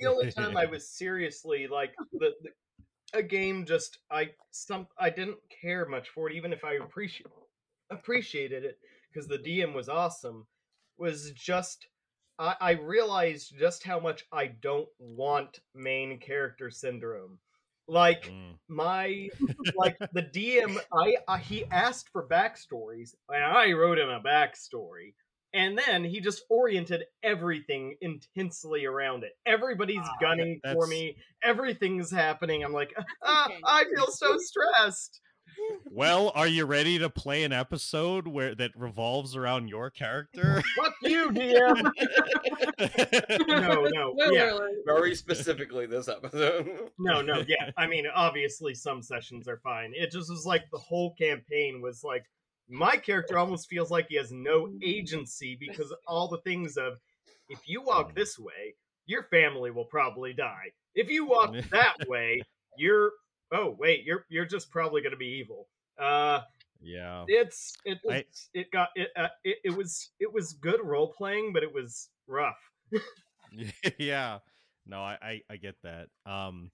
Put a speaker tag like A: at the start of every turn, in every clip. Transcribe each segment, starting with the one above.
A: the only time I was seriously like the, the a game just I some I didn't care much for it, even if I appreciate appreciated it because the DM was awesome. Was just I, I realized just how much I don't want main character syndrome. Like
B: Mm.
A: my like the DM, I, I he asked for backstories, and I wrote him a backstory, and then he just oriented everything intensely around it. Everybody's
C: Ah,
A: gunning for me. Everything's happening. I'm like, ah,
D: Okay.
A: I feel so stressed.
B: Well, are you ready to play an episode where that revolves around your character?
A: Fuck you, DM. no, no, yeah.
C: Very specifically this episode.
A: no, no, yeah. I mean, obviously, some sessions are fine. It just was like the whole campaign was like my character almost feels like he has no agency because all the things of if you walk this way, your family will probably die. If you walk that way, you're oh wait, you're you're just probably going to be evil. Uh,
B: yeah.
A: it's it was,
B: I-
A: it got it, uh, it it was it was good role playing, but it was rough.
B: yeah. No, I, I I get that. Um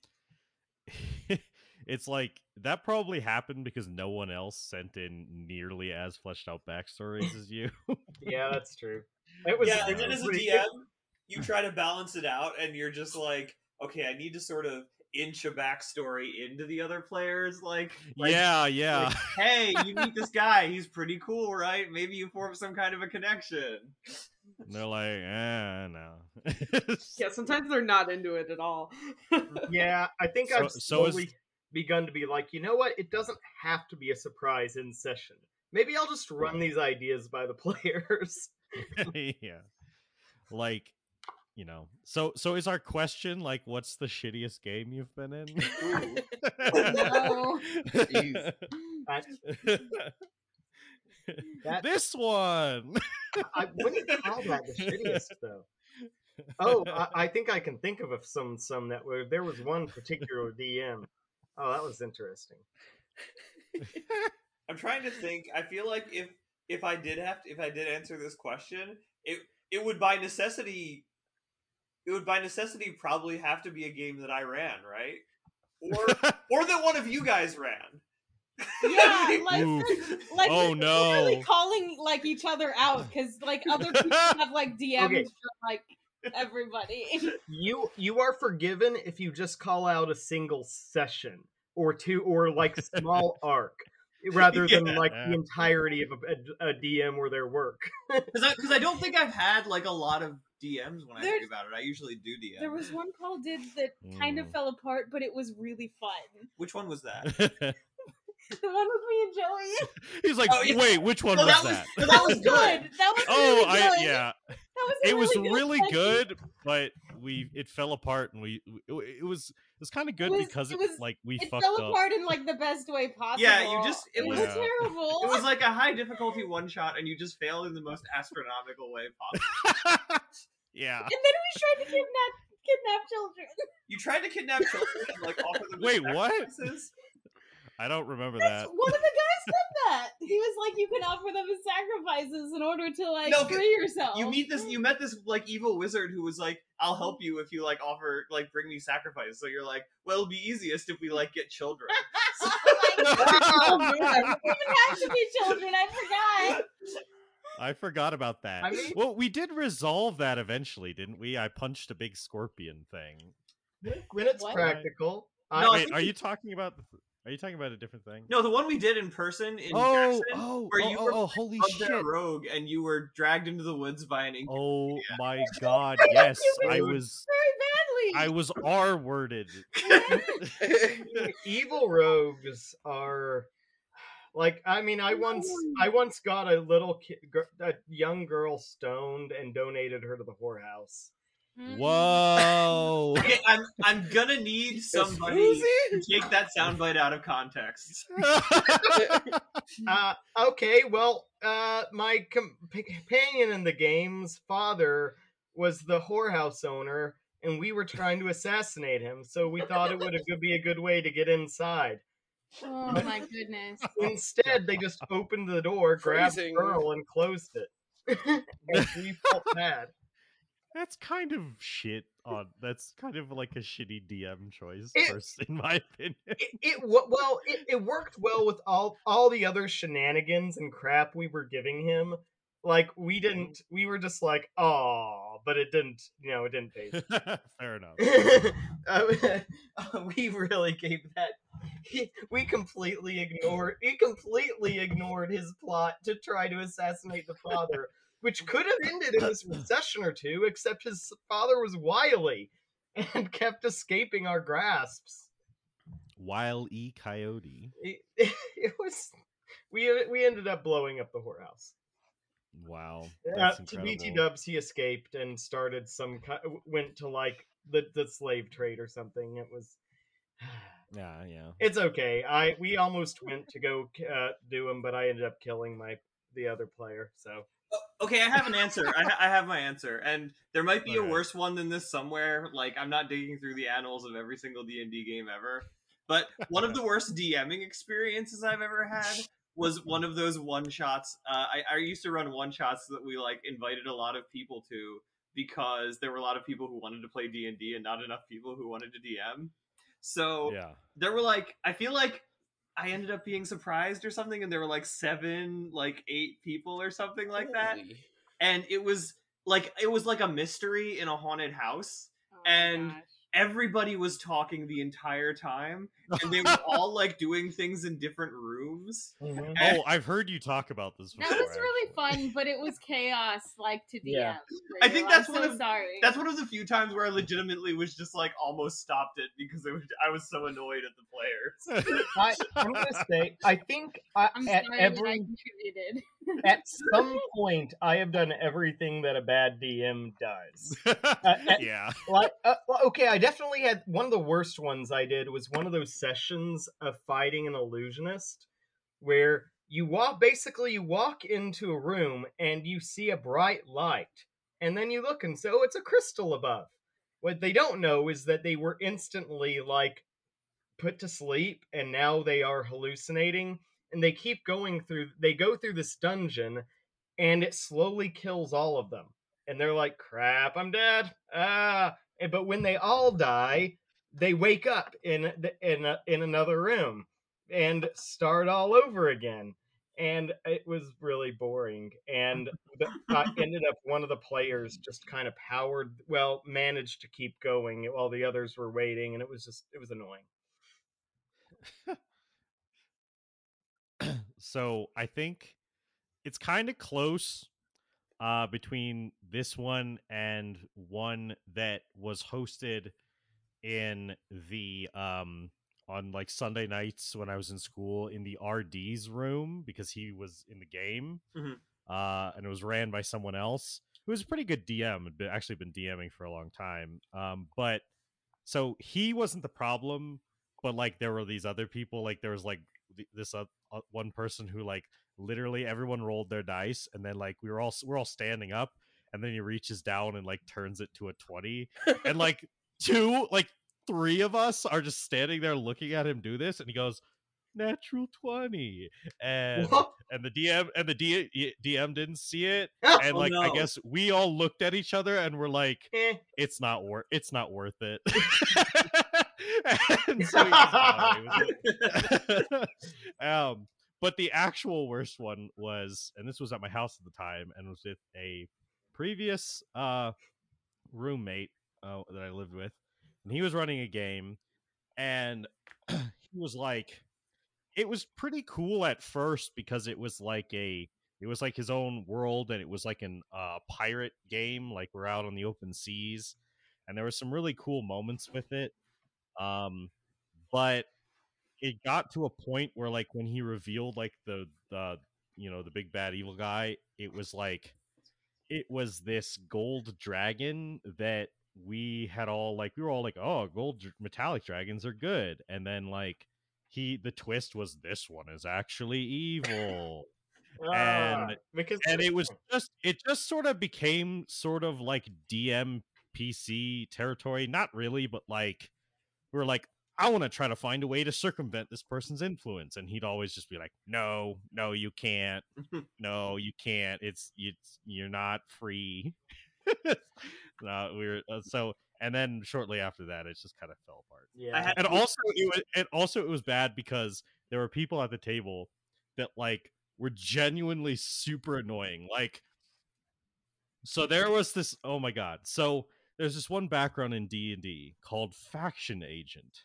B: it's like that probably happened because no one else sent in nearly as fleshed out backstories as you.
A: Yeah, that's true. It was
E: yeah, and then as a DM, you try to balance it out, and you're just like, okay, I need to sort of inch a backstory into the other players. Like, like
B: yeah, yeah.
E: like, hey, you meet this guy, he's pretty cool, right? Maybe you form some kind of a connection.
B: And they're like, eh, no.
D: Yeah, sometimes they're not into it at all.
A: Yeah, I think
B: So-
A: I've
B: so is-
A: slowly begun to be like, you know what? It doesn't have to be a surprise in session. Maybe I'll just run these ideas by the players.
B: yeah. Like, you know. So so is our question like what's the shittiest game you've been in?
D: No.
A: That-
B: this one.
A: I wouldn't call that the shittiest though. Oh, I, I think I can think of a- some some that were there was one particular DM. Oh, that was interesting.
E: I'm trying to think. I feel like if if I did have to, if I did answer this question, it it would by necessity it would by necessity probably have to be a game that I ran, right? Or or that one of you guys ran.
D: Yeah, like,
B: Oof.
D: like
B: Oh,
D: we're literally calling like each other out because like other people have like DMs
A: Okay.
D: for like everybody.
A: You you are forgiven if you just call out a single session or two or like small arc rather than like the entirety of a, a, a DM or their work.
E: Because I, 'cause I don't think I've had like a lot of DMs when I think about it. I usually do DM.
D: There was one Paul did that kind of
B: Mm.
D: fell apart, but it was really fun.
E: Which one was that?
D: The one with me and Joey.
B: He's like,
E: Oh, yeah.
B: wait, which one
E: Well,
B: was
E: that was-
B: that?
E: But that was
D: good.
E: good.
D: That was
B: Oh,
D: really
B: I yeah.
D: That was a
B: It was
D: really,
B: really
D: session.
B: good, but we it fell apart and we it, it was it was kind of good
D: was-
B: because
D: it
B: it,
D: was-
B: like we
D: It
B: fucked
D: fell
B: up.
D: apart in like the best way possible.
E: Yeah, you just- it
D: it,
B: was-
D: was
B: Yeah.
D: terrible.
E: It was like a high difficulty one shot, and you just failed in the most astronomical way possible.
B: yeah.
D: And then we tried to kidnap kidnap children.
E: You tried to kidnap children and like offer them
B: Wait, what?
E: sacrifices?
B: I don't remember
D: That's,
B: that.
D: one of the guys said that. He was like, you can offer them as sacrifices in order to like
E: No, 'cause
D: free yourself.
E: You meet this. You met this like evil wizard who was like, "I'll help you if you like offer like bring me sacrifices." So you're like, "Well, it'll be easiest if we like get children."
D: oh my god! Oh, even have to be children. I forgot.
B: I forgot about that.
A: I mean-
B: well, we did resolve that eventually, didn't we? I punched a big scorpion thing.
A: when it's
D: What?
A: practical.
E: No, I
B: Wait, are you talking about? The- Are you talking about a different thing?
E: no, the one we did in person in
B: oh,
E: Jackson,
B: oh,
E: where
B: oh,
E: you
B: oh,
E: were
B: oh, holy shit!
E: there rogue and you were dragged into the woods by an ink.
B: Oh my god! Yes, I was.
D: Very badly.
B: I was R worded.
A: evil rogues are like I mean I once I once got a little kid, a young girl stoned and donated her to the whorehouse.
D: Mhm.
B: Whoa!
E: Okay, I'm I'm gonna need somebody to take that soundbite out of context.
A: Uh, okay, well, uh, my com- companion in the game's father was the whorehouse owner, and we were trying to assassinate him. So we thought it would be a good way to get inside.
D: Oh my goodness.
A: Instead, they just opened the door, grabbed the
C: Phrasing.
A: girl, and closed it. and we felt bad.
B: That's kind of shit on that's kind of like a shitty DM choice,
A: It-
B: first, in my opinion.
A: it, it well it, it worked well with all all the other shenanigans and crap we were giving him like we didn't we were just like oh but it didn't you know it didn't pay
B: Fair enough.
A: uh, we really gave that he, we completely ignored he completely ignored his plot to try to assassinate the father which could have ended in this recession or two except his father was wily and kept escaping our grasps
B: Wile E. Coyote.
A: it, it was we we ended up blowing up the whorehouse
B: Wow.
A: uh, to. BT Dubs, he escaped and started some went to like the the slave trade or something. It was
B: Yeah, yeah.
A: it's okay. I we almost went to go uh, do him, but I ended up killing my the other player. So
E: okay, I have an answer. I, ha- I have my answer, and there might be a worse one than this somewhere. Like I'm not digging through the annals of every single D and D game ever, but one of the worst DMing experiences I've ever had was one of those one shots. Uh, I, I used to run one shots that we like invited a lot of people to because there were a lot of people who wanted to play D and D and not enough people who wanted to DM. So
B: Yeah.
E: there were like I feel like I ended up being surprised or something, and there were like seven, like eight people or something like that
C: Holy.
E: and it was like it was like a mystery in a haunted house
D: Oh my
E: And-
D: gosh.
E: Everybody was talking the entire time and they were all like doing things in different rooms
A: Mhm.
E: And-
B: Oh, I've heard you talk about this before.
D: That was really
B: actually.
D: fun, but it was chaos, like to DM.
A: Yeah.
E: I
D: you.
E: think
D: I'm
E: that's
D: so
E: one of-
D: sorry.
E: that's one of the few times where i legitimately was just like almost stopped it because it was, i was so annoyed at the players
A: I, I'm gonna say I think I,
D: I'm
A: at
D: sorry that I
A: every
D: contributed.
A: At some point I have done everything that a bad DM does. uh,
B: yeah.
A: like uh, well, okay i definitely had one of the worst ones i did was one of those sessions of fighting an illusionist where you walk basically you walk into a room and you see a bright light and then you look and say oh it's a crystal above what they don't know is that they were instantly like put to sleep and now they are hallucinating and they keep going through they go through this dungeon and it slowly kills all of them and they're like crap i'm dead ah but when they all die they wake up in the, in a, in another room and start all over again and it was really boring and i ended up one of the players just kind of powered well managed to keep going while the others were waiting and it was just it was annoying
B: so I think it's kind of close uh, between this one and one that was hosted in the um on like Sunday nights when I was in school in the RD's room because he was in the game,
E: Mhm.
B: uh, and it was ran by someone else who was a pretty good DM. Had been, actually been DMing for a long time, um, but so he wasn't the problem, but like there were these other people. Like there was like th- this uh, uh, one person who like literally everyone rolled their dice, and then like we were all we're all standing up, and then he reaches down and like turns it to a twenty, and like two like three of us are just standing there looking at him do this and he goes natural 20 and
A: What?
B: and the dm and the D, dm didn't see it
A: Ah,
B: and
E: Oh,
B: like i guess we all looked at each other and were like
A: eh.
B: it's not worth it's not worth it so um but the actual worst one was and this was at my house at the time and was with a previous uh roommate uh, that i lived with and he was running a game and he was like it was pretty cool at first because it was like a it was like his own world and it was like an uh pirate game like we're out on the open seas and there were some really cool moments with it um but it got to a point where like when he revealed like the the you know the big bad evil guy it was like it was this gold dragon that we had all like we were all like oh gold metallic dragons are good and then like he the twist was this one is actually evil
A: Ah,
B: And-
A: because
B: and it was just it just sort of became sort of like DM PC territory. Not really, but like we were like, I want to try to find a way to circumvent this person's influence, and he'd always just be like, No, no, you can't. no, you can't. It's it's you're not free. no, we were uh, so, and then shortly after that, it just kind of fell apart.
A: Yeah.
B: And also, it was, and also it was bad because there were people at the table that like were genuinely super annoying. Like, so there was this. Oh my god! So there's this one background in D and D called faction agent,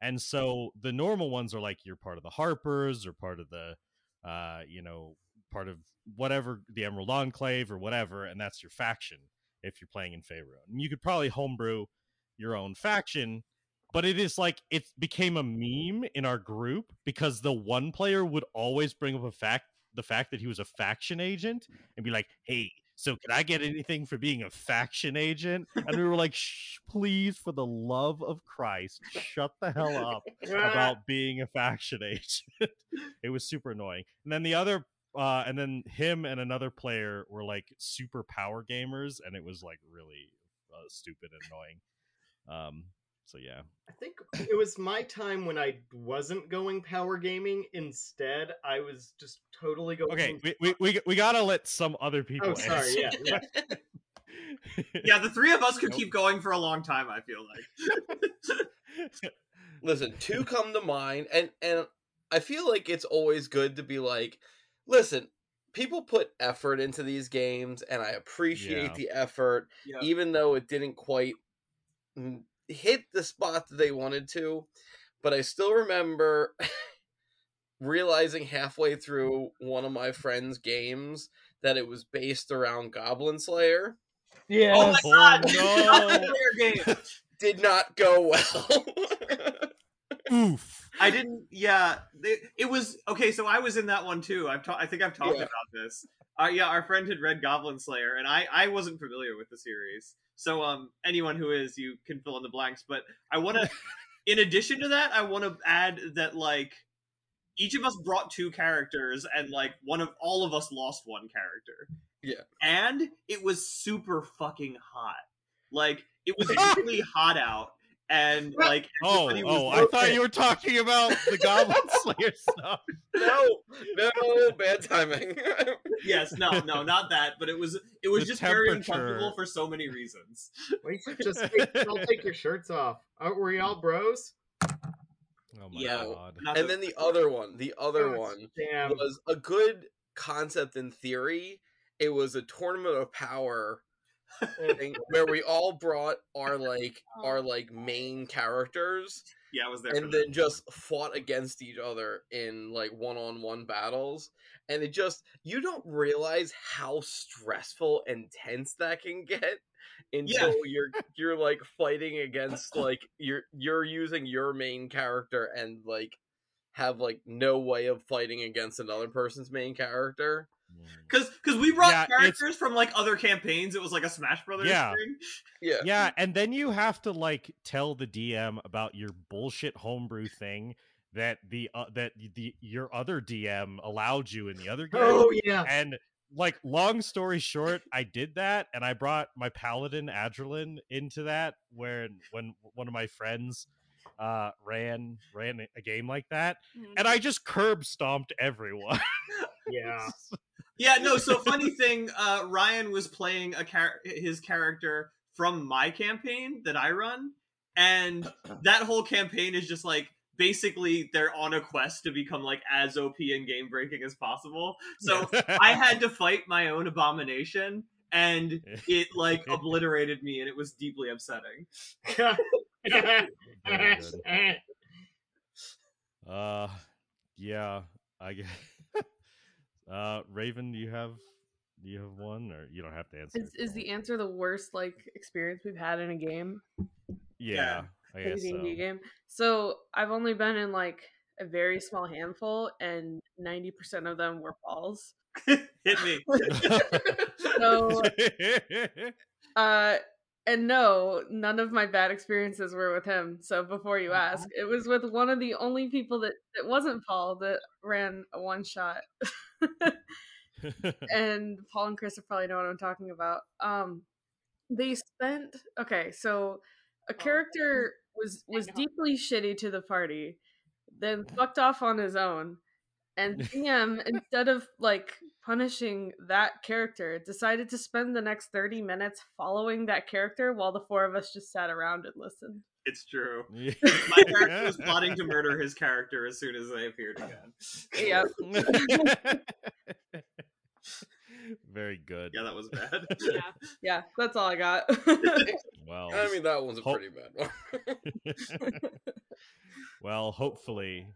B: and so the normal ones are like you're part of the Harpers or part of the, uh, you know, part of whatever the Emerald Enclave or whatever, and that's your faction if you're playing in Faerun. And you could probably homebrew your own faction, but it is like it became a meme in our group because the one player would always bring up a fact the fact that he was a faction agent and be like, "Hey, so can I get anything for being a faction agent?" And we were like, Shh, "Please, for the love of Christ, shut the hell up about being a faction agent." it was super annoying. And then the other uh and then him and another player were like super power gamers and it was like really uh, stupid and annoying. Um so yeah.
A: I think it was my time when I wasn't going power gaming. Instead, I was just totally going.
B: Okay, we we we, we got to let some other people
A: Oh, sorry. Yeah.
B: answer.
A: yeah.
E: Yeah, the three of us could
B: Nope.
E: keep going for a long time. I feel like.
C: listen, two come to mind, and and I feel like it's always good to be like, listen, people put effort into these games, and I appreciate
B: Yeah.
C: the effort,
E: Yeah.
C: even though it didn't quite mm, hit the spot that they wanted to. But I still remember realizing halfway through one of my friend's games that it was based around Goblin Slayer.
D: Yeah.
E: Oh my
B: Oh,
E: god!
B: no.
E: Not the game.
C: Did not go well.
B: Oof.
E: I didn't. Yeah, it, it was okay. So I was in that one too. I've ta- I think I've talked
C: Yeah.
E: about this. Uh, yeah, our friend had read Goblin Slayer, and I I wasn't familiar with the series. So um, anyone who is, you can fill in the blanks. But I want to, in addition to that, I want to add that like each of us brought two characters, and like one of all of us lost one character.
C: Yeah.
E: and it was super fucking hot. Like it was really hot out, and like
B: Oh,
E: was
B: oh, I thought
A: okay.
B: you were talking about the Goblin Slayer stuff.
C: no, no, bad timing.
E: yes, no, no, not that. But it was it was
B: The
E: just very uncomfortable for so many reasons.
A: We should just take, all take your shirts off. Are were y'all bros?
B: Oh my
E: Yeah.
B: god.
C: And then the other one, the other
A: Oh,
C: one
A: Damn.
C: was a good concept in theory. It was a tournament of power thing where we all brought our like our oh. like main characters
E: yeah, I was there. for
C: and
E: that.
C: then just fought against each other in like one-on-one battles and it just you don't realize how stressful and tense that can get until you're you're like fighting against like you're you're using your main character and like have like no way of fighting against another person's main character
B: Mm.
E: Cause, cause we brought
B: Yeah,
E: characters from like other campaigns. It was like a Smash Brothers
B: Yeah.
E: thing.
C: yeah
B: Yeah, and then you have to like tell the DM about your bullshit homebrew thing that the uh, that the your other DM allowed you in the other game.
A: Oh yeah.
B: And like long story short, I did that and I brought my paladin Adrelin into that where when one of my friends uh ran ran a game like that and I just curb stomped everyone.
A: Yeah.
E: Yeah, no. So funny thing, uh, Ryan was playing a char- his character from my campaign that I run, and that whole campaign is just like basically they're on a quest to become like as OP and game breaking as possible. So I had to fight my own abomination, and it like obliterated me, and it was deeply upsetting.
B: Very. Uh, yeah, I guess. Uh, Raven, do you have do you have one, or you don't have to answer?
F: Is, is the answer the worst like experience we've had in a game?
B: Yeah, I guess
F: D&D
B: so.
F: game. So I've only been in like a very small handful, and ninety percent of them were Paul's.
E: Hit me.
F: So uh, and no, none of my bad experiences were with him. So before you
D: Aw.
F: ask, it was with one of the only people that that wasn't Paul that ran a one shot. and Paul and Chris probably know what I'm talking about. Um, they spent okay, so a character was was deeply shitty to the party, then fucked off on his own, And DM, instead of like punishing that character, decided to spend the next 30 minutes following that character while the four of us just sat around and listened.
E: It's true.
B: Yeah.
E: My character was plotting to murder his character as soon as they appeared again.
F: Yep.
B: Very good.
E: Yeah, that was bad.
D: Yeah.
F: Yeah, that's all I got.
B: Well,
C: I mean, that one's a
B: Ho-
C: pretty bad one.
B: well, hopefully,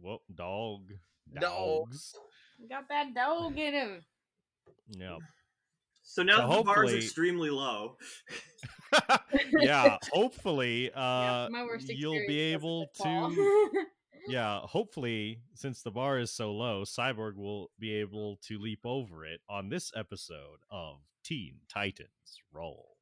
B: well, dog,
C: Dog.
B: dogs.
D: Got that dog in him.
B: Yeah,
E: So now
B: So
E: the bar is extremely low.
B: yeah. Hopefully,
D: Yeah,
B: uh,
D: my worst
B: you'll be able
D: was with Paul.
B: to. Yeah, hopefully, since the bar is so low, Cyborg will be able to leap over it on this episode of Teen Titans Roll.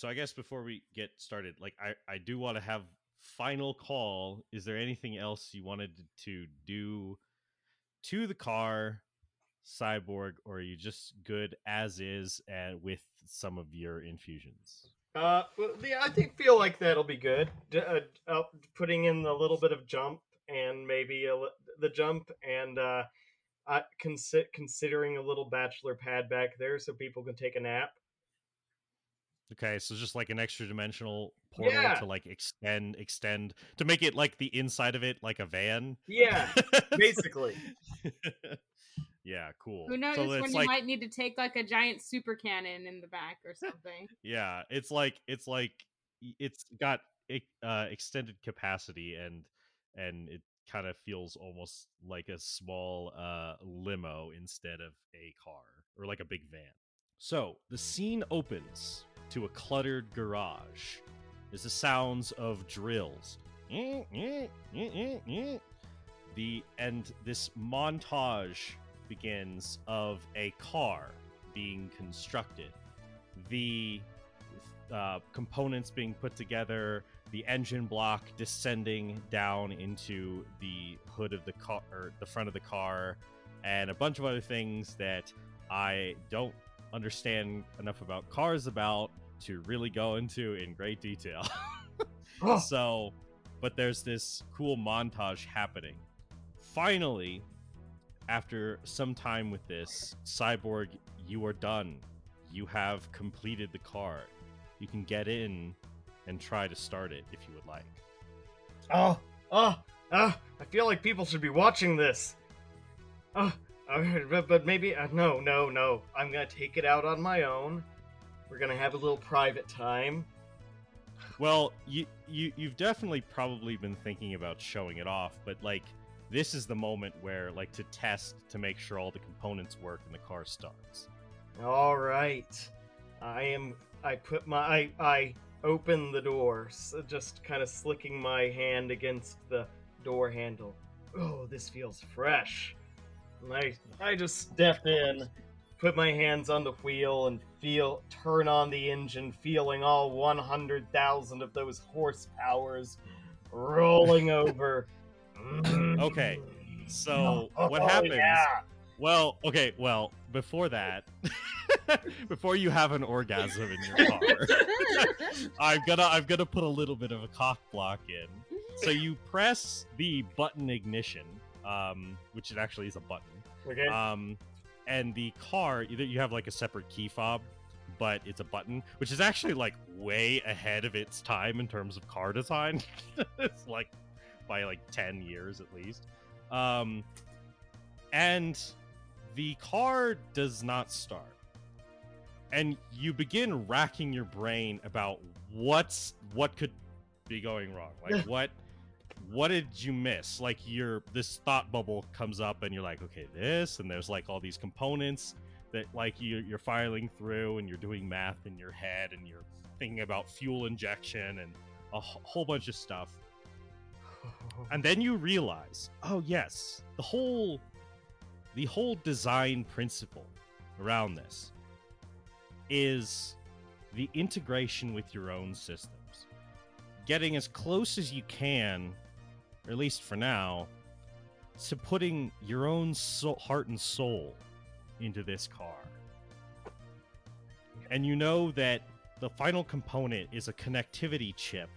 B: So I guess before we get started, like I, I do want to have final call. Is there anything else you wanted to do to the car, cyborg, or are you just good as is and with some of your infusions?
A: Uh, well, yeah, I think feel like that'll be good. D- uh, uh, putting in a little bit of jump and maybe the jump and uh, uh consi- considering a little bachelor pad back there so people can take a nap.
B: Okay, so just like an extra dimensional portal
A: Yeah.
B: to like extend, extend to make it like the inside of it like a van.
A: Yeah, basically.
B: yeah, cool.
D: Who knows
B: So
D: when you
B: like,
D: might need to take like a giant super cannon in the back or something.
B: yeah, it's like it's like it's got uh, extended capacity and and it kind of feels almost like a small uh, limo instead of a car or like a big van. So the scene opens to a cluttered garage. There's the sounds of drills. The and this montage begins of a car being constructed. The uh, components being put together, the engine block descending down into the hood of the car, or the front of the car, and a bunch of other things that I don't understand enough about cars about to really go into in great detail.
A: Oh,
B: so, but there's this cool montage happening. Finally, after some time with this, Cyborg, you are done. You have completed the car. You can get in and try to start it if you would like.
A: oh, oh, oh, I feel like people should be watching this. Oh, but, but maybe, uh, no, no, no. I'm gonna take it out on my own. We're gonna have a little private time.
B: Well, you you you've definitely probably been thinking about showing it off, but like this is the moment where like to test to make sure all the components work and the car starts.
A: All right. I am. I put my. I, I open the door, s just kind of slicking my hand against the door handle. Oh, this feels fresh. And I, I just step in, put my hands on the wheel, and feel turn on the engine, feeling all 100,000 of those horsepowers rolling over.
B: Okay, So
A: Oh,
B: what happens?
A: yeah.
B: Well, okay, well, before that, before you have an orgasm in your car, I'm gonna I'm gonna put a little bit of a cock block in. So you press the button ignition, um, which it actually is a button.
A: Okay.
B: Um, and the car, either you have like a separate key fob, but it's a button, which is actually like way ahead of its time in terms of car design. it's like by like 10 years at least. Um, and the car does not start. And you begin racking your brain about what's what could be going wrong. Like what what did you miss? Like your this thought bubble comes up and you're like, okay, this and there's like all these components that like you you're filing through and you're doing math in your head and you're thinking about fuel injection and a wh- whole bunch of stuff. And then you realize, oh yes, the whole the whole design principle around this is the integration with your own systems. Getting as close as you can, at least for now, to putting your own soul, heart and soul into this car. And you know that the final component is a connectivity chip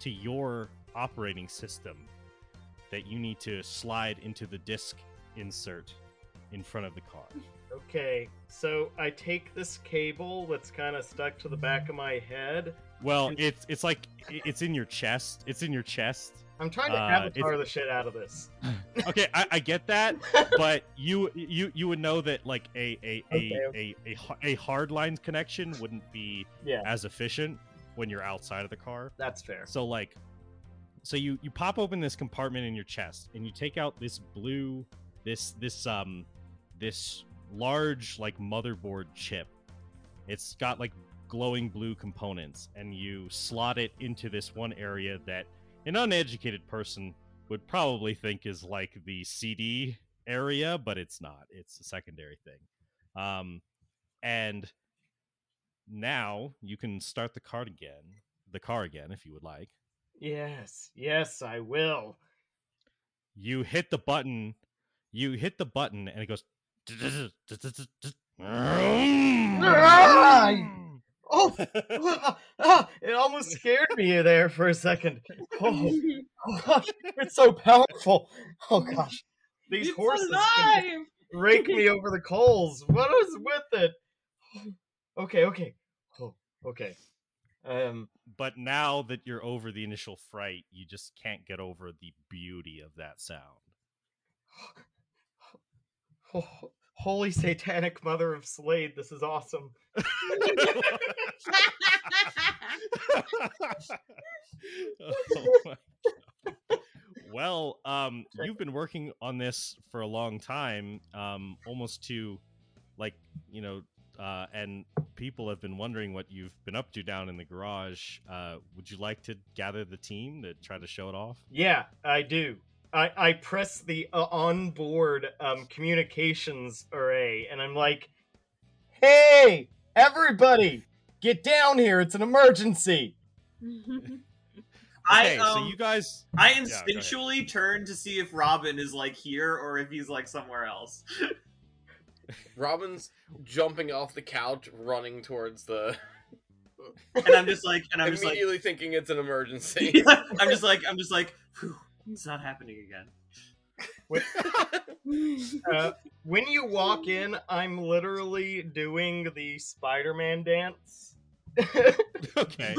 B: to your operating system that you need to slide into the disk insert in front of the car.
A: Okay, so I take this cable that's kind of stuck to the back of my head.
B: Well, it's it's like it's in your chest. It's in your chest.
A: I'm trying to
B: Uh,
A: avatar the shit out of this.
B: Okay, I, I get that, but you you you would know that like a a a
A: Okay,
B: a, a, a hard line connection wouldn't be
A: Yeah,
B: as efficient when you're outside of the car.
A: that's fair.
B: So like so you you pop open this compartment in your chest and you take out this blue this this um this large like motherboard chip. It's got like glowing blue components and you slot it into this one area that an uneducated person would probably think is like the CD area, but it's not. It's a secondary thing. Um and now you can start the car again, the car again if you would like.
A: Yes, yes, I will.
B: you hit the button you hit the button and it goes
A: Oh, ah, it almost scared me there for a second. Oh, it's so powerful. Oh gosh, these
D: It's
A: horses rake me over the coals. What is with it? Okay, okay, oh, okay. Um,
B: but now that you're over the initial fright you just can't get over the beauty of that sound
A: oh, holy satanic mother of Slade, this is awesome.
B: Oh well um you've been working on this for a long time um almost to like you know uh and people have been wondering what you've been up to down in the garage uh would you like to gather the team to try to show it off
A: Yeah, I do. I, I press the uh, onboard um, communications array, and I'm like, "Hey, everybody, get down here! It's an emergency."
E: I um,
B: so you guys
E: I
B: go ahead.
E: instinctually turn to see if Robin is like here or if he's like somewhere else.
C: Robin's jumping off the couch, running towards the.
E: And I'm just like, and I'm just like,
C: immediately thinking it's an emergency.
E: I'm just like, I'm just like, Phew, it's not happening again.
A: Uh, when you walk in, I'm literally doing the Spider-Man dance.
B: okay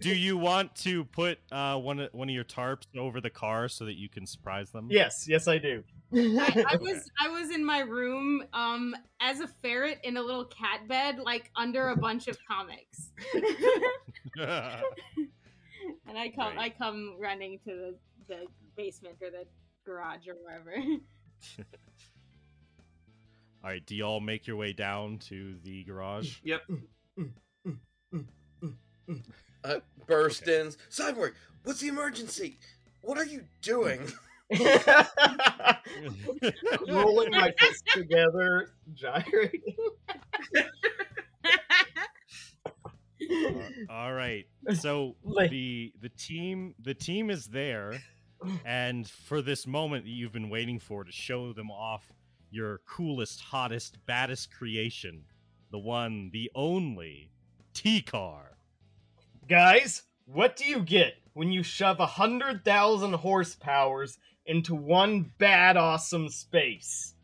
B: do you want to put uh one of one of your tarps over the car so that you can surprise them
A: yes, yes, I do.
D: I, I was I was in my room um as a ferret in a little cat bed, like under a bunch of comics. and I come
B: Right.
D: I come running to the, the basement or the garage or wherever.
B: all right do y'all make your way down to the garage
E: Yep.
C: uh, burst in. Cyborg, what's the emergency? What are you doing?
A: Rolling my fists together, gyrating.
B: all right so the the team the team is there and for this moment that you've been waiting for to show them off your coolest hottest baddest creation the one the only t-car
A: Guys, what do you get when you shove a hundred thousand horsepowers into one bad awesome space?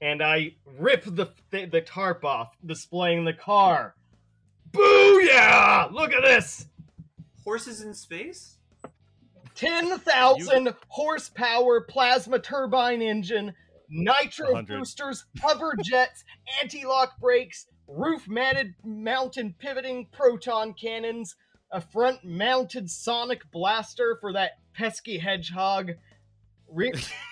A: And I rip the th- the tarp off, displaying the car. Booyah! Look at this.
E: Horses in space?
A: 10,000 horsepower plasma turbine engine, nitro
B: 100.
A: boosters, hover jets, anti lock brakes, roof mounted mountain pivoting proton cannons, a front mounted sonic blaster for that pesky hedgehog. Re-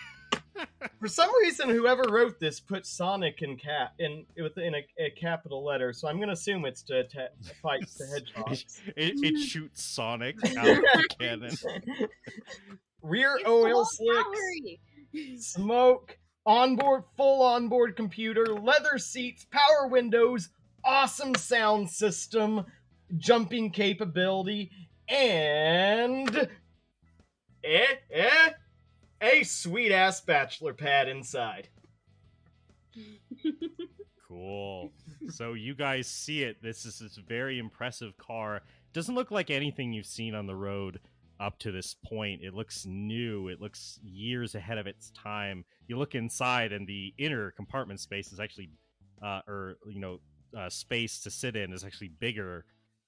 A: for some reason, whoever wrote this put Sonic in cap in within a, a capital letter, so I'm gonna assume it's to atta- fight the hedgehogs.
B: It, it shoots Sonic out of the cannon.
A: Rear
D: It's
A: oil slicks,
D: powery.
A: smoke, onboard full onboard computer, leather seats, power windows, awesome sound system, jumping capability, and eh eh a sweet ass bachelor pad inside.
B: Cool. So you guys see it. This is this very impressive car. Doesn't look like anything you've seen on the road up to this point. It looks new. It looks years ahead of its time. You look inside, and the inner compartment space is actually, uh, or you know, uh, space to sit in is actually bigger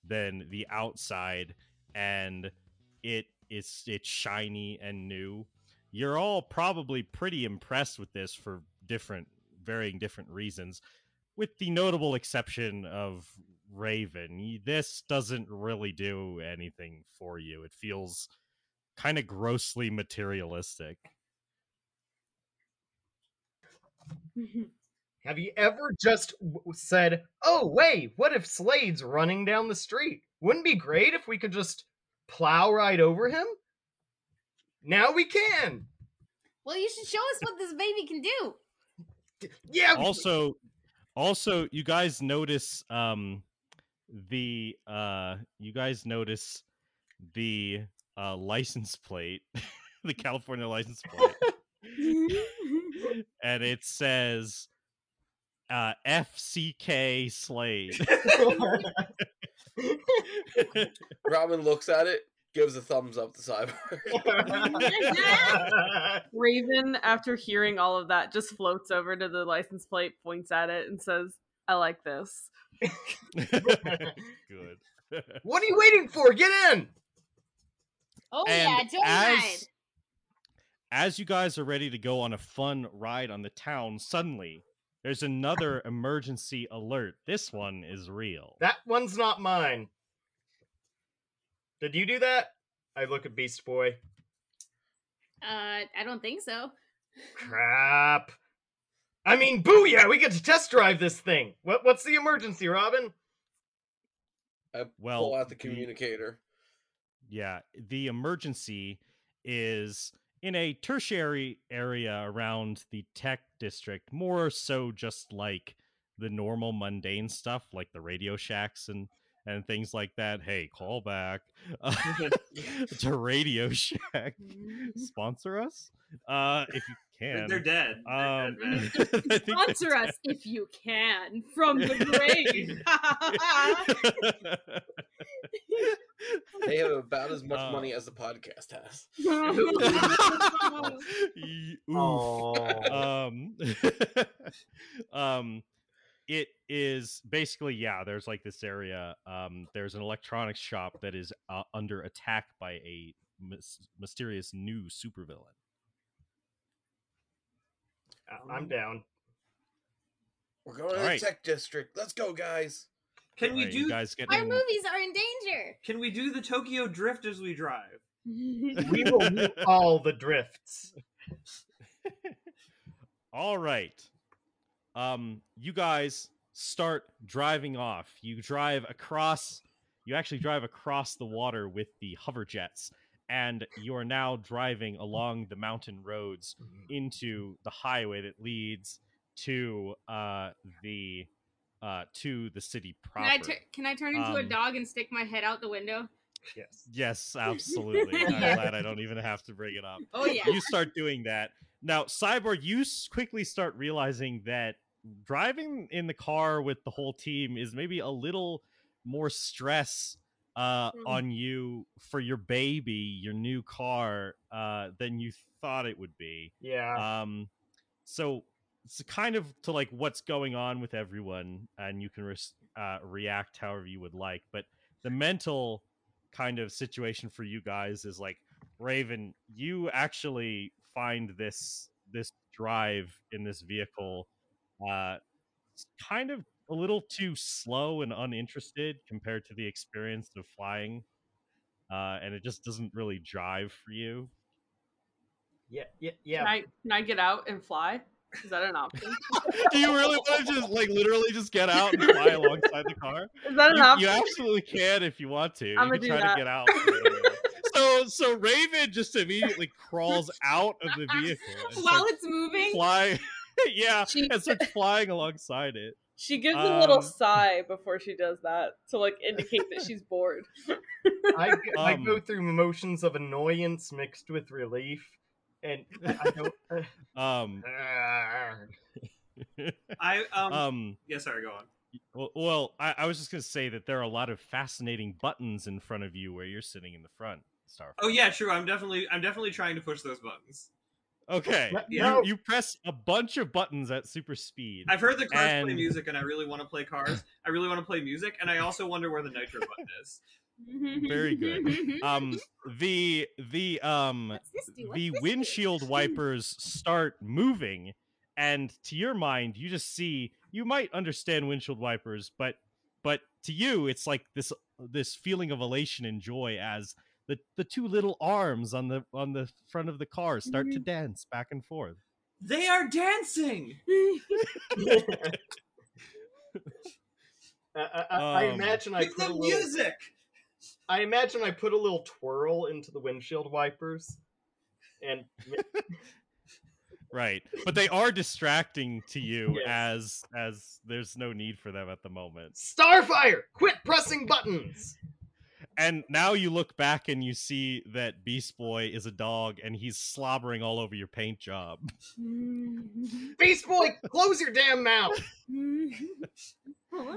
B: than the outside, and it is it's shiny and new. You're all probably pretty impressed with this for different, varying different reasons with the notable exception of Raven, this doesn't really do anything for you. It feels kind of grossly materialistic.
A: Have you ever just said, "Oh wait, what if Slade's running down the street? Wouldn't be great if we could just plow right over him?" Now we can.
D: well, you should show us what this baby can do.
A: Yeah.
B: Also, also, you guys notice um the uh you guys notice the uh license plate, the California license plate, and it says uh FCK Slade.
C: Robin looks at it, gives a thumbs up to Cyborg.
F: Raven, after hearing all of that, just floats over to the license plate, points at it, and says, I like this.
B: Good.
A: what are you waiting for? Get in.
D: oh
B: And
D: yeah, joyride.
B: as, as you guys are ready to go on a fun ride on the town, suddenly there's another emergency alert. This one is real.
A: That one's not mine. Did you do that? I look at Beast Boy.
D: Uh, I don't think so.
A: Crap. I mean, booyah! We get to test drive this thing. What? What's the emergency, Robin?
C: I
B: Well,
C: pull out the
B: the-
C: communicator.
B: Yeah, the emergency is in a tertiary area around the tech district, more so just like the normal mundane stuff, like the Radio Shacks and and things like that. Hey, call back to Radio Shack. Sponsor us, uh, if you can.
E: they're dead. They're
B: Um,
E: dead, man.
B: They're
F: Sponsor us if you can from the grave.
C: They have about as much
B: Uh,
C: money as the podcast has.
B: Oof. Um um it is basically yeah there's like this area um there's an electronics shop that is uh, under attack by a mys- mysterious new supervillain
A: I'm down.
C: We're going to the
B: Alright.
C: tech district. Let's go, guys.
E: Can we
B: Alright,
E: do?
B: you guys get
D: Our
B: in-
D: movies are in danger.
E: Can we do the Tokyo Drift as we drive?
A: We will do all the drifts.
B: all right um you guys start driving off you drive across you actually drive across the water with the hover jets and you are now driving along the mountain roads into the highway that leads to uh the uh to the city
D: Can
B: proper
D: I, tur- can I turn into a
B: Um,
D: dog and stick my head out the window?
A: Yes.
B: yes absolutely i'm glad i don't even have to bring it up
D: Oh yeah.
B: you start doing that now cyborg you quickly start realizing that driving in the car with the whole team is maybe a little more stress uh,
F: Mm.
B: on you for your baby your new car uh, than you thought it would be
A: Yeah.
B: um so it's kind of to like what's going on with everyone and you can res- uh, react however you would like but the mental kind of situation for you guys is like Raven, you actually find this this drive in this vehicle uh s- kind of a little too slow and uninterested compared to the experience of flying. Uh, and it just doesn't really drive for you.
A: Yeah, yeah,
F: Can
A: yeah.
F: I can I get out and fly? Is that an option?
B: Do you really want to just like literally just get out and fly alongside the car?
F: Is that an
B: You,
F: option?
B: you absolutely can if you want to.
F: I'ma
B: you
F: do
B: can try
F: that.
B: to get out. so so Raven just immediately crawls out of the vehicle
D: While it's moving,
B: flying. yeah,
F: She-
B: and starts flying alongside it.
F: She gives a little
B: Um,
F: sigh before she does that to like indicate that she's bored.
A: I, I go
B: Um,
A: through emotions of annoyance mixed with relief, and I don't. uh,
B: Um,
E: I um,
B: um,
E: yeah, sorry, go on.
B: well, well I, I was just gonna say that there are a lot of fascinating buttons in front of you where you're sitting in the front. Star.
E: Oh yeah, true. I'm definitely I'm definitely trying to push those buttons.
B: Okay.
A: No-
B: You, you press a bunch of buttons at super speed.
E: I've heard the cars play music, and I really want to play cars. I really want to play music, and I also wonder where the nitro button is.
B: Very good. Um, the the um
D: What's this do? What's
B: the
D: this do?
B: windshield wipers start moving, and to your mind, you just see you might understand windshield wipers, but but to you, it's like this this feeling of elation and joy as the the two little arms on the on the front of the car start to dance back and forth.
E: They are dancing.
A: I, I, I
B: Um,
A: imagine I
E: With
A: put a
E: the
A: little.
E: music.
A: I imagine I put a little twirl into the windshield wipers, and
B: Right, but they are distracting to you
A: Yes.
B: as as there's no need for them at the moment.
A: Starfire, quit pressing buttons.
B: And now you look back and you see that Beast Boy is a dog and he's slobbering all over your paint job. Mm-hmm.
A: Beast Boy, close your damn mouth.
D: Mm-hmm.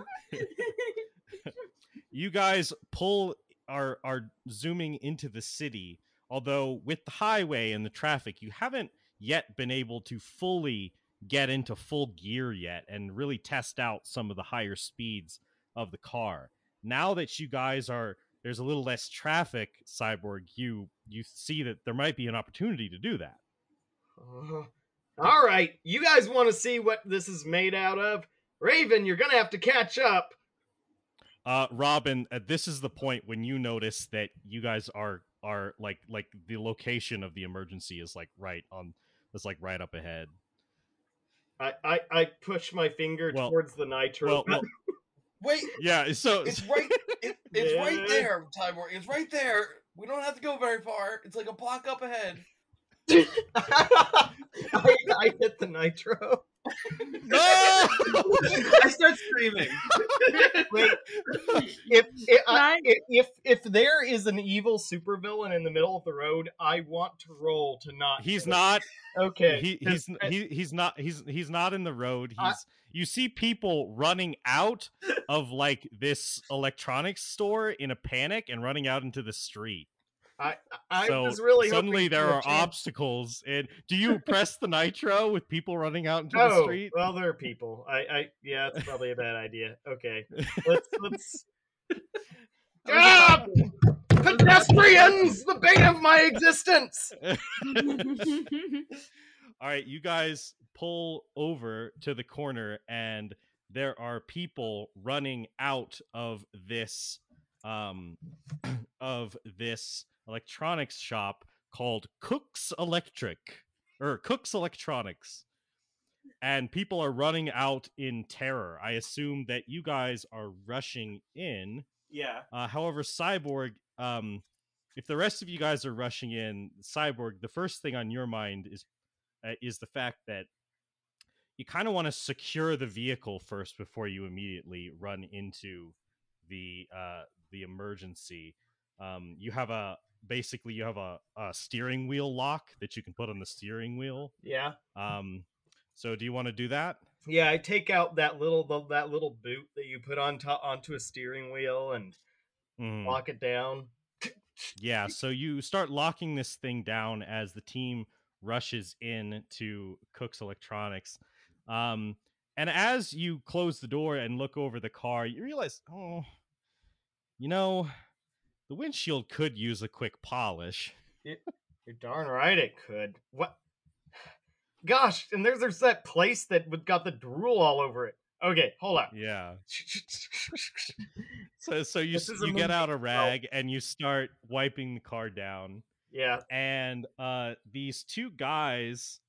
B: You guys pull are are zooming into the city, although with the highway and the traffic, you haven't yet been able to fully get into full gear yet and really test out some of the higher speeds of the car. Now that you guys are there's a little less traffic, Cyborg, you you see that there might be an opportunity to do that.
A: Uh, all right, you guys want to see what this is made out of? Raven, you're gonna have to catch up.
B: Uh, Robin, uh, this is the point when you notice that you guys are are like like the location of the emergency is like right on is like right up ahead.
A: I I, I push my finger
B: Well-
A: towards the nitro.
B: Well, well
C: Wait,
B: yeah. So
C: it's right. It, it's right
A: Yeah.
C: there, Tybor. It's right there. We don't have to go very far. It's like a block up ahead.
A: I, I hit the nitro.
B: no!
E: I start screaming.
A: Wait, if if, I, if if if there is an evil supervillain in the middle of the road, I want to roll to not.
B: he's
A: hit
B: not.
A: Okay.
B: He, he's he, he's not. He's he's not in the road. He's.
A: I-
B: you see people running out of like this electronics store in a panic and running out into the street.
A: I I
B: so
A: was really
B: suddenly there are
A: chance-
B: obstacles. And do you press the nitro with people running out into the
A: Oh,
B: street?
A: well, there are people. I, I, yeah, that's probably a bad idea. Okay, let's let's. Ah! Pedestrians, the bane of my existence.
B: All right, you guys pull over to the corner, and there are people running out of this um of this electronics shop called Cook's Electric or Cook's Electronics. And people are running out in terror. I assume that you guys are rushing in.
E: Yeah.
B: Uh, however, Cyborg, um, if the rest of you guys are rushing in, Cyborg, the first thing on your mind is uh, is the fact that you kind of want to secure the vehicle first before you immediately run into the uh, the emergency. Um, you have a basically you have a, a steering wheel lock that you can put on the steering wheel.
A: Yeah,
B: Um, so do you want to do that?
A: yeah. I take out that little the, that little boot that you put on top onto a steering wheel and
B: Mhm.
A: lock it down.
B: Yeah, so you start locking this thing down as the team rushes in to Cook's Electronics. Um, and as you close the door and look over the car, you realize, oh, you know, the windshield could use a quick polish.
A: You're darn right it could. What? Gosh, and there's there's that place that got the drool all over it. Okay, hold on.
B: Yeah. So so you
A: This
B: s-
A: is a
B: you get out a rag and you start wiping the car down.
A: yeah,
B: and uh these two guys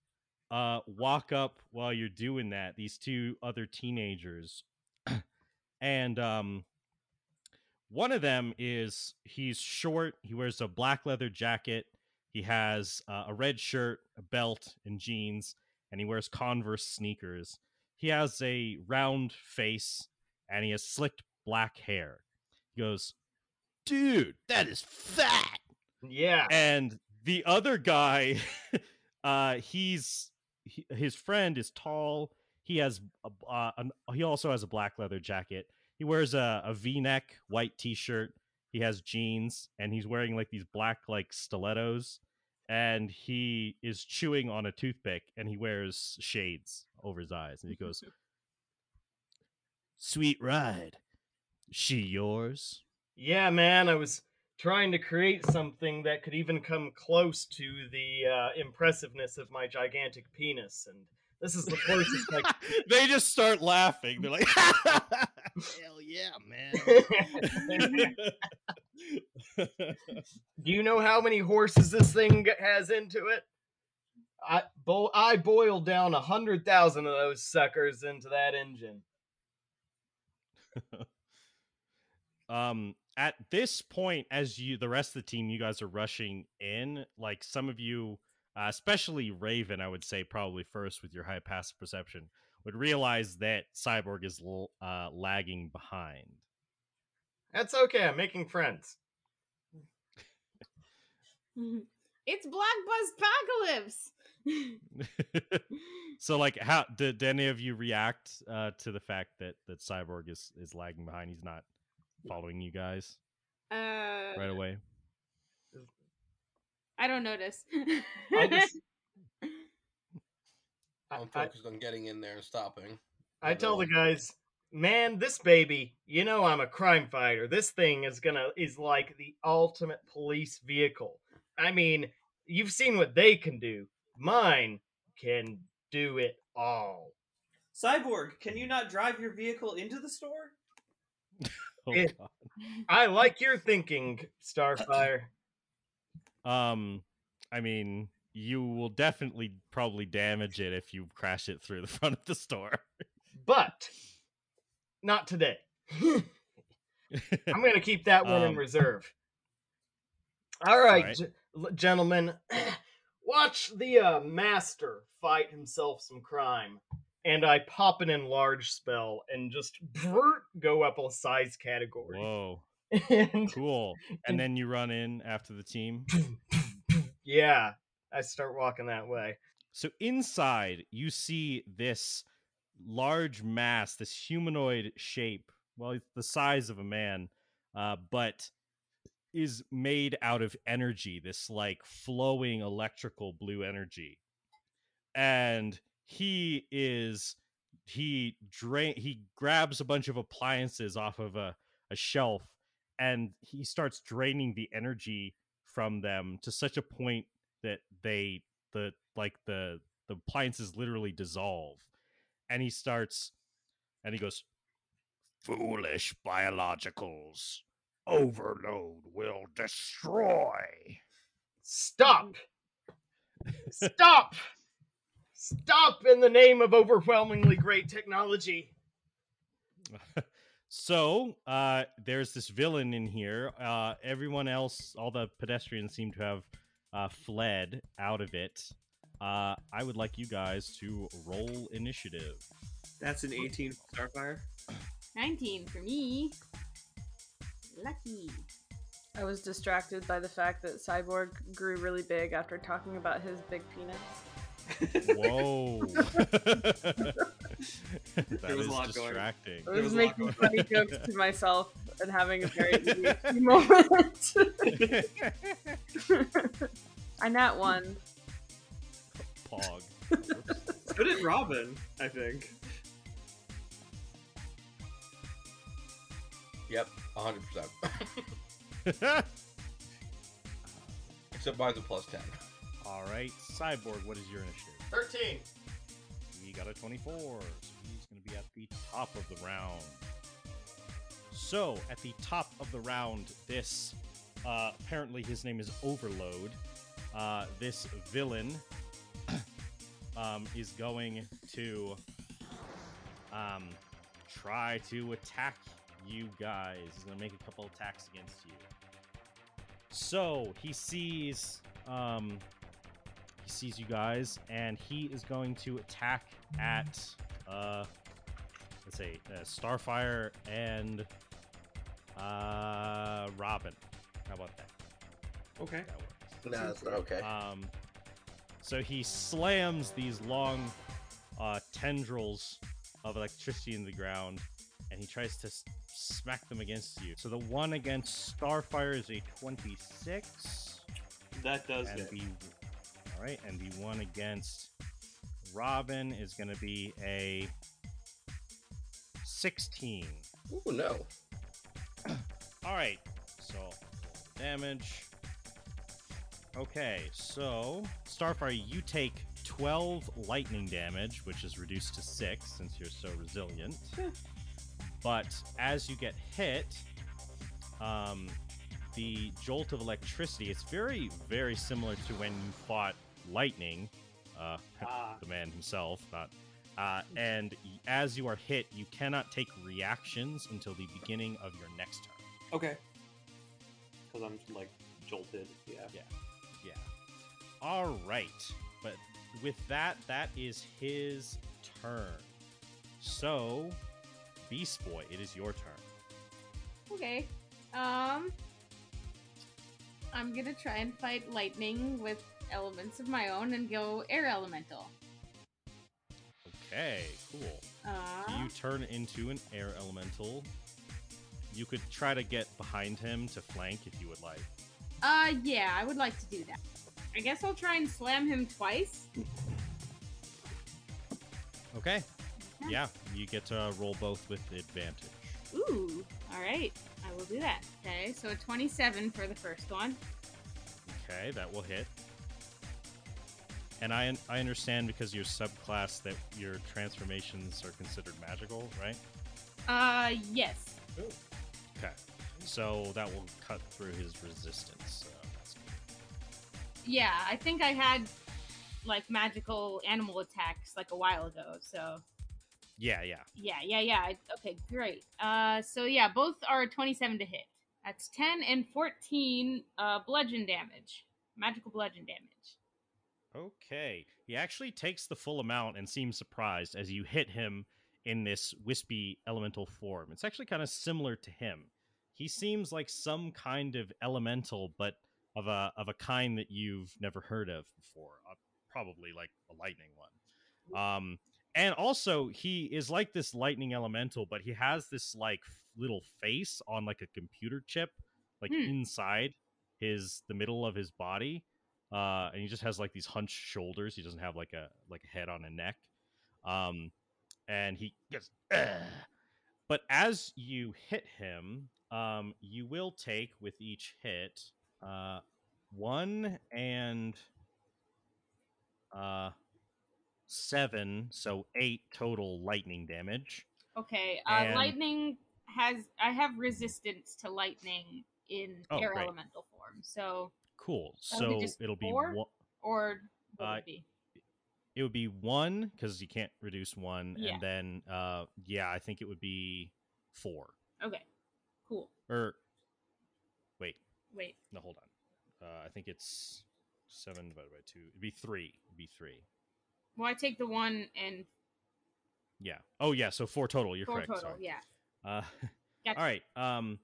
B: uh walk up while you're doing that these two other teenagers and um one of them is he's short he wears a black leather jacket he has uh, a red shirt a belt and jeans and he wears converse sneakers. He has a round face and he has slicked black hair. He goes dude that is fat!
A: Yeah.
B: and the other guy uh he's he, his friend is tall. He has a, uh, an, he also has a black leather jacket he wears a, a v-neck white t-shirt he has jeans and he's wearing like these black like stilettos and he is chewing on a toothpick and he wears shades over his eyes and he goes sweet ride she yours
A: Yeah, man, I was trying to create something that could even come close to the uh, impressiveness of my gigantic penis, and this is the closest I
B: they just start laughing. They're like, "Hell yeah, man!"
A: Do you know how many horses this thing has into it? I bo- I boiled down a hundred thousand of those suckers into that engine.
B: um, at this point, as you, the rest of the team, you guys are rushing in. Like some of you, uh, especially Raven, I would say probably first with your high passive perception, would realize that Cyborg is uh, lagging behind.
A: That's okay. I'm making friends.
D: it's Black Buzz Apocalypse.
B: so, like, how did, did any of you react uh, to the fact that that Cyborg is is lagging behind? He's not following you guys
D: uh,
B: right away.
D: I don't notice.
A: I just I,
C: I'm
A: I,
C: focused on getting in there and stopping.
A: I tell the guys, man, this baby, you know I'm a crime fighter. This thing is gonna is like the ultimate police vehicle. I mean, you've seen what they can do. Mine can do it all.
E: Cyborg, can you not drive your vehicle into the store?
B: Oh,
A: It- I like your thinking, Starfire.
B: Um, I mean, you will definitely probably damage it if you crash it through the front of the store.
A: But not today. I'm going to keep that one in
B: Um,
A: reserve. All right,
B: right.
A: g- gentlemen. Watch the uh, master fight himself some crime. And I pop an enlarge spell and just brrrt, go up a size category.
B: Whoa,
A: And
B: cool!
A: And-
B: And then you run in after the team.
A: yeah, I start walking that way.
B: So inside, you see this large mass, this humanoid shape. Well, it's the size of a man, uh, but is made out of energy. This like flowing electrical blue energy, and he is he drain he grabs a bunch of appliances off of a, a shelf and he starts draining the energy from them to such a point they the like the the appliances literally dissolve and he starts and he goes foolish biologicals overload will destroy
A: Stop! Stop! Stop in the name of overwhelmingly great technology.
B: so uh there's this villain in here uh everyone else all the pedestrians seem to have uh fled out of it uh i would like you guys to roll initiative
E: That's an 18 for Starfire.
D: 19 for me. Lucky.
F: I was distracted by the fact that Cyborg grew really big after talking about his big penis.
B: Whoa that
E: was
B: is
E: a lot going-
B: distracting
F: I
E: There
F: was
E: was
F: making funny jokes to myself and having a very ADHD moment. I nat one.
B: pog
E: So did Robin, I think.
C: Yep, 100%. Except mine's a plus 10.
B: All right, Cyborg, what is your initiative?
A: 13.
B: He got a 24, so he's going to be at the top of the round. So, at the top of the round, this uh, apparently his name is Overload. Uh, this villain um, is going to um, try to attack you guys. He's going to make a couple attacks against you. So he sees um, he sees you guys, and he is going to attack at uh, let's say uh, Starfire and uh, Robin. How about that?
E: Okay.
B: That works.
C: No, that's not okay.
B: Um, so he slams these long uh, tendrils of electricity in the ground, and he tries to s- smack them against you. So the one against Starfire is a 26,
E: That does
B: and
E: hit.
B: the all right, and the one against Robin is going to be a 16.
C: Ooh, no.
B: All right, so damage. Okay, so Starfire, you take 12 lightning damage, which is reduced to 6 since you're so resilient. but as you get hit, um, the jolt of electricity, it's very, very similar to when you fought lightning, uh,
E: Ah.
B: the man himself, not. Uh, and as you are hit, you cannot take reactions until the beginning of your next turn.
E: Okay. Because I'm like jolted. Yeah.
B: Yeah. Yeah. All right. But with that, that is his turn. So, Beast Boy, it is your turn.
D: Okay. Um, I'm gonna try and fight lightning with elements of my own and go air elemental.
B: Okay, cool.
D: Uh,
B: So you turn into an air elemental. You could try to get behind him to flank if you would like.
D: uh, yeah, I would like to do that. I guess I'll try and slam him twice.
B: Okay. Yeah, you get to roll both with advantage.
D: Ooh, all right, I will do that. Okay, so a 27 for the first one.
B: Okay, that will hit. And I I understand because you're subclass that your transformations are considered magical, right?
D: Uh, yes.
B: Okay. So that will cut through his resistance. So.
D: Yeah, I think I had like magical animal attacks like a while ago. So
B: Yeah, yeah.
D: yeah, yeah, yeah. Okay, great. Uh, so yeah, both are 27 to hit. That's 10 and 14 uh, bludgeon damage, magical bludgeon damage.
B: Okay. He actually takes the full amount and seems surprised as you hit him in this wispy elemental form. It's actually kind of similar to him. He seems like some kind of elemental, but of a of a kind that you've never heard of before. Uh, probably like a lightning one. Um, and also he is like this lightning elemental, but he has this like f- little face on like a computer chip, like
D: Hmm.
B: inside his the middle of his body uh, and he just has like these hunched shoulders. He doesn't have like a like a head on a neck, um, and he gets. "Ugh." But as you hit him, um, you will take with each hit uh, one and uh, seven, so eight total lightning damage.
D: Okay, uh,
B: And-
D: lightning has I have resistance to lightning in
B: Oh,
D: air
B: great.
D: elemental form. So
B: Cool. So it'll be
D: four?
B: one.
D: or what would
B: Uh,
D: it be?
B: It would be one because you can't reduce one,
D: Yeah.
B: and then uh, yeah, I think it would be four.
D: Okay, cool.
B: Or wait,
D: Wait,
B: no, hold on. Uh, I think it's seven divided by two. It'd be three. It'd be three.
D: well I take the one and
B: Yeah. Oh yeah. So four total. You're
D: four
B: correct.
D: total.
B: Sorry.
D: Yeah.
B: Uh,
D: Gotcha.
B: all right. Um,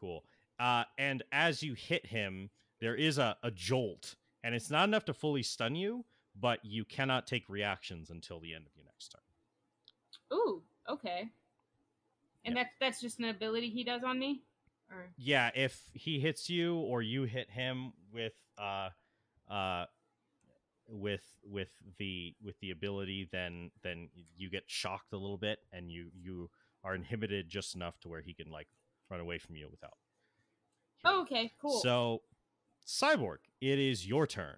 B: cool. Uh, and as you hit him, there is a, a jolt, and it's not enough to fully stun you, but you cannot take reactions until the end of your next turn.
D: Ooh, okay. And
B: Yeah.
D: that's that's just an ability he does on me? Or
B: Yeah, if he hits you or you hit him with uh uh with with the with the ability then then you get shocked a little bit and you you are inhibited just enough to where he can like run away from you without
D: oh, okay, cool.
B: So Cyborg, it is your turn.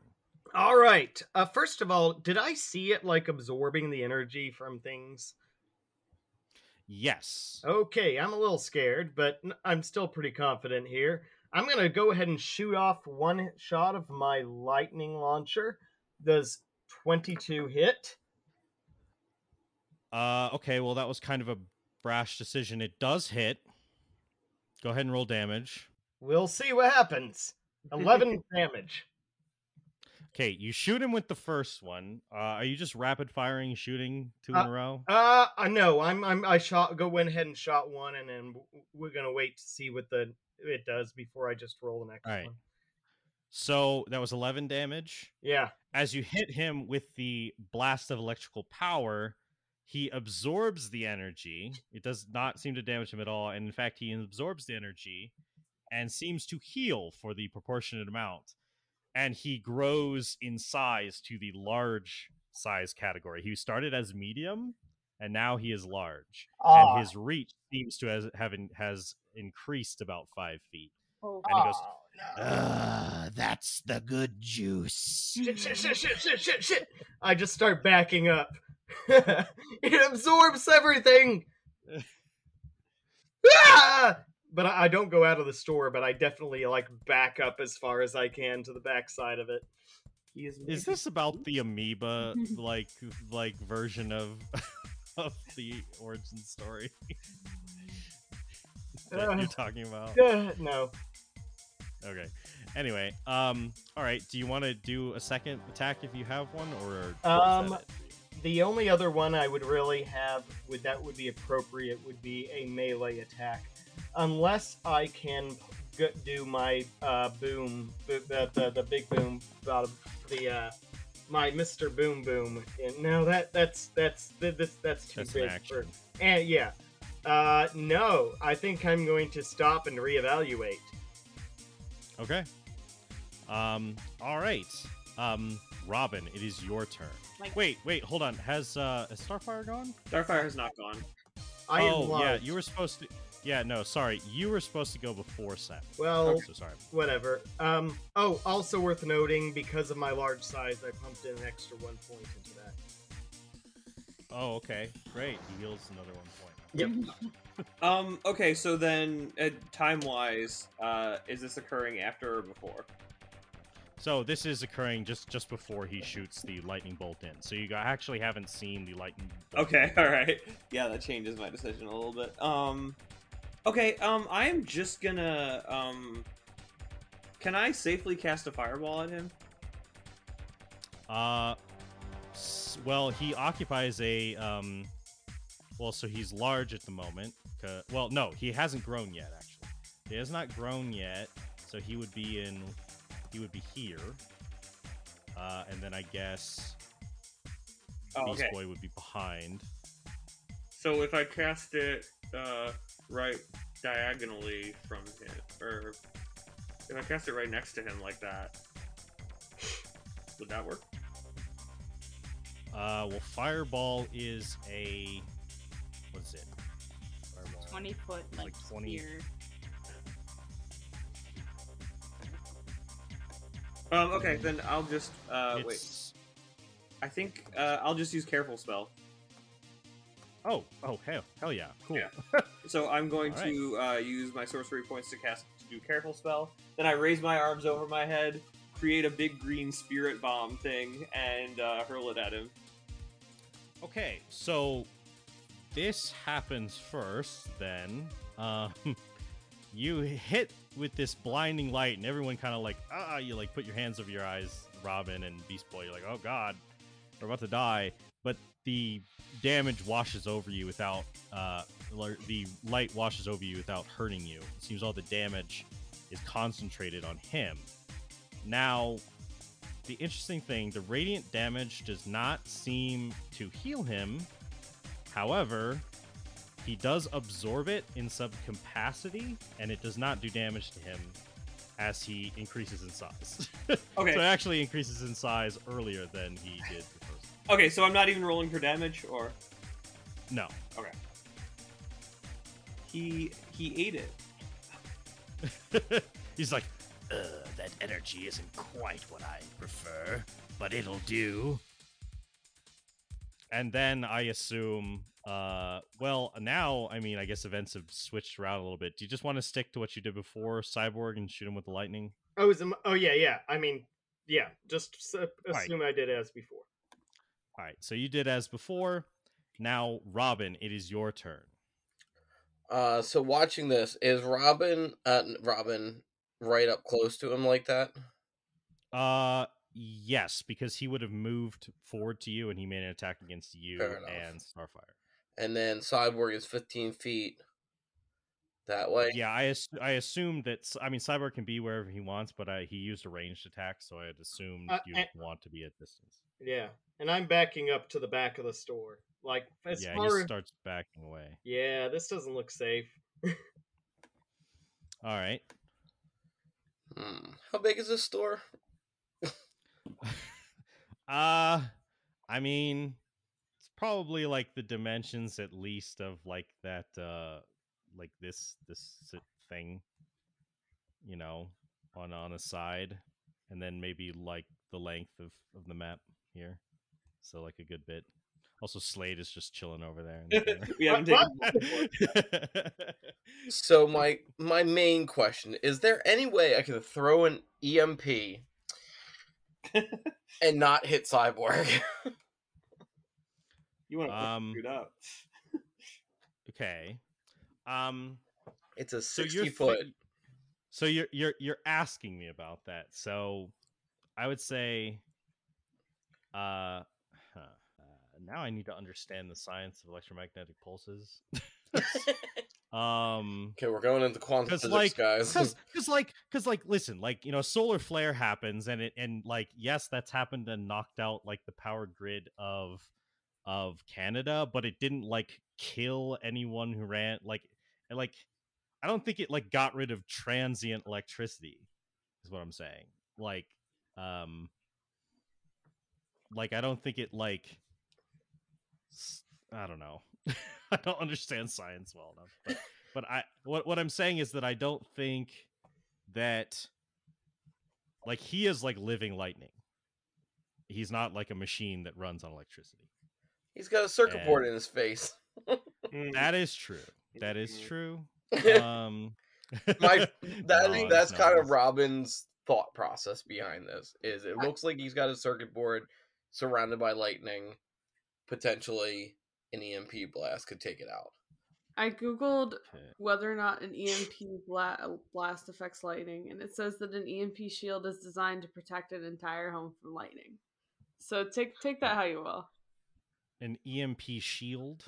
A: All right. Uh, first of all, did I see it like absorbing the energy from things?
B: Yes.
A: Okay, I'm a little scared, but I'm still pretty confident here. I'm gonna go ahead and shoot off one shot of my lightning launcher. Does 22 hit?
B: Uh, okay, well, that was kind of a brash decision. It does hit. Go ahead and roll damage.
A: We'll see what happens. 11 damage.
B: Okay, you shoot him with the first one. Uh, are you just rapid firing, shooting two in a row?
A: Uh, I know. I'm. I'm. I shot. Go went ahead and shot one, and then we're gonna wait to see what the it does before I just roll the next
B: Alright.
A: one.
B: So that was 11 damage.
A: Yeah.
B: As you hit him with the blast of electrical power, he absorbs the energy. It does not seem to damage him at all. And in fact, he absorbs the energy and seems to heal for the proportionate amount. And he grows in size to the large size category. He started as medium and now he is large.
A: Ah.
B: And his reach seems to has, have in, has increased about five feet.
F: Oh,
B: And he goes,
A: Oh, no.
B: Ah, that's the good juice.
A: shit, shit, shit, shit, shit, shit, shit. I just start backing up. it absorbs everything. ah! But I I don't go out of the store, but I definitely like back up as far as I can to the back side of it.
E: Is.
B: Is this about the amoeba like like version of of the origin story that
A: Uh.
B: you're talking about?
A: Uh, no.
B: Okay. Anyway, um, all right. Do you want to do a second attack if you have one, or
A: Um. The only other one I would really have would that would be appropriate would be a melee attack, unless I can g- do my uh, boom, the the, the, the big boom, uh, the uh, my Mister Boom Boom. And no, that that's that's that's, that's too
B: That's
A: big
B: action.
A: for. And yeah, uh, no, I think I'm going to stop and reevaluate.
B: Okay. Um. All right. Um. Robin, it is your turn.
D: Like,
B: Wait, wait, hold on. Has uh has Starfire gone?
E: Starfire has not gone.
A: I am
B: oh yeah, you were supposed to. Yeah, no, sorry, you were supposed to go before Sam.
A: Well,
B: I'm so sorry.
A: whatever. Um. Oh, also worth noting because of my large size, I pumped in an extra one point into that.
B: Oh, okay, great. He heals another one point.
A: Yep.
E: Um. Okay. So then, uh, time wise, uh, is this occurring after or before?
B: So this is occurring just just before he shoots the lightning bolt in. So you actually haven't seen the lightning. Bolt
E: Okay. All right. Yeah, that changes my decision a little bit. Um. Okay. Um. I am just gonna. Um. Can I safely cast a fireball at him?
B: Uh, well, he occupies a um, well, so he's large at the moment. well, no, he hasn't grown yet. Actually, he has not grown yet. So he would be in, he would be here. Uh, and then I guess
E: Oh,
B: Beast
E: okay.
B: Boy would be behind.
E: So if I cast it uh, right diagonally from him, or if I cast it right next to him like that, would that work?
B: Uh, well, Fireball is a what is it? Fireball.
D: 20 foot like,
B: Like 20.
D: sphere.
E: Um. Okay, then I'll just uh, wait. I think uh, I'll just use careful spell.
B: Oh, oh, hell, hell yeah, cool.
E: Yeah. So I'm going
B: right.
E: to uh, use my sorcery points to cast to do careful spell. Then I raise my arms over my head, create a big green spirit bomb thing, and uh, hurl it at him.
B: Okay, so this happens first. Then, um, you hit with this blinding light, and everyone kind of like ah, you like put your hands over your eyes, Robin and Beast Boy. You're like, oh god, we're about to die. But the damage washes over you without uh, the light washes over you without hurting you. It seems all the damage is concentrated on him. Now, the interesting thing the radiant damage does not seem to heal him. However, he does absorb it in some capacity, and it does not do damage to him as he increases in size.
E: Okay.
B: so it actually increases in size earlier than he did.
E: Okay, so I'm not even rolling for damage, or
B: No.
E: okay. He he ate it.
B: He's like, uh, that energy isn't quite what I prefer. but it'll do. And then I assume, uh, well, now I mean, I guess events have switched around a little bit. Do you just want to stick to what you did before, Cyborg, and shoot him with the lightning?
A: Oh, is it, oh yeah, yeah. I mean, yeah. Just s-
B: Right.
A: assume I did as before.
B: All right, so you did as before. Now, Robin, it is your turn.
C: Uh, so watching this is Robin. Uh, Robin right up close to him like that.
B: Uh, yes, because he would have moved forward to you, and he made an attack against you
C: Fair
B: and Starfire.
C: and then Cyborg is 15 feet that way.
B: Yeah, I ass- I assumed that. I mean, Cyborg can be wherever he wants, but I, he used a ranged attack, so I had assumed
A: Uh,
B: you'd
A: and-
B: want to be at distance.
A: Yeah, and I'm backing up to the back of the store. Like as
B: yeah,
A: far
B: he starts backing away.
A: yeah, this doesn't look safe.
B: All right.
C: Hmm. How big is this store?
B: uh I mean, it's probably like the dimensions at least of like that uh like this this thing, you know, on on a side and then maybe like the length of of the map here. So like a good bit. Also Slade is just chilling over there. in the corner.
E: we haven't taken.
C: So my my main question is: There any way I can throw an EMP and not hit Cyborg?
E: You want to
B: Um,
E: screwed up?
B: okay. Um
C: it's a sixty
B: you're
C: foot.
B: thi- so you're you're you're asking me about that. So I would say uh, huh, uh now I need to understand the science of electromagnetic pulses. um
C: Okay, we're going into quantum
B: 'Cause,
C: physics,
B: like-
C: guys.
B: because because like because like listen like you know solar flare happens and it and like yes that's happened and knocked out like the power grid of of canada but it didn't like kill anyone who ran like like i don't think it like got rid of transient electricity is what i'm saying like um like i don't think it like I don't know i don't understand science well enough but but I what what I'm saying is that I don't think that like he is like living lightning. He's not like a machine that runs on electricity.
C: He's got a circuit board in his face.
E: Mm.
B: That is true. That is
E: Mhm.
B: true.
C: My
B: Um
C: that
B: no,
C: that's
B: no,
C: kind of Robin's thought process behind this. Is it looks like he's got a circuit board surrounded by lightning, potentially an EMP blast could take it out.
F: I googled whether or not an EMP bla- blast affects lightning, and it says that an EMP shield is designed to protect an entire home from lightning. So take take that how you will.
B: an EMP shield.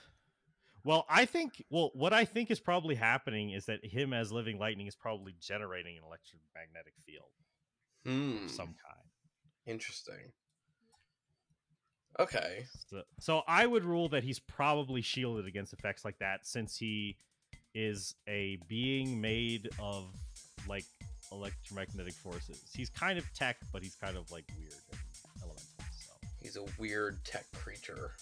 B: Well, I think well what I think is probably happening is that him as living lightning is probably generating an electromagnetic field
C: Hmm.
B: of some kind.
C: Interesting. Okay.
B: So, so I would rule that he's probably shielded against effects like that since he is a being made of like electromagnetic forces. He's kind of tech, but he's kind of like weird and elemental. So.
C: He's a weird tech creature.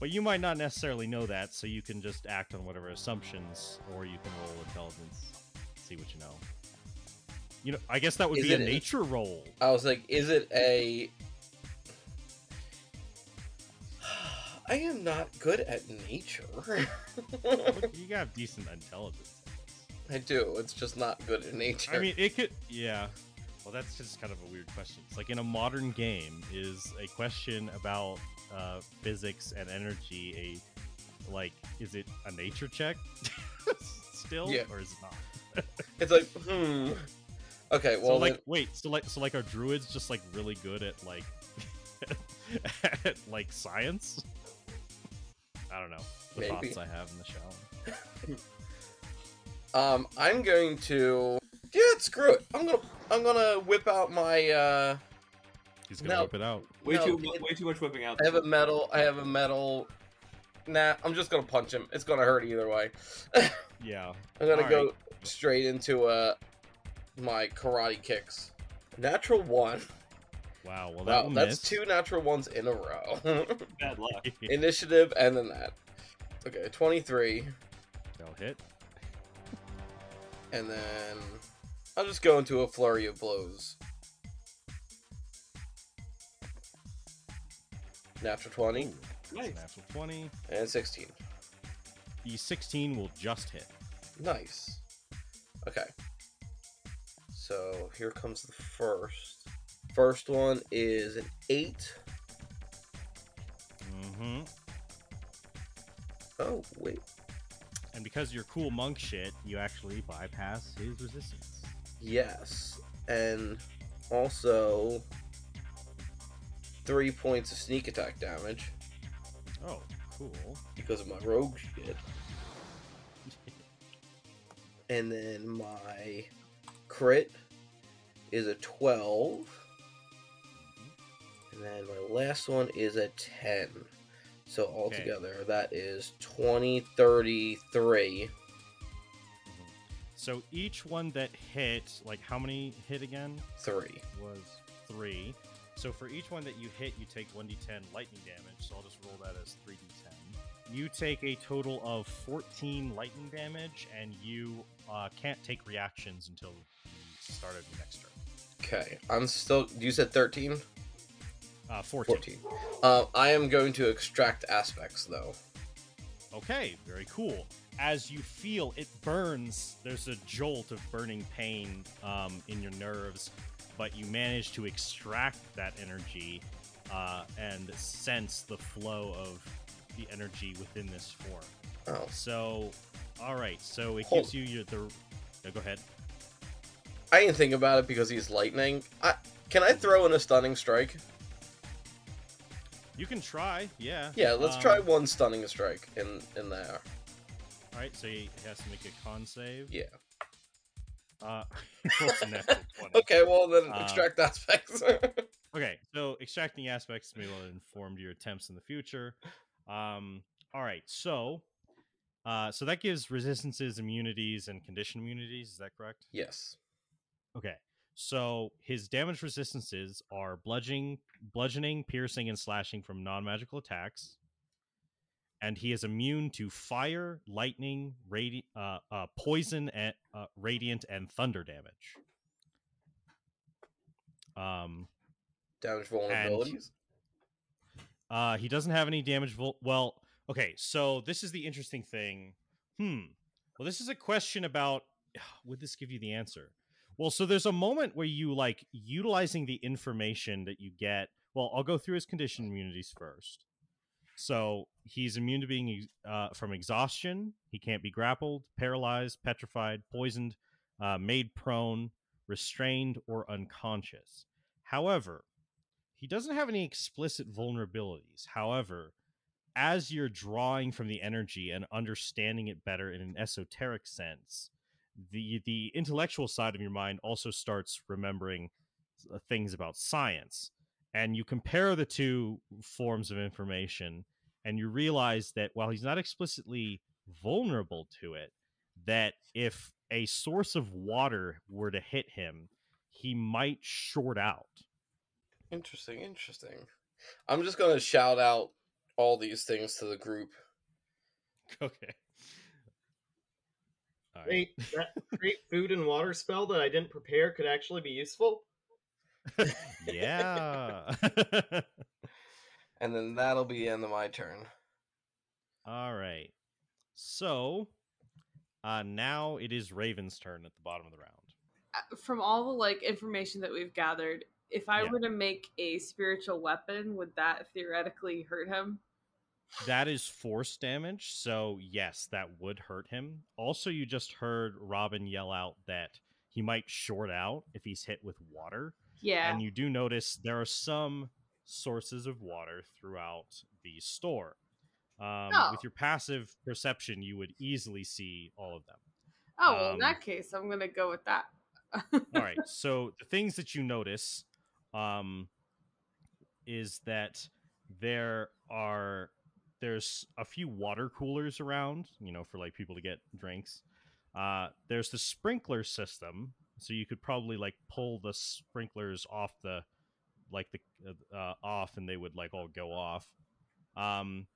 B: But you might not necessarily know that, so you can just act on whatever assumptions, or you can roll intelligence, see what you know. You know, I guess that would
C: Is
B: be a nature roll.
C: I was like, is it a. I am not good at nature.
B: You got decent intelligence. I.
C: Do. It's just not good at nature.
B: I mean, it could, yeah. Well, that's just kind of a weird question. It's like in a modern game, is a question about uh, physics and energy a like, is it a nature check still,
C: Yeah.
B: or is it not?
C: it's like, hmm. Okay, well,
B: so like,
C: then-
B: wait, so like, so like, are druids just like really good at like, at like science? I don't know. The
C: Maybe.
B: thoughts I have in the shower.
C: um, I'm going to. Yeah, screw it. I'm gonna. I'm gonna whip out my. uh
B: He's gonna
C: No.
B: whip it out.
E: Way
C: No,
E: too
C: it-
E: way too much whipping out.
C: I have a metal. I have a metal. Nah, I'm just gonna punch him. It's gonna hurt either way.
B: Yeah.
C: I'm gonna
B: All
C: go
B: right.
C: straight into uh my karate kicks. Natural one.
B: Wow. Well, that
C: Wow, that's
B: miss.
C: two natural ones in a row.
E: bad luck.
C: Initiative and then that. Okay, 23.
B: That'll hit.
C: And then I'll just go into a flurry of blows. Natural 20
B: Ooh,
E: Nice.
B: natural 20.
C: and 16.
B: The 16 will just hit.
C: Nice. Okay. So here comes the first. First one is an 8.
B: Mm-hmm.
C: Oh, wait.
B: And because you're cool monk shit, you actually bypass his resistance.
C: Yes. And also 3 points of sneak attack damage
B: Oh, cool.
C: because of my rogue shit. And then my crit is a 12. And then my last one is a 10. So altogether, that is 2033.
B: So each one that hit, like how many hit again?
C: 3.
B: Was three. So for each one that you hit, you take 1d10 lightning damage. So I'll just roll that as 3d10. You take a total of 14 lightning damage, and you uh, can't take reactions until the start of your next turn.
C: Okay. I'm still. You said 13?
B: Uh, 14.
C: 14. Uh, I am going to extract aspects, though.
B: Okay, very cool. As you feel it burns, there's a jolt of burning pain um, in your nerves, but you manage to extract that energy uh, and sense the flow of the energy within this form.
C: Oh.
B: So, all right. So it
C: Hold-
B: gives you your the. no, go ahead.
C: I didn't think about it because he's lightning. I, can I throw in a stunning strike?
B: You can try. Yeah.
C: Yeah, let's
B: Um,
C: try one stunning strike in in there.
B: All right. So he has to make a con save.
C: Yeah.
B: Uh, rolls a natural 20.
C: Okay, well then
B: Uh,
C: extract aspects.
B: Okay, so extracting aspects may well inform your attempts in the future. Um, all right, so uh, so that gives resistances, immunities, and condition immunities. Is that correct?
C: yes.
B: Okay, so his damage resistances are bludgeoning, bludgeoning, piercing, and slashing from non-magical attacks, and he is immune to fire, lightning, radi- uh, uh, poison, and uh, radiant, and thunder damage. Um,
C: Damage vulnerabilities.
B: Uh, he doesn't have any damage. Vul- well, okay. So this is the interesting thing. Hmm. Well, this is a question about. Would this give you the answer? Well, so there's a moment where you like utilizing the information that you get. Well, I'll go through his condition immunities first. So he's immune to being uh, from exhaustion. He can't be grappled, paralyzed, petrified, poisoned, uh, made prone, restrained, or unconscious. However, he doesn't have any explicit vulnerabilities. However, as you're drawing from the energy and understanding it better in an esoteric sense, the the intellectual side of your mind also starts remembering uh, things about science, and you compare the two forms of information, and you realize that while he's not explicitly vulnerable to it, that if a source of water were to hit him, he might short out.
C: Interesting, interesting. I'm just gonna shout out all these things to the group.
B: Okay. All right.
A: Great, that great food and water spell that I didn't prepare could actually be useful.
B: yeah.
C: And then that'll be the end of my turn.
B: All right. So, uh now it is Raven's turn at the bottom of the round.
F: Uh, From all the like information that we've gathered, if I
B: Yeah.
F: were to make a spiritual weapon, would that theoretically hurt him?
B: That is force damage, so yes, that would hurt him. Also, you just heard Robin yell out that he might short out if he's hit with water.
F: Yeah.
B: And you do notice there are some sources of water throughout the store. Um,
F: Oh.
B: With your passive perception, you would easily see all of them.
F: oh well, in
B: um,
F: that case, I'm gonna go with that.
B: All right. So the things that you notice um, is that there are there's a few water coolers around, you know, for like people to get drinks. Uh, there's the sprinkler system, so you could probably like pull the sprinklers off the like the uh, off, and they would like all go off. Um,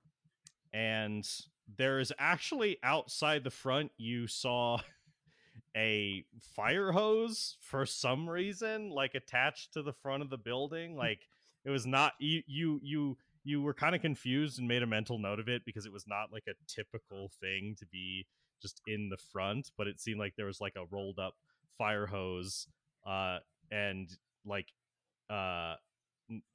B: and there is actually outside the front you saw a fire hose for some reason like attached to the front of the building like it was not you you you you were kind of confused and made a mental note of it because it was not like a typical thing to be just in the front, but it seemed like there was like a rolled up fire hose uh and like uh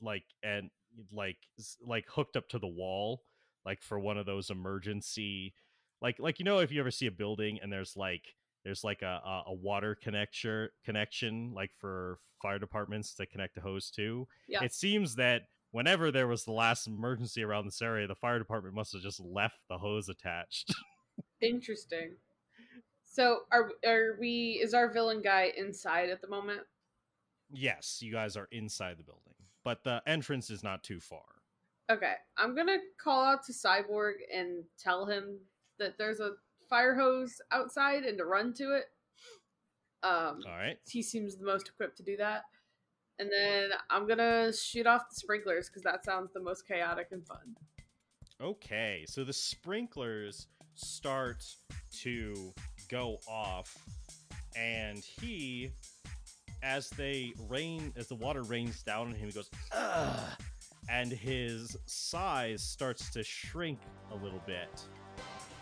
B: like and like like hooked up to the wall like for one of those emergency like like you know if you ever see a building and there's like there's like a a, a water connection connection like for fire departments to connect a hose to
F: Yeah.
B: it seems that whenever there was the last emergency around this area the fire department must have just left the hose attached
F: Interesting. So are are we? Is our villain guy inside at the moment?
B: yes you guys are inside the building but the entrance is not too far
F: Okay, I'm gonna call out to Cyborg and tell him that there's a fire hose outside and to run to it. Um,
B: all right
F: he seems the most equipped to do that. And then I'm gonna shoot off the sprinklers because that sounds the most chaotic and fun.
B: Okay, so the sprinklers start to go off, and he, as they rain, as the water rains down on him, he goes, Ugh! and his size starts to shrink a little bit.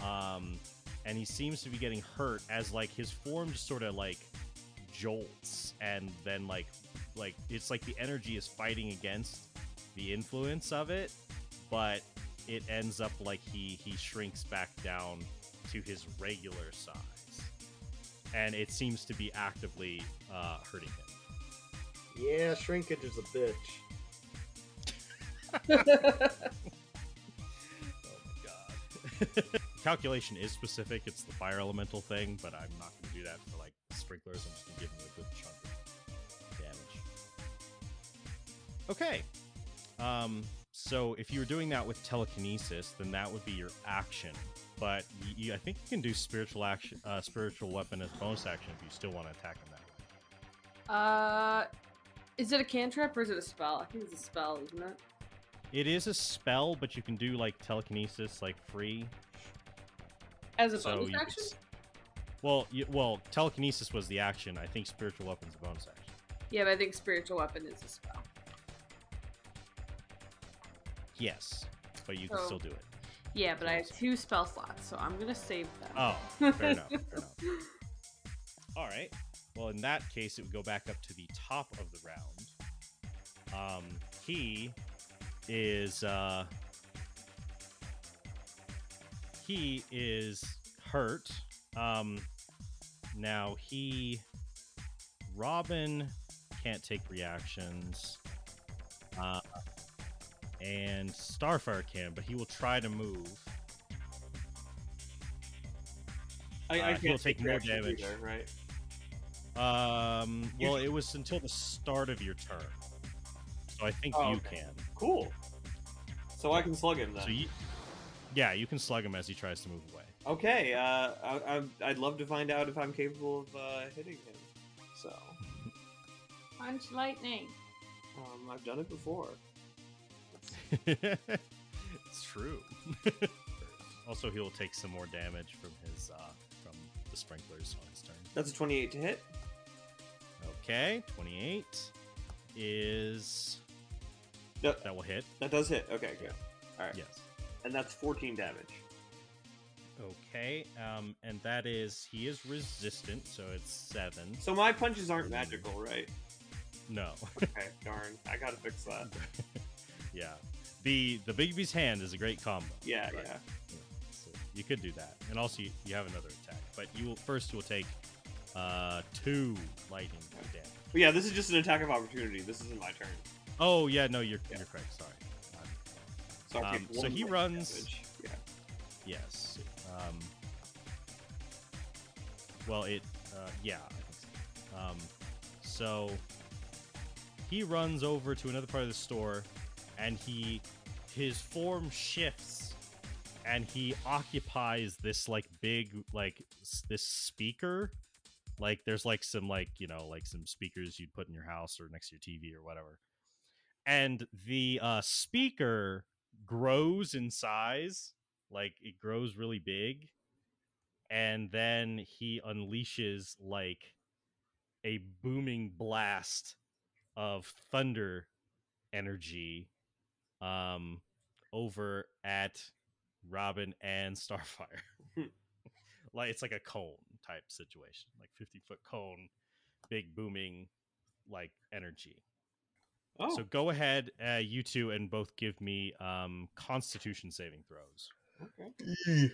B: Um, and he seems to be getting hurt as like his form just sort of like jolts, and then like, like it's like the energy is fighting against the influence of it, but it ends up like he he shrinks back down to his regular size, and it seems to be actively uh, hurting him.
A: Yeah, shrinkage is a bitch.
B: Oh my god! Calculation is specific; it's the fire elemental thing, but I'm not going to do that for like sprinklers. I'm just going to give him a good chunk Okay. Um, so if you were doing that with telekinesis, then that would be your action. But you, you, I think you can do spiritual action, uh, spiritual weapon as bonus action if you still want to attack him that way.
F: uh, is it a cantrip or is it a spell? I think it's a spell, isn't it?
B: It is a spell, but you can do like telekinesis like free.
F: As a
B: so
F: bonus
B: could
F: action?
B: Well, you, well, telekinesis was the action. I think spiritual weapon's a bonus action.
F: Yeah, but I think spiritual weapon is a spell.
B: Yes, but you can still do it.
F: Yeah, but I have two spell slots, so I'm gonna save them.
B: Oh, fair enough. Fair enough. All right. Well, in that case, it would go back up to the top of the round. Um, he is uh, he is hurt. Um, now he Robin can't take reactions. And Starfire can, but he will try to move.
E: I, I
B: Uh,
E: can't
B: he'll take more damage.
E: either, right?
B: Um, well, it was until the start of your turn, so I think
E: Oh,
B: you
E: okay.
B: can.
E: Cool. So I can slug him then.
B: So you, yeah, you can slug him as he tries to move away.
E: Okay, uh, I, I, I'd love to find out if I'm capable of uh, hitting him. So,
D: Punch lightning.
E: um, I've done it before.
B: It's true. also, he will take some more damage from his uh, from the sprinklers on his turn.
E: That's a 28 to hit.
B: Okay, twenty-eight is
E: No,
B: that will hit.
E: that does hit. Okay, good. All right,
B: Yes.
E: and that's 14 damage.
B: Okay, um, and that is he is resistant, so it's seven.
E: So my punches aren't magical, right?
B: No.
E: Okay, darn. I gotta fix that.
B: yeah. The the Bigby's hand is a great combo.
E: Yeah,
B: Right.
E: yeah.
B: So you could do that, and also you, you have another attack, but you will first you will take uh two lightning damage.
E: But yeah, this is just an attack of opportunity. This isn't my turn.
B: Oh yeah, no, you're
E: Yeah.
B: you're correct. Sorry.
E: So,
B: Um, so he runs-
E: damage. Yeah.
B: yes. Um. Well, it. Uh, yeah. So. Um. So he runs over to another part of the store, and he his form shifts, and he occupies this like big like s- this speaker. Like there's like some like you know like some speakers you'd put in your house or next to your TV or whatever, and the uh, speaker grows in size, like it grows really big, and then he unleashes like a booming blast of thunder energy um over at Robin and Starfire. like it's like a cone type situation, like 50 foot cone, big booming like energy.
E: Oh,
B: So go ahead, uh, you two, and both give me um, Constitution saving throws.
E: okay.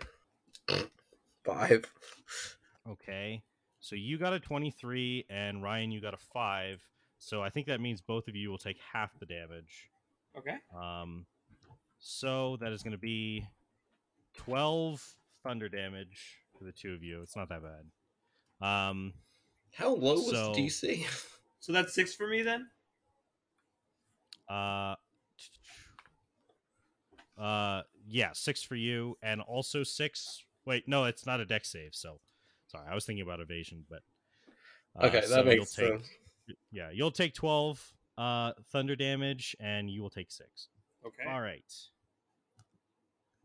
C: Five.
B: Okay. So you got a 23, and Ryan, you got a 5. So I think that means both of you will take half the damage.
E: Okay.
B: Um, so that is going to be 12 thunder damage for the two of you. It's not that bad. Um,
C: How low was DC?
E: So that's six for me then.
B: uh, uh, yeah, six for you, and also six. Wait, no, it's not a dex save. So, sorry, I was thinking about evasion, but uh,
C: Okay, that
B: so
C: makes
B: you'll take,
C: sense.
B: Yeah, you'll take twelve uh thunder damage, and you will take six.
E: Okay.
B: All right.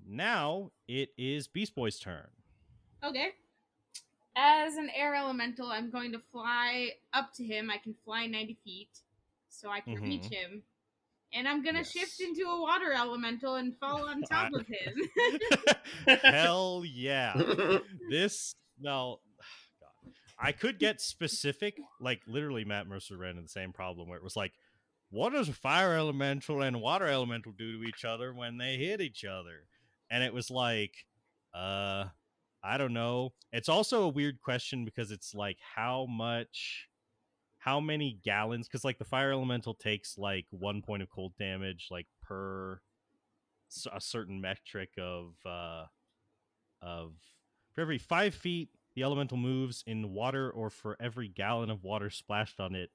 B: Now it is Beast Boy's turn.
D: Okay. As an air elemental, I'm going to fly up to him. I can fly 90 feet, so I can reach
B: Mhm.
D: him. And I'm going to
B: Yes.
D: shift into a water elemental and fall on top of him.
B: Hell yeah. this no God. I could get specific, like literally Matt Mercer ran into the same problem where it was like, what does a fire elemental and water elemental do to each other when they hit each other? And it was like, uh, I don't know. It's also a weird question because it's like how much how many gallons because like the fire elemental takes like one point of cold damage like per a certain metric of uh of for every five feet the elemental moves in water or for every gallon of water splashed on it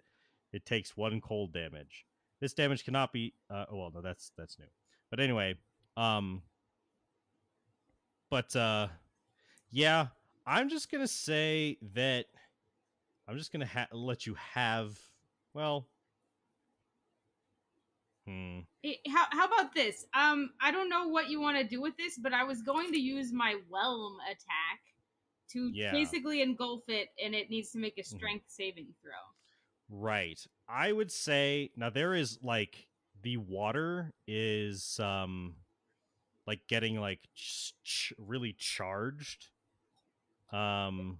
B: it takes one cold damage this damage cannot be uh oh, well no that's that's new but anyway um but uh yeah i'm just gonna say that i'm just gonna ha- let you have well hmm
D: Eh, how, how about this? Um, I don't know what you want to do with this, but I was going to use my whelm attack to
B: Yeah.
D: basically engulf it, and it needs to make a
B: Mhm.
D: strength saving throw.
B: Right. I would say now there is like the water is um like getting like ch- ch- really charged. Um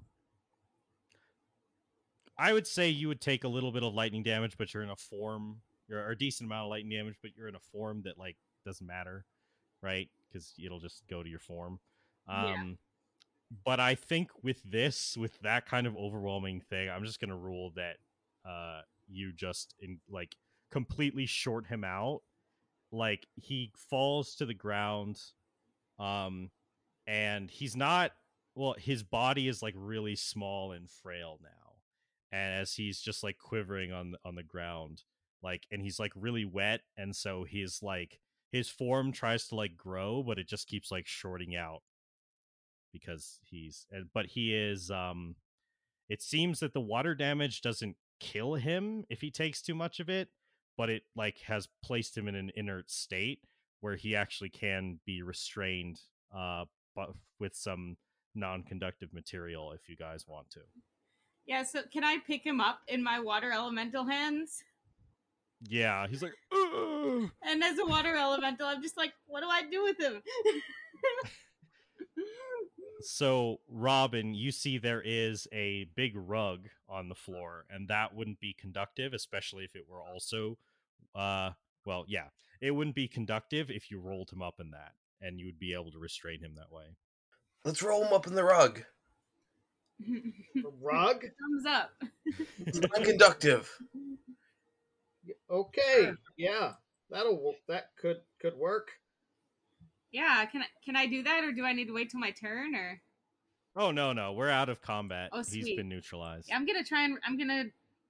B: I would say you would take a little bit of lightning damage but you're in a form you're or a decent amount of lightning damage but you're in a form that like doesn't matter, right? Cuz it'll just go to your form. Um
D: Yeah.
B: but I think with this with that kind of overwhelming thing, I'm just going to rule that uh you just in like completely short him out. Like he falls to the ground um and he's not well his body is like really small and frail now. And as he's just like quivering on on the ground like and he's like really wet and so he's like his form tries to like grow but it just keeps like shorting out because he's but he is um it seems that the water damage doesn't kill him if he takes too much of it but it like has placed him in an inert state where he actually can be restrained uh but with some non-conductive material if you guys want to
D: Yeah, so can I pick him up in my water elemental hands?
B: yeah he's like "Ugh."
D: And as a water elemental, I'm just like, what do I do with him?
B: so robin you see there is a big rug on the floor and that wouldn't be conductive especially if it were also uh well yeah it wouldn't be conductive if you rolled him up in that and you would be able to restrain him that way
C: Let's roll him up in the rug.
A: The rug?
D: Thumbs up.
C: It's unconductive.
A: Okay, yeah, that'll that could could work.
D: Yeah, can I can I do that, or do I need to wait till my turn? Or
B: oh no no we're out of combat
D: Oh,
B: he's
D: sweet.
B: been neutralized
D: I'm gonna try and I'm gonna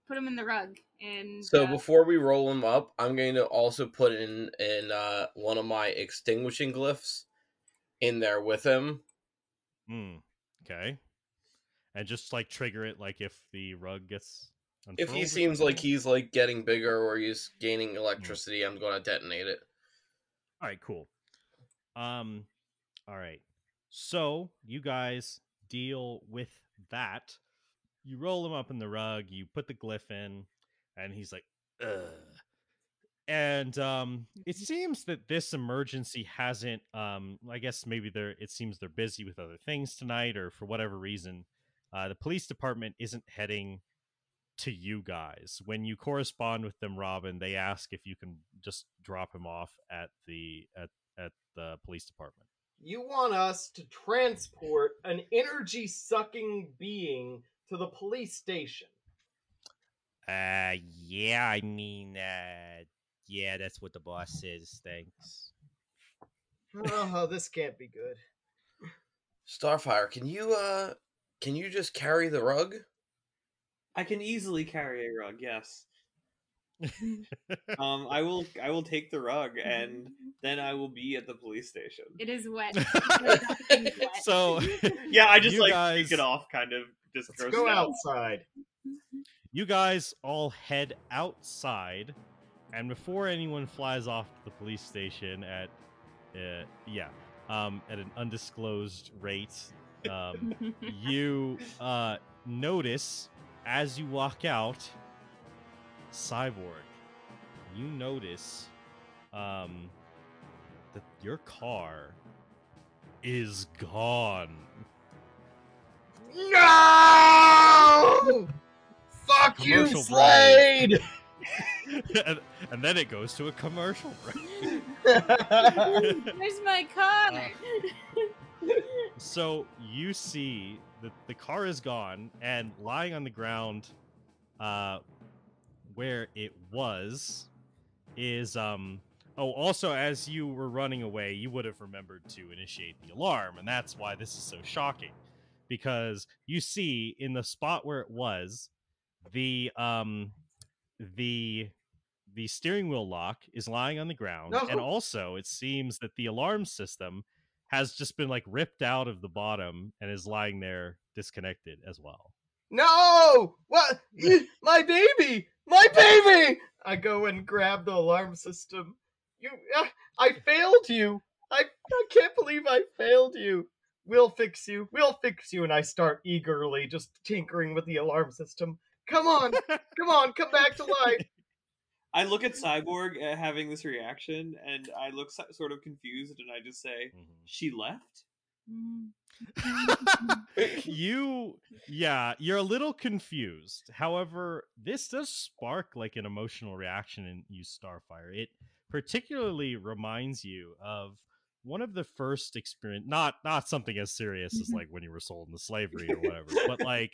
D: put him in the rug and
C: So
D: uh,
C: before we roll him up, I'm going to also put in in uh, one of my extinguishing glyphs in there with him.
B: Hmm. Okay. And just like trigger it, like if the rug gets.
C: If he seems like he's like getting bigger or he's gaining electricity, I'm going to detonate it.
B: All right, cool. Um, all right. So you guys deal with that. You roll him up in the rug. You put the glyph in, and he's like, "Ugh." and um, it seems that this emergency hasn't. Um, I guess maybe they're. It seems they're busy with other things tonight, or for whatever reason, uh, the police department isn't heading to you guys. When you correspond with them, Robin, they ask if you can just drop him off at the at at the police department.
A: You want us to transport an energy sucking being to the police station.
G: Uh, yeah, I mean, uh, yeah, that's what the boss says. Thanks.
A: Oh, this can't be good.
C: Starfire, can you uh can you just carry the rug?
E: I can easily carry a rug. Yes. Um, I will. I will take the rug, and then I will be at the police station.
D: It is wet. Wet.
B: so
E: Yeah, I just like
B: guys-
E: take it off, kind of just
A: Let's
E: gross
A: go
E: it out.
A: outside.
B: you guys all head outside, and before anyone flies off to the police station at, uh, yeah, um, at an undisclosed rate, um, you uh, notice as you walk out, Cyborg. You notice um, that your car is gone.
A: No! Fuck you, Slade!
B: and, and then it goes to a commercial break.
D: Where's my car?
B: so you see that the car is gone and lying on the ground uh where it was is um oh also as you were running away you would have remembered to initiate the alarm and that's why this is so shocking because you see in the spot where it was the um the the steering wheel lock is lying on the ground and also it seems that the alarm system has just been like ripped out of the bottom and is lying there disconnected as well.
A: no! What? My baby! My baby! I go and grab the alarm system. You, uh, I failed you. I, I can't believe I failed you. We'll fix you. We'll fix you. And I start eagerly just tinkering with the alarm system. Come on, come on, come back to life.
E: I look at Cyborg uh, having this reaction, and I look so- sort of confused, and I just say, "She left."
B: you yeah, you're a little confused. However, this does spark like an emotional reaction in you Starfire. It particularly reminds you of one of the first experience not not something as serious as mm-hmm. like when you were sold into slavery or whatever, but like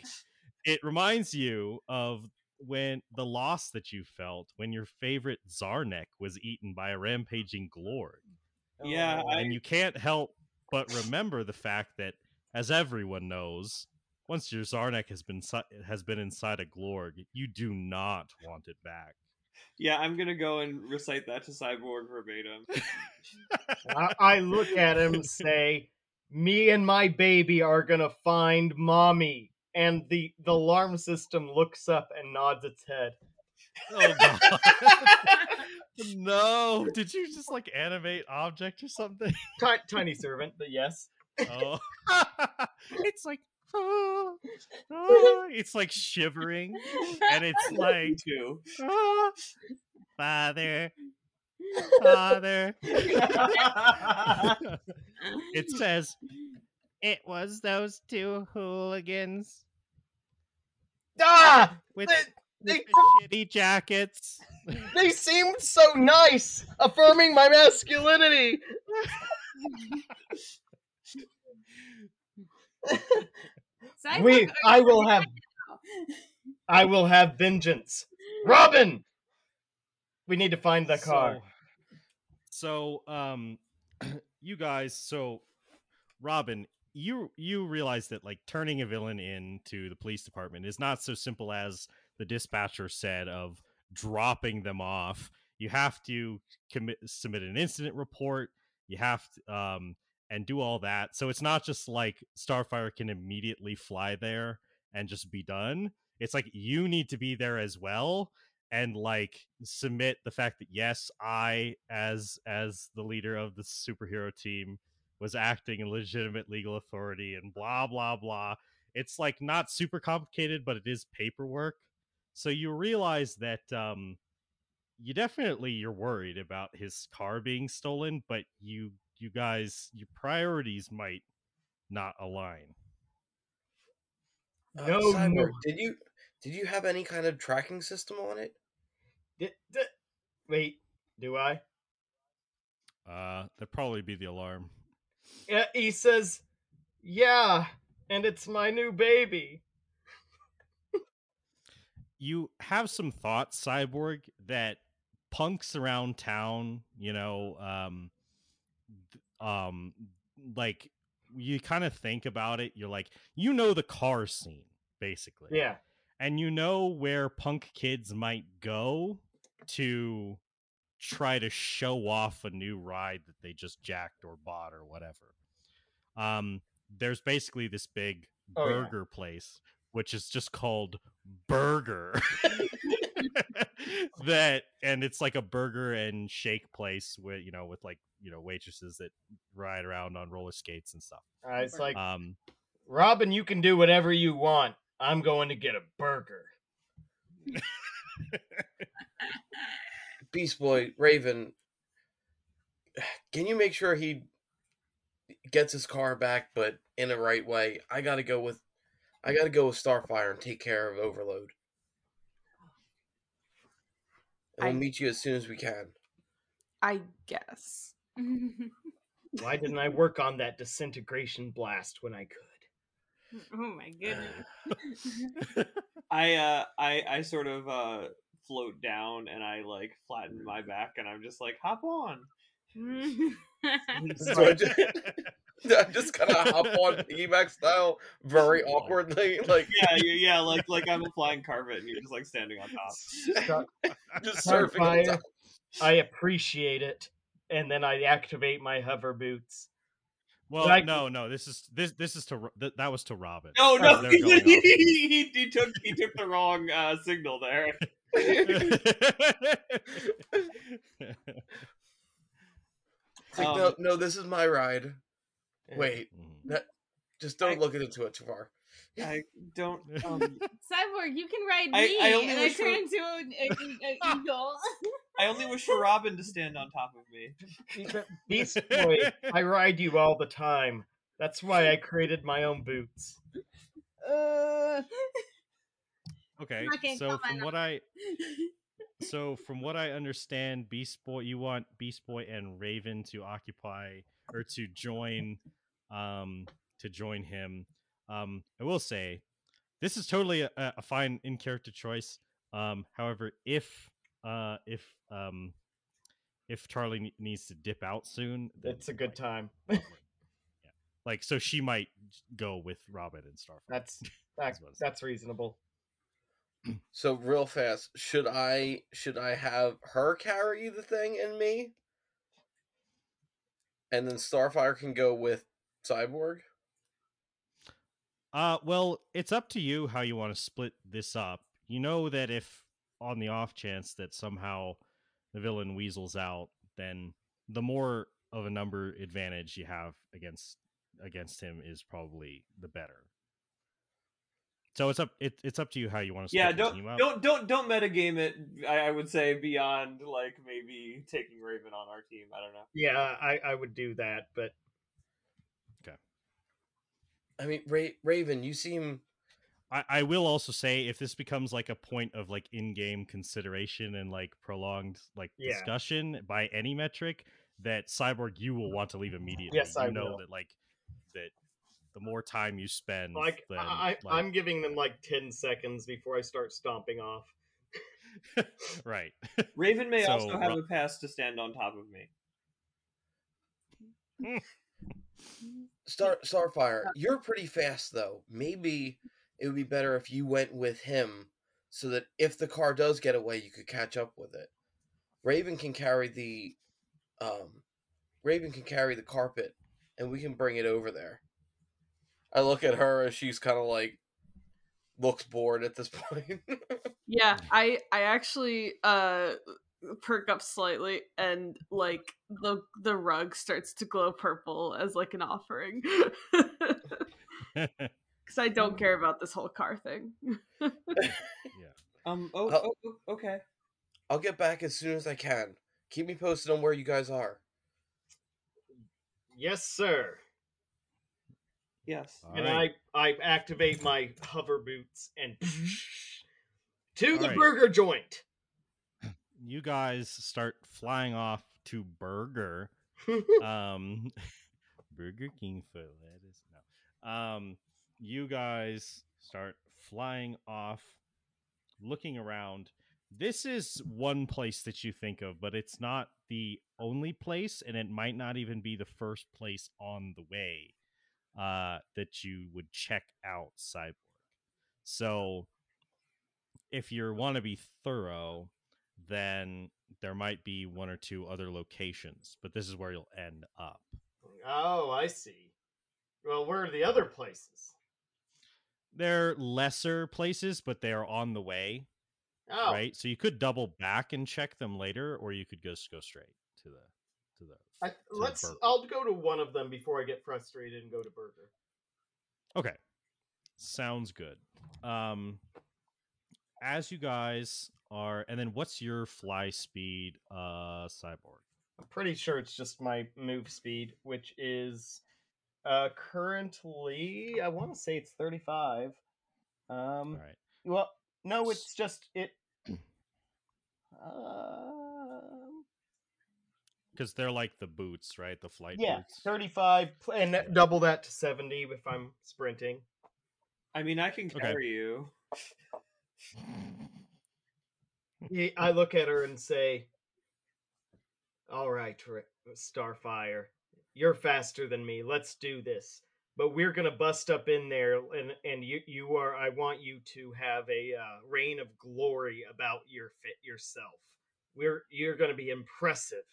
B: it reminds you of when the loss that you felt when your favorite Zarnek was eaten by a rampaging Glorg.
E: Yeah, oh, I,
B: and you can't help but remember the fact that, as everyone knows, once your Zarnek has been has been inside a Glorg, you do not want it back.
E: yeah, I'm gonna go and recite that to Cyborg verbatim.
A: I, I look at him and say, "Me and my baby are gonna find mommy." And the the alarm system looks up and nods its head.
B: Oh god. no, did you just like animate object or something?
A: Ti- tiny servant, but yes.
B: Oh, it's like ah, ah, it's like shivering, and it's like ah, father, father. it says it was those two hooligans
A: ah,
B: with,
A: they,
B: with
A: they,
B: the shitty jackets.
A: they seemed so nice, affirming my masculinity.
D: Cyborg,
A: We,
D: are
A: I will have. I will have vengeance. Robin, we need to find the car.
B: So, so um, you guys, so Robin, you you realize that like turning a villain into the police department is not so simple as the dispatcher said of dropping them off. You have to commit submit an incident report. You have to um and do all that. So it's not just like Starfire can immediately fly there and just be done. It's like you need to be there as well and like submit the fact that yes, I as as the leader of the superhero team was acting in legitimate legal authority and blah blah blah. It's like not super complicated, but it is paperwork. So you realize that um you definitely you're worried about his car being stolen, but you you guys your priorities might not align.
C: Uh,
A: No,
C: Cyborg,
A: no.
C: did you did you have any kind of tracking system on it?
A: D- d- wait, do I?
B: Uh, that'd probably be the alarm.
A: Yeah, he says, "Yeah, and it's my new baby."
B: You have some thoughts, Cyborg, that punks around town, you know, um, um, like you kind of think about it. You're like, you know, the car scene, basically.
A: Yeah,
B: and you know where punk kids might go to try to show off a new ride that they just jacked or bought or whatever. Um, there's basically this big
A: Oh, yeah.
B: burger place, which is just called Burger. that and it's like a burger and shake place with you know with like you know waitresses that ride around on roller skates and stuff.
A: uh, it's like,
B: Um,
A: Robin, you can do whatever you want. I'm going to get a burger.
C: Beast Boy, Raven, can you make sure he gets his car back, but in the right way? I gotta go with, I gotta go with Starfire and take care of Overload. And we'll
F: I-
C: meet you as soon as we can.
F: I guess.
A: Why didn't I work on that disintegration blast when I could?
D: oh my goodness.
E: I uh I I sort of uh float down and I like flatten my back and I'm just like hop on.
C: So I just, I just kind of hop on piggyback style, very awkwardly, like
E: Yeah, yeah, yeah, like like I'm a flying carpet and you're just like standing on top.
C: Just surfing. on top.
A: I appreciate it. And then I activate my hover boots.
B: well,
A: Like-
B: no, no, this is this this is to th- that was to Robin.
E: No, no,
B: They're
E: he, he, he took he took the wrong uh, signal there.
C: Like,
E: Um,
C: no, no, this is my ride. Wait,
B: Mhm.
C: just don't
E: I-
C: look into it too far.
E: I don't. Um,
D: Cyborg, you can ride me,
E: I only
D: and I
E: wish
D: turn
E: for-
D: into an an eagle.
E: I only wish for Robin to stand on top of me.
A: Beast Boy, I ride you all the time. That's why I created my own boots.
D: Uh,
B: Okay,
D: not
B: so from
D: out.
B: what I so from what I understand, Beast Boy, you want Beast Boy and Raven to occupy or to join, um, to join him. Um, I will say, this is totally a, a fine in character choice. Um, however, if uh, if um, if Charlie needs to dip out soon,
A: It's a good
B: like,
A: time.
B: yeah, like so she might go with Robin and Starfire.
A: That's that,
B: That's what I was
A: that's reasonable.
C: So real fast, should I should I have her carry the thing and me, and then Starfire can go with Cyborg?
B: Uh, well, it's up to you how you want to split this up. You know that if on the off chance that somehow the villain weasels out, then the more of a number advantage you have against against him is probably the better. So it's up it, it's up to you how you want to split
E: Yeah, don't
B: team up.
E: don't don't don't metagame it. I, I would say beyond like maybe taking Raven on our team. I don't know.
A: Yeah, I, I would do that, but
C: I mean, Ra- Raven, you seem
B: I, I will also say if this becomes like a point of like in-game consideration and like prolonged like
A: Yeah.
B: discussion by any metric that cyborg you will want to leave immediately
A: Yes,
B: you
A: I
B: know
A: will.
B: that like that the more time you spend
A: like
B: then,
A: I,
B: like-
A: I'm giving them like ten seconds before I start stomping off.
B: right
E: Raven may
B: So,
E: also have
B: Ro-
E: a pass to stand on top of me.
C: Star Starfire. You're pretty fast though. Maybe it would be better if you went with him, so that if the car does get away, you could catch up with it. Raven can carry the, um, Raven can carry the carpet, and we can bring it over there. I look at her as she's kind of like looks bored at this point.
F: Yeah, I I actually uh perk up slightly and like the the rug starts to glow purple as like an offering. Cuz I don't care about this whole car thing.
B: yeah
E: Um. Oh.
C: Oh.
E: oh, okay.
C: I'll get back as soon as I can. Keep me posted on where you guys are.
A: Yes, sir.
E: Yes.
B: All
A: and
B: right.
A: I I activate my hover boots and to the
B: Alright.
A: burger joint.
B: You guys start flying off to Burger. Um, Burger King for lettuce. No. Um, you guys start flying off, looking around. This is one place that you think of, but it's not the only place, and it might not even be the first place on the way uh, that you would check out Cyborg. So, if you want to be thorough, then there might be one or two other locations, but this is where you'll end up.
A: oh, I see. Well, where are the other places?
B: They're lesser places, but they are on the way,
A: Oh,
B: right? So you could double back and check them later, or you could just go straight to the to the.
A: I,
B: the
A: let's.
B: burger.
A: I'll go to one of them before I get frustrated and go to burger.
B: Okay, sounds good. Um, as you guys are, and then what's your fly speed, uh, cyborg?
A: I'm pretty sure it's just my move speed, which is uh currently I want to say it's 35. Um
B: All right.
A: well, no, it's just it um
B: because they're like the boots, right? The flight boots.
A: yeah,
B: boots.
A: 35 and that- double that to 70 if I'm sprinting.
E: I mean, I can
B: Okay.
E: carry you.
A: Ye- I look at her and say, "All right, Starfire, you're faster than me. Let's do this. But we're gonna bust up in there, and and you you are. I want you to have a uh, reign of glory about your fit yourself. We're you're gonna be impressive.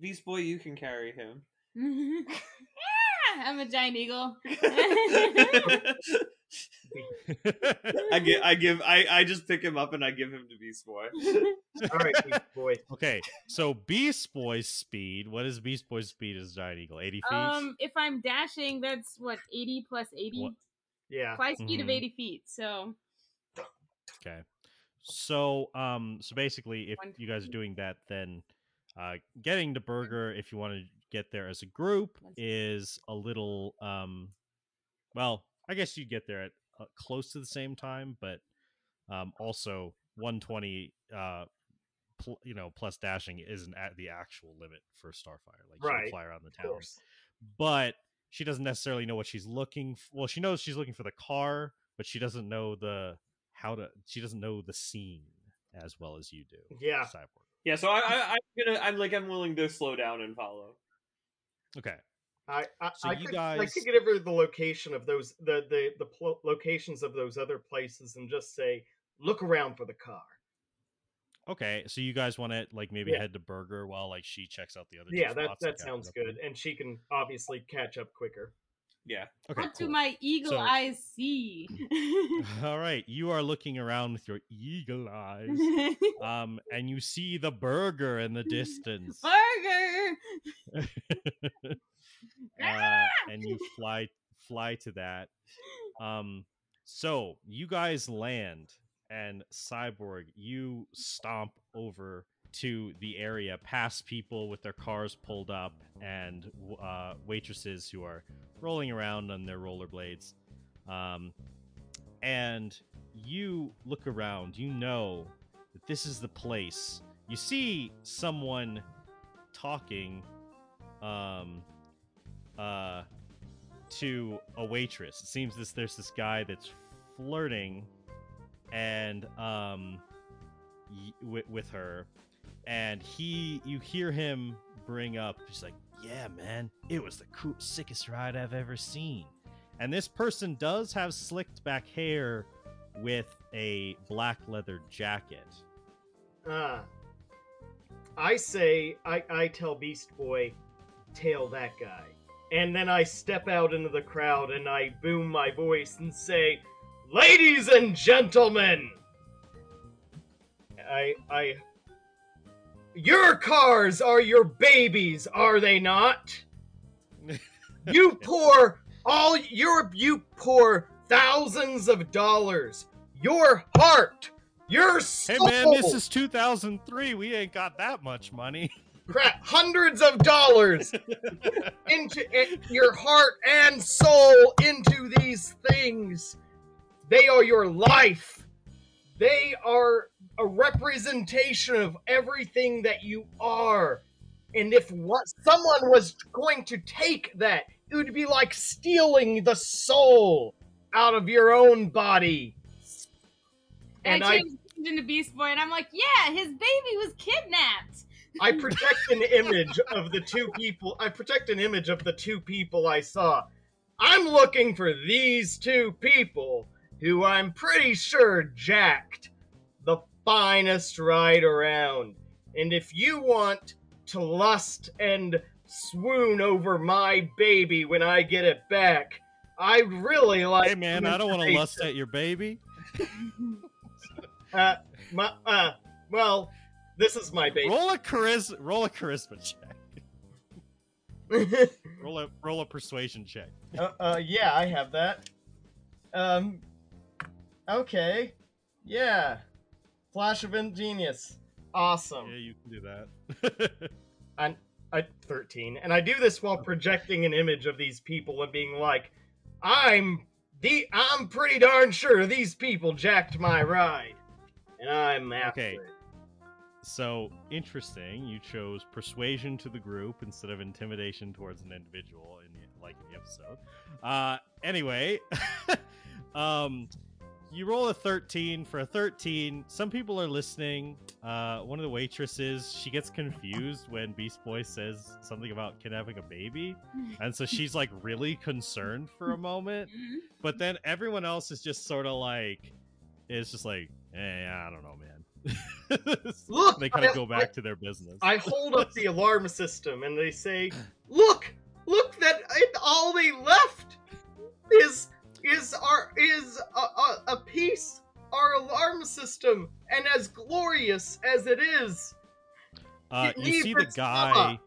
E: Beast Boy, you can carry him.
D: yeah, I'm a giant eagle.
E: I give, I give, I, I just pick him up and I give him to Beast Boy.
A: All right, Beast boy.
B: okay, so Beast Boy's speed. What is Beast Boy's speed as Giant Eagle? Eighty feet.
D: um, if I'm dashing, that's what 80 plus 80.
B: What?
A: Yeah.
D: Fly speed of
B: Mhm.
D: 80 feet. So
B: Okay. So um so basically if you guys are doing that then uh getting to burger if you want to get there as a group is a little um well, I guess you get there at uh, close to the same time, but um also 120 uh pl- you know plus dashing isn't at the actual limit for Starfire. Like
A: Right,
B: she'll fly around the
A: course.
B: but she doesn't necessarily know what she's looking f- well she knows she's looking for the car but she doesn't know the how to she doesn't know the scene as well as you do
A: Yeah.
B: cyborg
E: Yeah, so I, I, I'm gonna, I'm like, I'm willing to slow down and follow.
B: okay
A: I I,
B: So
A: I,
B: you
A: could, I could get over the location of those the the the pl- locations of those other places and just say, look around for the car.
B: okay so you guys want to like maybe
A: Yeah.
B: head to burger while like she checks out the other two
A: Yeah, that
B: spots
A: that
B: like
A: sounds good, and she can obviously catch up quicker.
E: Yeah.
B: okay
D: what do my eagle
B: So-
D: eyes see?
B: all right you are looking around with your eagle eyes um and you see the burger in the distance
D: Burger.
B: uh, and you fly fly to that. Um, so you guys land, and Cyborg, you stomp over to the area, past people with their cars pulled up, and uh, waitresses who are rolling around on their rollerblades. Um, and you look around. You know that this is the place. You see someone talking. Um, uh to a waitress. It seems this there's this guy that's flirting and um y- with, with her and he you hear him bring up he's like yeah man it was the cool, sickest ride i've ever seen. And this person does have slicked back hair with a black leather jacket.
A: Ah, I say I I tell Beast Boy, tail that guy, and then I step out into the crowd and I boom my voice and say, "Ladies and gentlemen, I I." Your cars are your babies, are they not? you pour all your you pour thousands of dollars, your heart, Your soul.
B: Hey man, this is 2003. We ain't got that much money.
A: crap, hundreds of dollars into it, your heart and soul into these things. They are your life. They are a representation of everything that you are. And if what, someone was going to take that, it would be like stealing the soul out of your own body.
D: And
A: And
D: I
A: I,
D: into Beast Boy, and I'm like, yeah, his baby was kidnapped.
A: I protect an image of the two people. I protect an image of the two people I saw. I'm looking for these two people who I'm pretty sure jacked finest ride around. And if you want to lust and swoon over my baby when I get it back, I'd really like.
B: Hey man, I don't want to lust at your baby.
A: Uh, my, uh, well, this is my baby.
B: Roll a charis, roll a charisma check. Roll a roll a persuasion check.
A: uh, uh, yeah, I have that. Um, okay, yeah, Flash of Ingenious, awesome.
B: Yeah, you can do that.
A: And I thirteen, and I do this while projecting an image of these people and being like, "I'm the, I'm pretty darn sure these people jacked my ride, and I'm after
B: Okay.
A: it."
B: so interesting. You chose persuasion to the group instead of intimidation towards an individual in the, like in the episode. Uh, anyway, um, you roll a thirteen for a thirteen. Some people are listening. Uh, one of the waitresses she gets confused when Beast Boy says something about kidnapping a baby, and so she's like really concerned for a moment. But then everyone else is just sort of like, it's just like, eh, I don't know, man.
A: Look,
B: they kind of go back to their business.
A: I hold up the alarm system and they say, "Look, look that it, all they left is is our is a, a, a piece our alarm system and as glorious as it is,
B: Uh, you see the guy.
A: mama.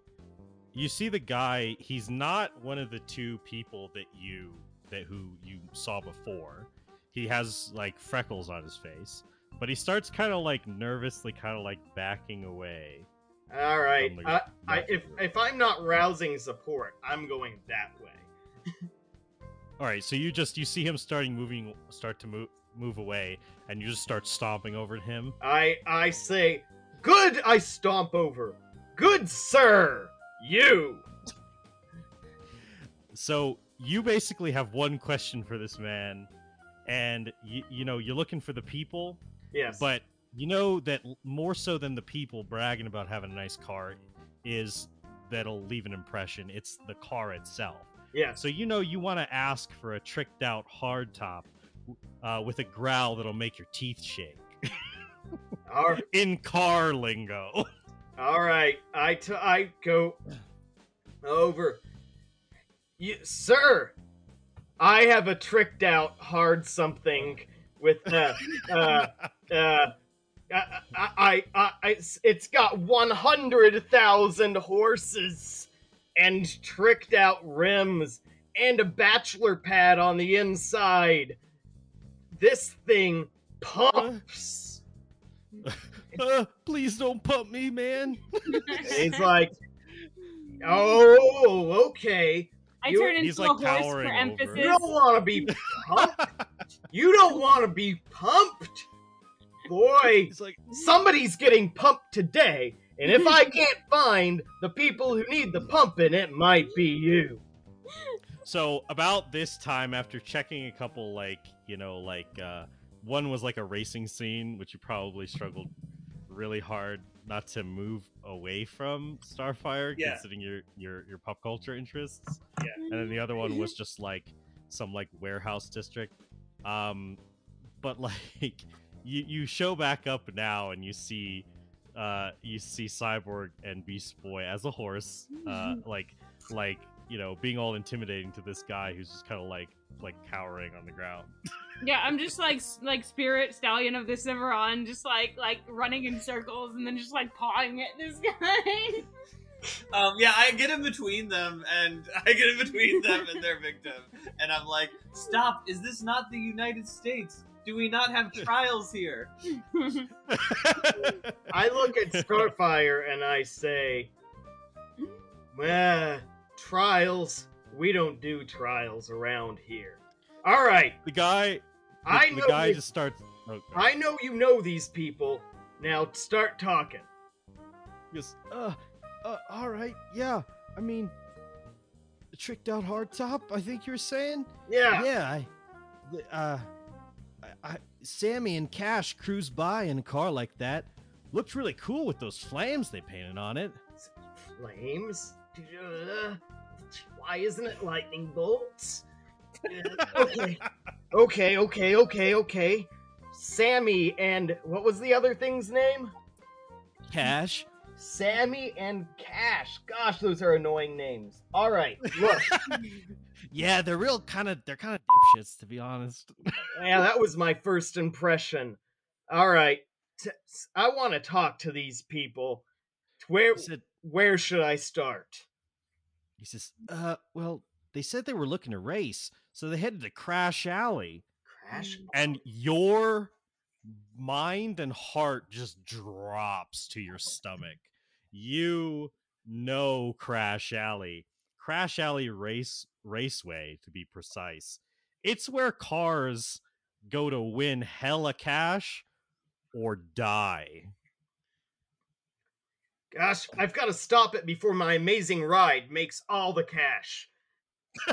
B: You see the guy. He's not one of the two people that you that who you saw before. He has like freckles on his face, but he starts kind of like nervously, kind of like backing away.
A: all right.
B: the-
A: I, I, if if I'm not rousing support, I'm going that way.
B: All right, so you just you see him starting moving, start to move move away, and you just start stomping over him.
A: I I say, "Good." I stomp over. Good sir, you.
B: So you basically have one question for this man, and you you know you're looking for the people,
A: Yes.
B: but you know that more so than the people bragging about having a nice car is that'll leave an impression. It's the car itself.
A: Yes.
B: So you know you want to ask for a tricked out hardtop uh, with a growl that'll make your teeth shake in car lingo.
A: All right, I t- I go over. You, sir, I have a tricked out hard something with uh uh uh. I, I, I, I, it's got 100,000 horses and tricked out rims and a bachelor pad on the inside. This thing pumps.
B: Uh, please don't pump me, man.
A: He's like, "Oh, okay.
D: I
A: You-
D: turn into
B: He's,
D: a
B: like,
D: horse for
B: towering over.
D: emphasis.
A: You don't want to be pumped. you don't want to be pumped, boy.
B: He's like,
A: Somebody's getting pumped today, and if I can't find the people who need the pumping, it might be you."
B: So about this time, after checking a couple, like you know, like uh, one was like a racing scene, which you probably struggled really hard not to move away from Starfire,
E: Yeah.
B: considering your your your pop culture interests.
E: Yeah.
B: And then the other one was just like some like warehouse district. Um, but like you you show back up now and you see uh you see Cyborg and Beast Boy as a horse, uh like like you know being all intimidating to this guy who's just kind of like like cowering on the ground.
D: Yeah, I'm just like like spirit stallion of the Cimarron, just like like running in circles and then just like pawing at this guy.
E: Um, yeah, I get in between them, and I get in between them and their victim, and I'm like, "Stop! Is this not the United States? Do we not have trials here?
A: I look at Starfire and I say, "Well, trials. We don't do trials around here." All right,
B: the guy, the,
A: I
B: the guy
A: this-
B: just starts. Okay.
A: I know you know these people. Now start talking.
B: He goes, uh, uh, all right, yeah. I mean, tricked out hardtop. I think you're saying.
A: Yeah.
B: Yeah, I, uh, I, Sammy and Cash cruised by in a car like that. Looked really cool with those flames they painted on it.
A: Flames? Why isn't it lightning bolts? Okay. okay, okay, okay, okay. Sammy and what was the other thing's name?
B: Cash.
A: Sammy and Cash. Gosh, those are annoying names. All right, look.
B: Yeah, they're real kind of. They're kind of dipshits, to be honest.
A: yeah, that was my first impression. All right, t- I want to talk to these people. Where
B: said,
A: where should I start?
B: he says, uh, well, they said they were looking to race, so they headed to Crash Alley.
A: Crash.
B: and your mind and heart just drops to your stomach. You know Crash Alley. Crash Alley Race Raceway to be precise. It's where cars go to win hella cash or die.
A: Gosh, I've got to stop it before my amazing ride makes all the cash.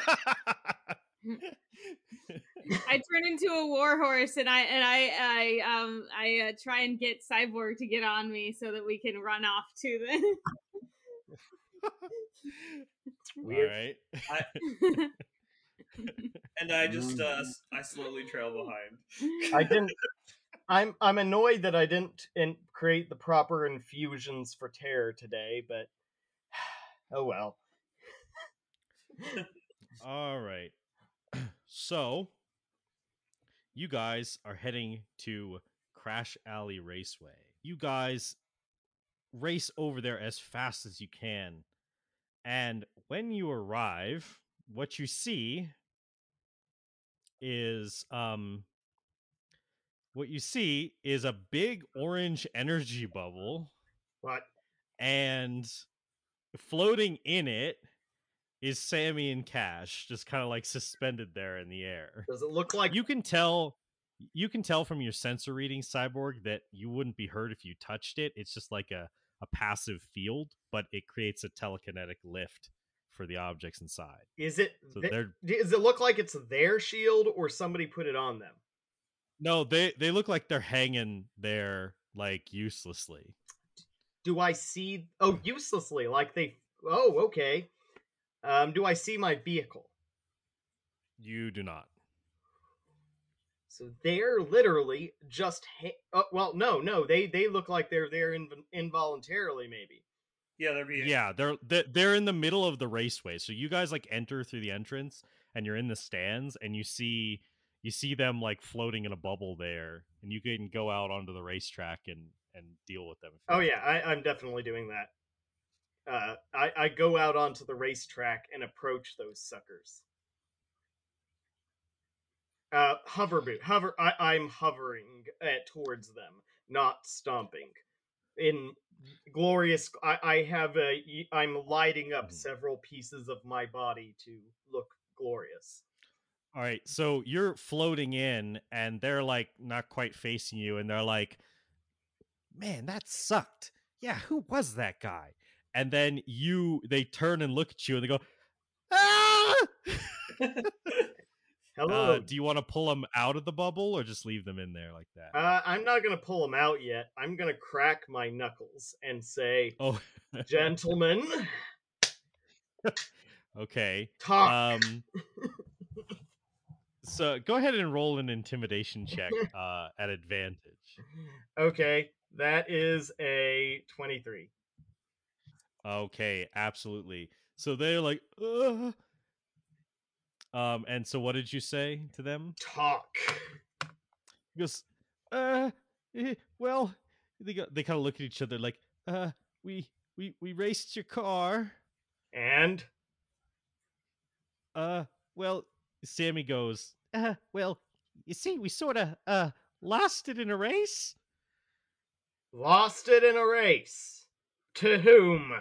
D: I turn into a warhorse and I and I I um I uh, try and get Cyborg to get on me so that we can run off to the.
B: All
A: Weird.
B: right.
E: And I just uh s- I slowly trail behind.
A: I didn't. I'm I'm annoyed that I didn't in, create the proper infusions for terror today, but oh well.
B: All right. So, you guys are heading to Crash Alley Raceway. You guys race over there as fast as you can. And when you arrive, what you see is um what you see is a big orange energy bubble
A: What?
B: and floating in it is Sammy and Cash, just kind of like suspended there in the air.
A: Does it look like
B: You can tell you can tell from your sensor reading cyborg that you wouldn't be hurt if you touched it. It's just like a, a passive field, but it creates a telekinetic lift for the objects inside.
A: is it?
B: So
A: th-
B: they're
A: does it look like it's their shield or somebody put it on them?
B: no, they they look like they're hanging there like uselessly.
A: Do I see? Oh, uselessly, like they. Oh, okay. Um, do I see my vehicle?
B: You do not.
A: So they're literally just. Ha- oh, well, no, no. They they look like they're there inv- involuntarily, maybe.
E: Yeah, they're being
B: Yeah, they're they're they're in the middle of the raceway. So you guys like enter through the entrance and you're in the stands and you see you see them like floating in a bubble there and you can go out onto the racetrack and and deal with them.
A: Oh yeah, I, I'm definitely doing that. Uh, I, I go out onto the racetrack and approach those suckers. Uh, hover boot, hover. I, I'm hovering uh, towards them, not stomping. In glorious, I, I have a. I'm lighting up
B: Mhm.
A: several pieces of my body to look glorious.
B: All right, so you're floating in and they're like not quite facing you and they're like man, that sucked. Yeah, who was that guy? And then you they turn and look at you and they go ah!
A: Hello.
B: Uh, do you want to pull them out of the bubble or just leave them in there like that?
A: Uh, I'm not gonna pull them out yet. I'm gonna crack my knuckles and say,
B: oh,
A: "Gentlemen,
B: okay.
A: talk."
B: Um, so go ahead and roll an intimidation check uh, at advantage.
A: Okay, that is a 23.
B: Okay, absolutely. So they're like, Ugh. Um, and so what did you say to them?
A: Talk.
B: He goes, uh, eh, well, they go, they kind of look at each other like, uh, we we we raced your car.
A: And
B: Uh, well, Sammy goes, uh, well, you see, we sort of uh lost it in a race.
A: Lost it in a race. To whom?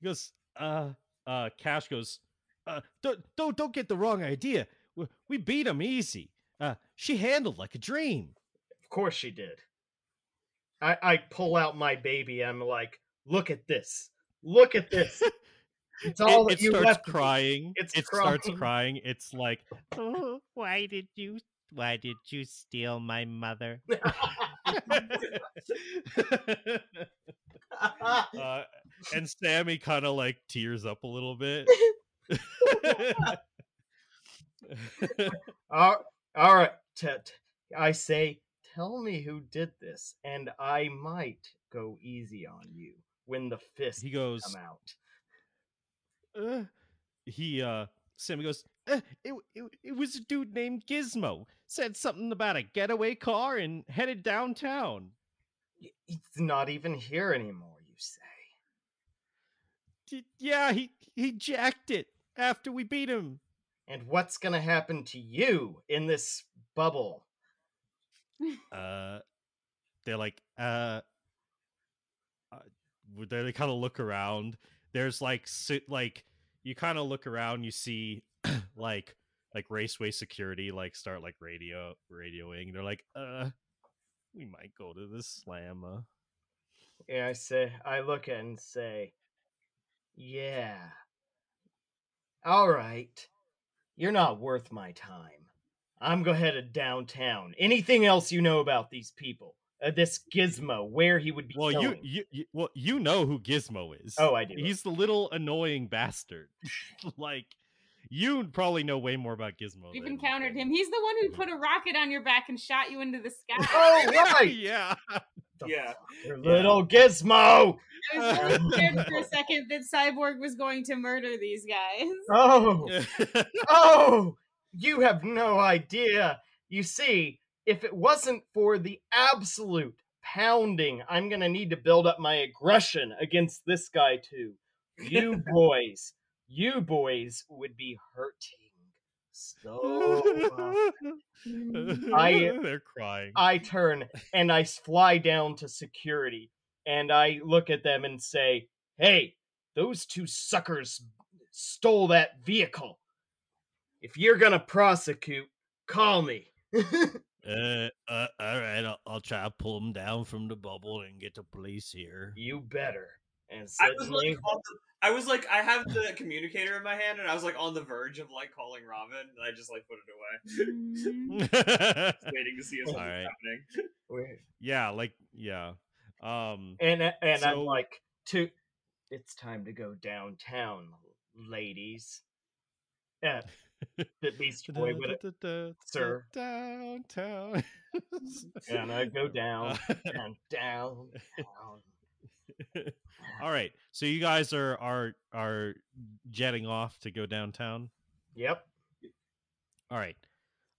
B: He goes, uh, uh, Cash goes, uh, don't, don't, don't get the wrong idea. We, we beat him easy. Uh, she handled like a dream.
A: Of course she did. I, I pull out my baby. I'm like, look at this. Look at this. It's all
B: it,
A: that
B: it
A: you
B: starts crying.
A: It's
B: it starts
A: crying.
B: crying. It's like,
G: Oh, why did you why did you steal my mother?
B: uh, and Sammy kind of like tears up a little bit.
A: all, all right. T- t- I say, tell me who did this, and I might go easy on you when the fist
B: he goes,
A: come out.
B: uh, he uh Sammy goes, uh, it, it it was a dude named Gizmo. Said something about a getaway car and headed downtown.
A: It's not even here anymore, you say.
B: D- yeah, he he jacked it after we beat him.
A: And what's gonna happen to you in this bubble?
B: Uh, they're like, uh, uh they, they kind of look around. There's like sit like you kind of look around. You see like like raceway security like start like radio radioing. They're like, uh, we might go to the slammer.
A: Yeah, I say, I look at and say, yeah. All right. You're not worth my time. I'm go headed downtown. Anything else you know about these people? Uh, this Gizmo, where he would be
B: Well, you, you you well you know who Gizmo is.
A: Oh, I do.
B: He's the little annoying bastard. like you probably know way more about Gizmo.
D: We've
B: than-
D: encountered him. He's the one who put a rocket on your back and shot you into the sky.
A: Oh, right!
B: yeah.
A: The
E: Yeah.
A: fucker, Little Gizmo!
D: I was really scared for a second that Cyborg was going to murder these guys.
A: Oh! Oh! You have no idea. You see, if it wasn't for the absolute pounding, I'm gonna need to build up my aggression against this guy too. You boys, you boys would be hurting so. I-
B: They're crying.
A: I turn and I fly down to security and I look at them and say, Hey, those two suckers stole that vehicle. If you're gonna prosecute, call me.
G: Uh, uh, all right, I'll, I'll try to pull them down from the bubble and get the police here.
A: you better. And
E: I was like, the, I was like, I have the communicator in my hand, and I was like on the verge of like calling Robin, and I just like put it away, waiting to see if something's
B: Alright.
E: happening.
A: we-
B: yeah, like yeah. Um
A: and and I'm like, to, it's time to go downtown, ladies. Uh, the Beast Boy would, sir.
B: downtown.
A: and I go down
B: Uh,
A: and down, down.
B: All right. So you guys are are are jetting off to go downtown.
A: Yep.
B: All right.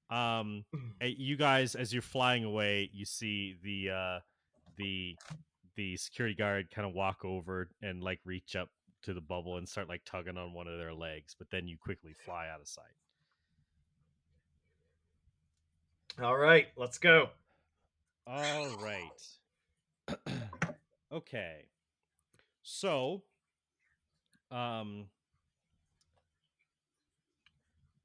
B: Um you guys as you're flying away, you see the uh the the security guard kind of walk over and like reach up to the bubble and start like tugging on one of their legs, but then you quickly fly out of sight.
A: All right, let's go.
B: All right. okay. So, um,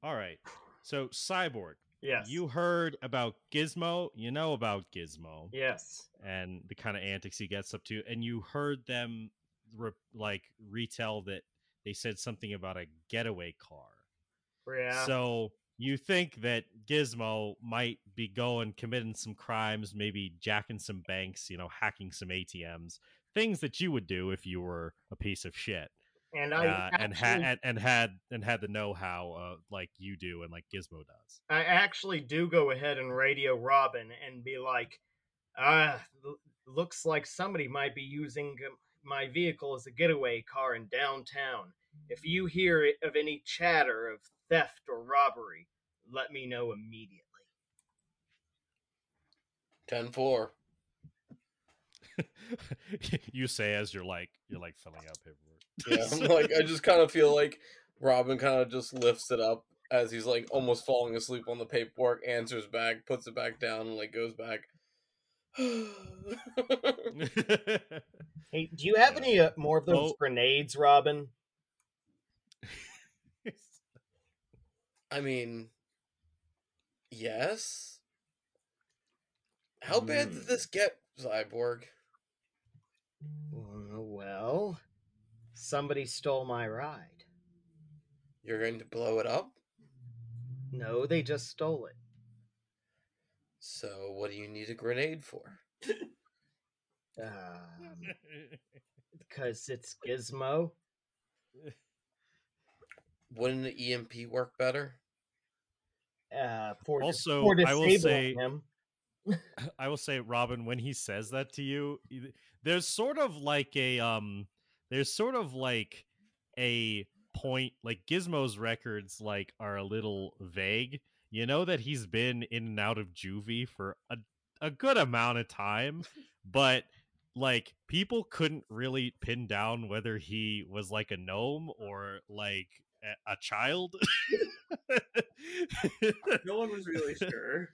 B: all right. So, Cyborg,
A: Yes.
B: you heard about Gizmo. You know about Gizmo
A: Yes.
B: and the kind of antics he gets up to, and you heard them re- like retell that they said something about a getaway car.
A: Yeah.
B: So you think that Gizmo might be going committing some crimes, maybe jacking some banks, you know, hacking some ATMs, things that you would do if you were a piece of shit,
A: and I
B: uh, and, ha- and and had and had the know-how uh, like you do and like Gizmo does.
A: I actually do go ahead and radio Robin and be like, ah, looks like somebody might be using my vehicle as a getaway car in downtown. If you hear of any chatter of theft or robbery, let me know immediately.
C: Ten four.
B: you say as you're like you're like filling out paperwork.
C: Yeah, I'm like I just kind of feel like Robin kind of just lifts it up as he's like almost falling asleep on the paperwork, answers back, puts it back down, and like goes back.
A: Hey, do you have any uh, more of those
B: Oh.
A: grenades, Robin?
C: I mean, yes. How bad did
A: Hmm.
C: this get, Cyborg?
A: Well, somebody stole my ride.
C: You're going to blow it up?
A: No, they just stole it.
C: So, what do you need a grenade for?
A: Um, because it's Gizmo.
C: Wouldn't the EMP work better?
A: Uh, for
B: Also,
A: for
B: I will say-
A: him.
B: I will say, Robin, when he says that to you, there's sort of like a um, there's sort of like a point, like Gizmo's records, like are a little vague. You know that he's been in and out of juvie for a a good amount of time, but like people couldn't really pin down whether he was like a gnome or like a, a child.
E: No one was really sure.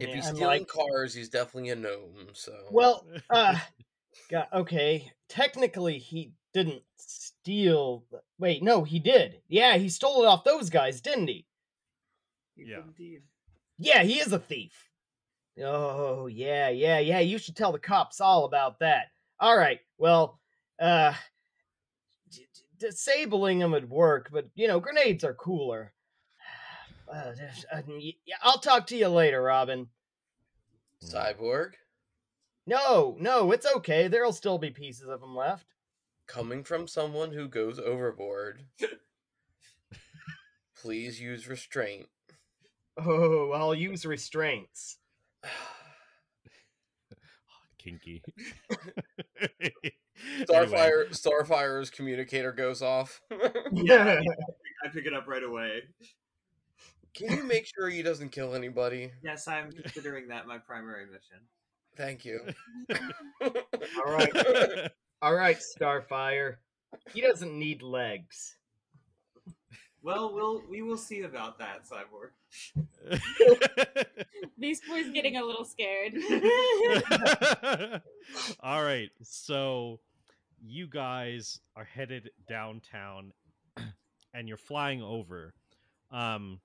C: If he's stealing cars, he's definitely a gnome. So,
A: well, uh, God, okay. Technically, he didn't steal. Wait, no, he did. Yeah, he stole it off those guys, didn't he?
B: Yeah.
E: Indeed.
A: Yeah, he is a thief. Oh, yeah, yeah, yeah. You should tell the cops all about that. All right. Well, uh, d- d- disabling them would work, but you know, grenades are cooler. Uh, uh, yeah, I'll talk to you later, Robin.
C: Cyborg,
A: No, no, it's okay. There'll still be pieces of him left.
C: coming from someone who goes overboard, please use restraint.
A: Oh, I'll use restraints.
B: kinky. Anyway,
C: Starfire, Starfire's communicator goes off.
E: Yeah, I pick it up right away.
C: Can you make sure he doesn't kill anybody?
E: Yes, I'm considering that my primary mission.
C: Thank you.
A: All right. All right, Starfire. He doesn't need legs.
E: Well, we'll we will see about that, Cyborg.
D: Beast Boy's getting a little scared.
B: All right. So you guys are headed downtown and you're flying over. Um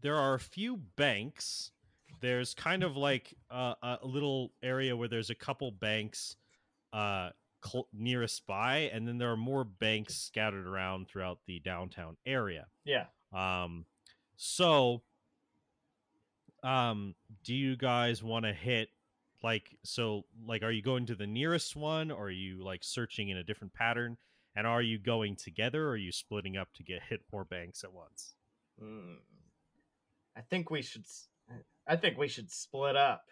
B: there are a few banks. There's kind of like uh, a little area where there's a couple banks uh cl- nearest by and then there are more banks scattered around throughout the downtown area.
A: Yeah.
B: Um, so, um, do you guys want to hit like so? Like, are you going to the nearest one, or are you like searching in a different pattern? And are you going together, or are you splitting up to get hit more banks at once?
A: Hmm. I think we should. i think we should split up.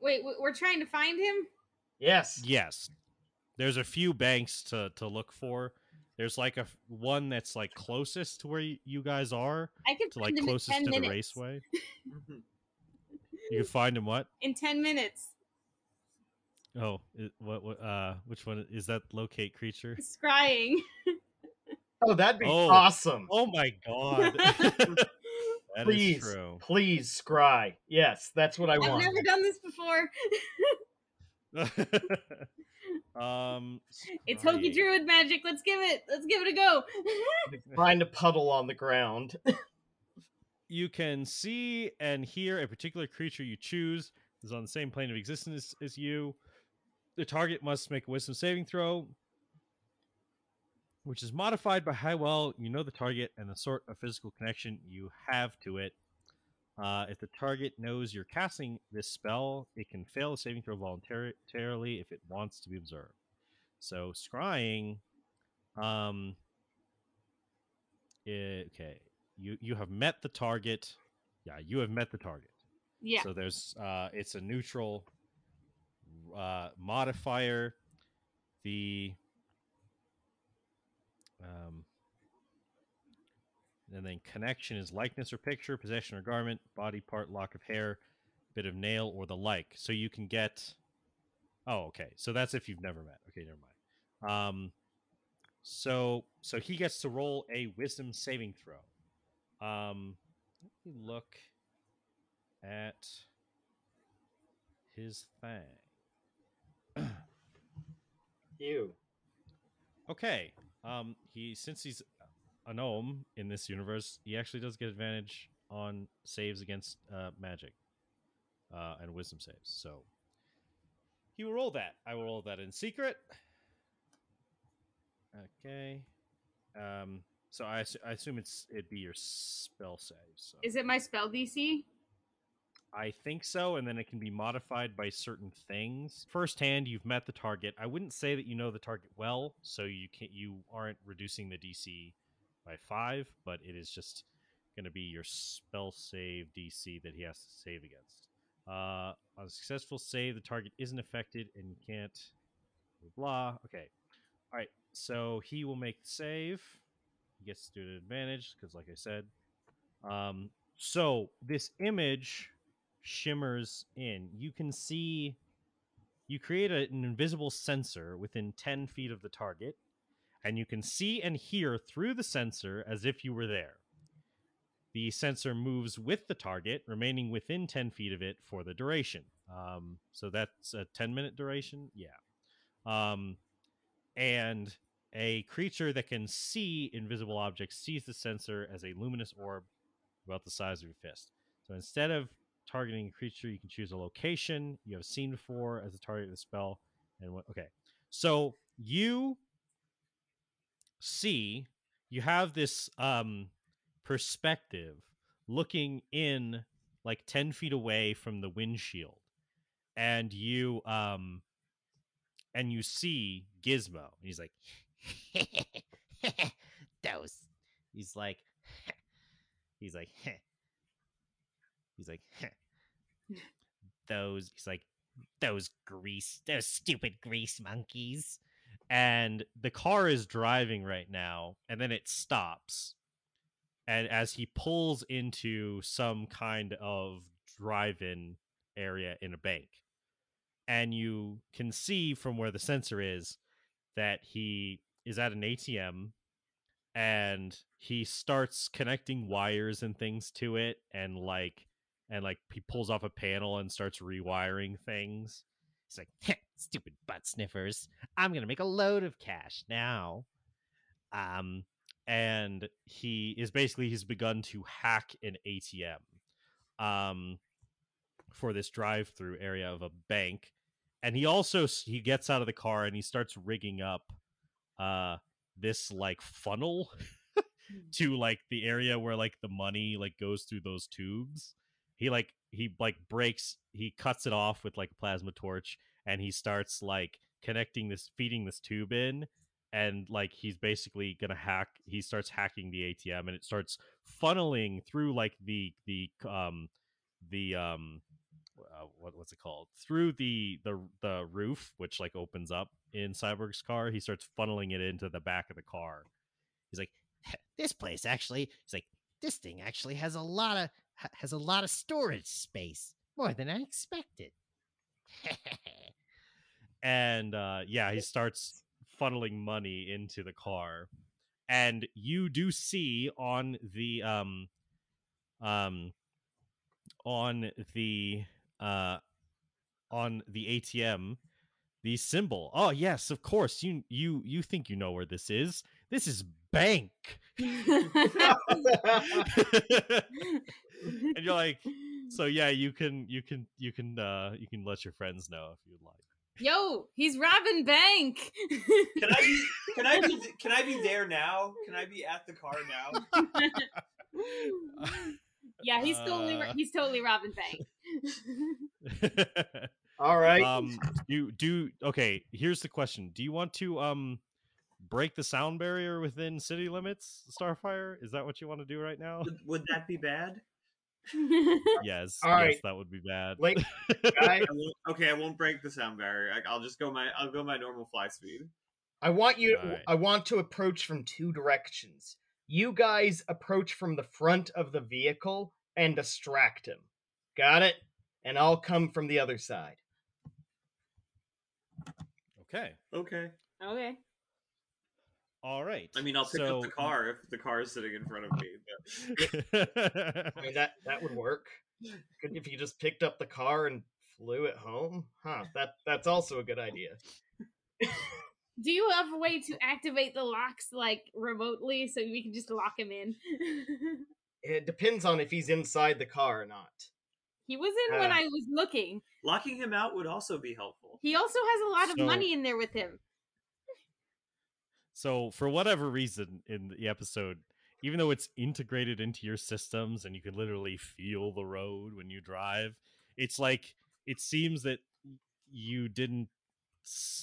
D: Wait, we're trying to find him?
A: Yes.
B: Yes, there's a few banks to to look for. There's like a one that's like closest to where you guys are,
D: I can
B: to
D: find
B: like
D: him
B: closest
D: in
B: to
D: 10
B: the
D: minutes.
B: raceway. You can find him what?
D: In 10 minutes.
B: Oh, what? What? Uh, which one is that? Locate creature.
D: Scrying.
A: Oh, that'd be
B: Oh.
A: awesome.
B: Oh my god. That is
A: please,
B: true.
A: please, scry. Yes, that's what I want.
D: I've never done this before.
B: um,
D: It's Hokey. Druid magic. Let's give it. Let's give it a go.
A: Find a puddle on the ground.
B: You can see and hear a particular creature you choose is on the same plane of existence as you. The target must make a wisdom saving throw, which is modified by how well you know the target and the sort of physical connection you have to it. Uh, if the target knows you're casting this spell, it can fail a saving throw voluntarily if it wants to be observed. So scrying, um, eh, okay, you you have met the target. Yeah, you have met the target.
D: yeah.
B: So there's uh, it's a neutral uh, modifier. The um, and then connection is likeness or picture, possession or garment, body part, lock of hair, bit of nail, or the like. So you can get. Oh, okay. So that's if you've never met. Okay, never mind. Um, So so he gets to roll a wisdom saving throw. Um, let me look at his thing.
A: You.
B: Okay. Um, he since he's a gnome in this universe, he actually does get advantage on saves against uh, magic uh, and wisdom saves. So he will roll that. I will roll that in secret. Okay. Um. So I, I assume it's it'd be your spell save. So
D: Is it my spell DC?
B: I think so, and then it can be modified by certain things. Firsthand, you've met the target. I wouldn't say that you know the target well, so you can't you aren't reducing the DC by five, but it is just going to be your spell save DC that he has to save against. Uh, on a successful save, the target isn't affected, and you can't blah. blah. Okay, all right. So he will make the save. He gets it advantage because, like I said, um, so this image shimmers in. You can see you create a- an invisible sensor within 10 feet of the target, and you can see and hear through the sensor as if you were there. The sensor moves with the target, remaining within 10 feet of it for the duration. Um, so that's a 10 minute duration? Yeah. Um, and a creature that can see invisible objects sees the sensor as a luminous orb about the size of your fist. So instead of targeting a creature, you can choose a location you have seen before as the target of the spell. And what? Okay, so you see, you have this um, perspective looking in like ten feet away from the windshield, and you um, and you see Gizmo. And he's like,
G: Those. He's like,
B: he's like, he's like, those. He's like,
G: those grease, those stupid grease monkeys.
B: and the car is driving right now and then it stops and as he pulls into some kind of drive-in area in a bank and you can see from where the sensor is that he is at an ATM and he starts connecting wires and things to it and like and like he pulls off a panel and starts rewiring things
G: He's like, stupid butt sniffers. I'm gonna make a load of cash now.
B: um, and he is basically he's begun to hack an ATM um, for this drive-through area of a bank, and he also he gets out of the car and he starts rigging up uh, this like funnel to like the area where like the money like goes through those tubes. He like he like breaks he cuts it off with like a plasma torch and he starts like connecting this feeding this tube in and like he's basically gonna hack he starts hacking the atm and it starts funneling through like the the um the um uh, what, what's it called? Through the the the roof which like opens up in cyborg's car he starts funneling it into the back of the car
G: He's like, this place actually. He's like, this thing actually has a lot of has a lot of storage space, more than I expected.
B: and uh yeah he starts funneling money into the car and you do see on the um um on the uh on the ATM the symbol oh yes of course you you you think you know where this is this is bank and you're like so yeah you can you can you can uh you can let your friends know if you'd like
D: Yo, he's robbing bank.
E: Can I be? Can I be? Can I be there now? Can I be at the car now?
D: yeah, he's totally
B: Uh.
D: he's totally robbing bank.
A: All right.
B: um you do okay here's the question do you want to um break the sound barrier within city limits starfire is that what you want to do right now
E: Would, would that be bad?
B: yes
A: All right.
B: yes that would be bad
A: Like, I,
E: I okay, I won't break the sound barrier. I, I'll just go my I'll go my normal fly speed.
A: I want you.
B: All right.
A: I want to approach from two directions. You guys approach from the front of the vehicle and distract him. Got it? And I'll come from the other side.
B: Okay
E: Okay.
D: okay.
B: All right.
E: I mean, I'll pick
B: so,
E: up the car if the car is sitting in front of me. But
A: I mean that that would work. If you just picked up the car and flew it home? Huh. That that's also a good idea.
D: Do you have a way to activate the locks like remotely so we can just lock him in?
A: It depends on if he's inside the car or not.
D: He was in when
A: Uh.
D: I was looking.
E: locking him out would also be helpful.
D: He also has a lot of
B: So-
D: money in there with him.
B: So for whatever reason in the episode, even though it's integrated into your systems and you can literally feel the road when you drive, it's like it seems that you didn't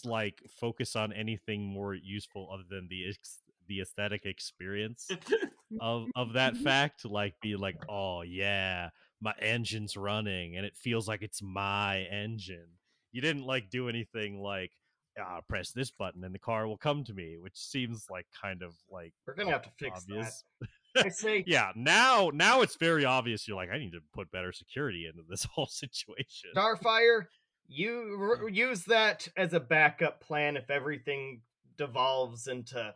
B: like focus on anything more useful other than the ex- the aesthetic experience of of that fact like be like oh yeah my engine's running and it feels like it's my engine you didn't like do anything like ah, press this button and the car will come to me which seems like kind of like
A: We're gonna have to fix
B: obvious
A: that. I say
B: yeah now now it's very obvious you're like i need to put better security into this whole situation
A: Starfire, you r- use that as a backup plan if everything devolves into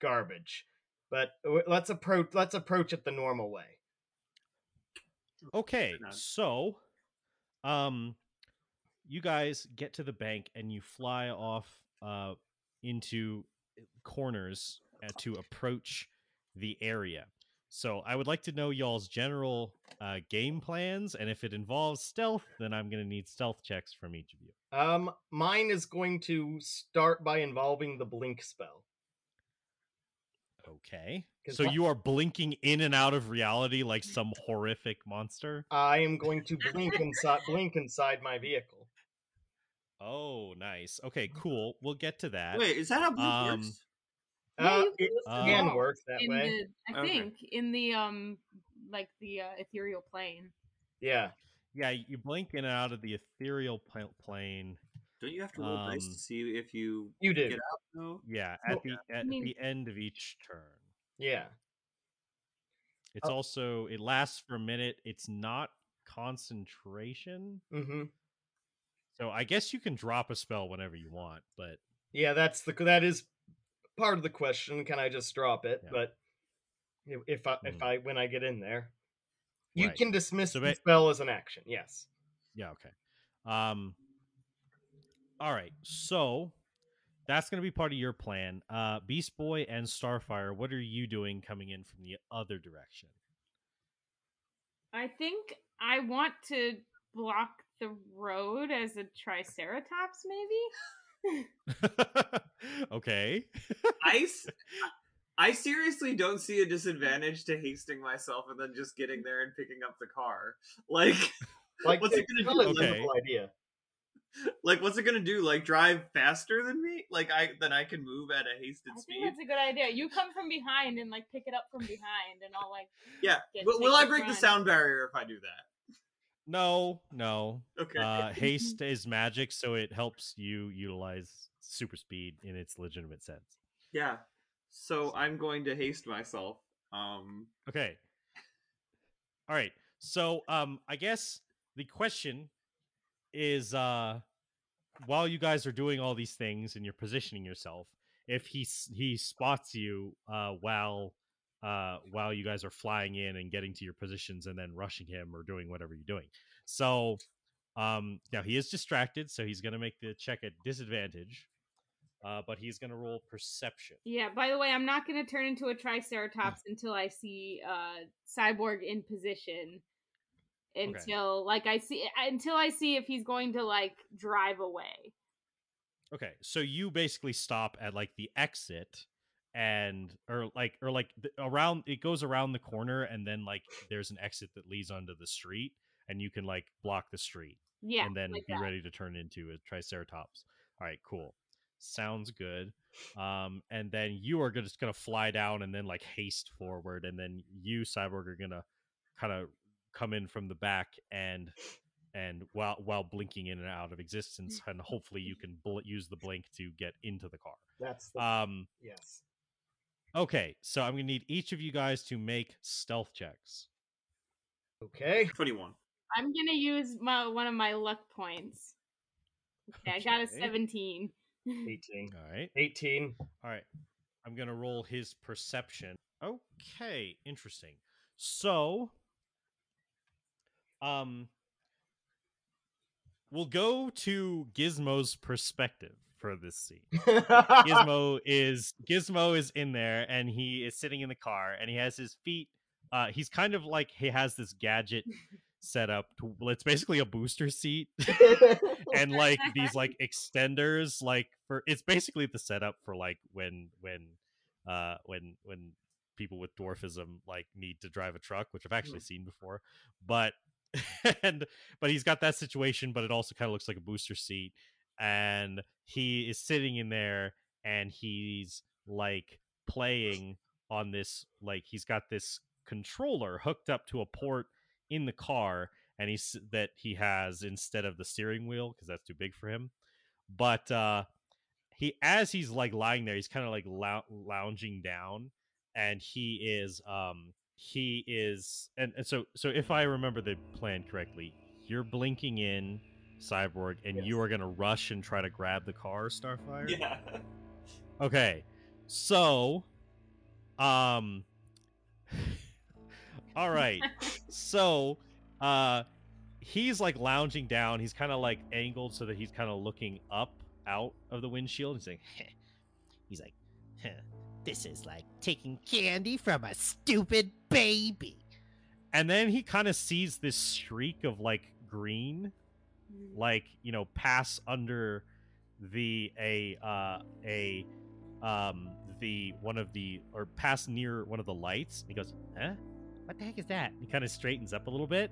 A: garbage. But w- let's approach let's approach it the normal way.
B: Okay, so um you guys get to the bank and you fly off uh into corners uh, to approach the area. So I would like to know y'all's general uh game plans and if it involves stealth, then I'm going to need stealth checks from each of you.
A: Um, mine is going to start by involving the blink spell.
B: Okay.
A: 'Cause
B: So you are blinking in and out of reality like some horrific monster?
A: I am going to blink inside blink inside my vehicle.
B: Oh, nice. Okay, cool. We'll get to that.
E: Wait, is that how blue
B: Um,
E: works?
D: Yeah,
A: Uh,
D: you can
A: it
B: Uh,
A: can work that way.
D: The, I
E: Okay.
D: think in the um like the uh, ethereal plane.
A: Yeah.
B: Yeah, you blink in and out of the ethereal plane.
E: Don't you have to roll dice
B: um,
E: to see if you
A: You do.
E: get out? No.
B: Yeah, at the at
D: mean-
B: the end of each turn.
A: Yeah.
B: It's
A: Oh.
B: also it lasts for a minute. It's not concentration,
A: Mm-hmm.
B: so I guess you can drop a spell whenever you want. But
A: Yeah, that's the that is part of the question. Can I just drop it?
B: Yeah.
A: But if- I if
B: Mhm.
A: I when I get in there, you
B: Right.
A: can dismiss
B: So
A: the spell as an action. Yes.
B: yeah, okay. Um, all right, so that's gonna be part of your plan. Uh, Beast Boy and Starfire, what are you doing coming in from the other direction?
D: I think I want to block the road as a triceratops, maybe.
B: okay.
E: i seriously don't see a disadvantage to hasting myself and then just getting there and picking up the car. Like,
A: Like
E: What's it gonna
A: not
E: do?
A: a
B: Okay.
A: idea.
E: like what's it gonna do? Like drive faster than me? Like I then I can move at a hasted
D: I think
E: speed.
D: that's a good idea. You come from behind and like pick it up from behind, and I'll like.
E: Yeah.
D: get-
E: Will, I
D: the
E: break the sound barrier if I do that?
B: No, no.
E: Okay.
B: Uh, haste is magic, so it helps you utilize super speed in its legitimate sense.
E: yeah. So I'm going to haste myself. Um.
B: Okay. All right. So, um, I guess the question is, uh, while you guys are doing all these things and you're positioning yourself, if he he spots you, uh, while uh, while you guys are flying in and getting to your positions and then rushing him or doing whatever you're doing. So, um, now he is distracted, so he's gonna make the check at disadvantage. Uh, but he's gonna roll perception.
D: Yeah. By the way, I'm not going to turn into a triceratops until I see uh cyborg in position. Until like I see until I see if he's going to like drive away.
B: Okay, so you basically stop at like the exit and or like or like the, around it goes around the corner and then like there's an exit that leads onto the street and you can like block the street
D: Yeah.
B: and then
D: like
B: be
D: that.
B: ready to turn into a triceratops. All right, cool. Sounds good. Um and then you are just going to fly down and then like haste forward and then you cyborg are going to kind of come in from the back and and while while blinking in and out of existence and hopefully you can bl- use the blink to get into the car
A: That's the
B: um
A: yes.
B: okay so i'm gonna need each of you guys to make stealth checks
A: Okay.
E: Twenty-one.
D: I'm gonna use my one of my luck points. Okay, I got a 17.
A: 18.
B: all right
A: 18.
B: all right I'm gonna roll his perception. Okay, interesting. So, um, we'll go to Gizmo's perspective for this scene. Gizmo is Gizmo is in there and he is sitting in the car and he has his feet. Uh, he's kind of like he has this gadget set up. To, well, it's basically a booster seat and like these like extenders. Like for it's basically the setup for like when when uh when when people with dwarfism like need to drive a truck, which I've actually seen before. But and but he's got that situation, but it also kind of looks like a booster seat and he is sitting in there and he's like playing on this like he's got this controller hooked up to a port in the car and he's that he has instead of the steering wheel because that's too big for him but uh he as he's like lying there he's kind of like lou- lounging down and he is um he is and, and so so if i remember the plan correctly you're blinking in cyborg and
E: Yes.
B: you are going to rush and try to grab the car starfire
E: Yeah.
B: Okay. So, um All right. so, uh he's like lounging down. He's kind of like angled so that he's kind of looking up out of the windshield. He's like,
G: He's like, huh, this is like taking candy from a stupid baby.
B: and then he kind of sees this streak of like green like you know pass under the a uh a um the one of the or pass near one of the lights. He goes huh? What the heck is that? He kind of straightens up a little bit.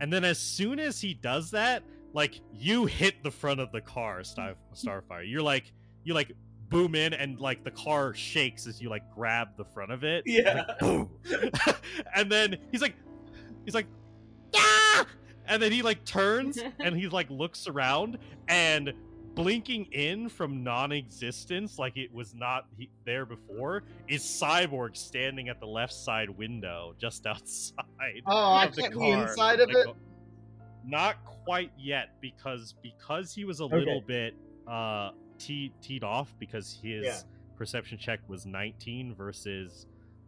B: And then as soon as he does that like you hit the front of the car Star- starfire. You're like you like boom in and like the car shakes as you like grab the front of it
E: Yeah.
B: boom and then he's like he's like ah! and then he like turns and he like looks around and blinking in from non-existence like it was not he- there before is cyborg standing at the left side window just outside
A: Oh, I
B: of the
A: can't be
B: car,
A: inside of
B: like,
A: it.
B: not quite yet because because he was a little bit uh tee teed off because his
A: Yeah.
B: perception check was 19 versus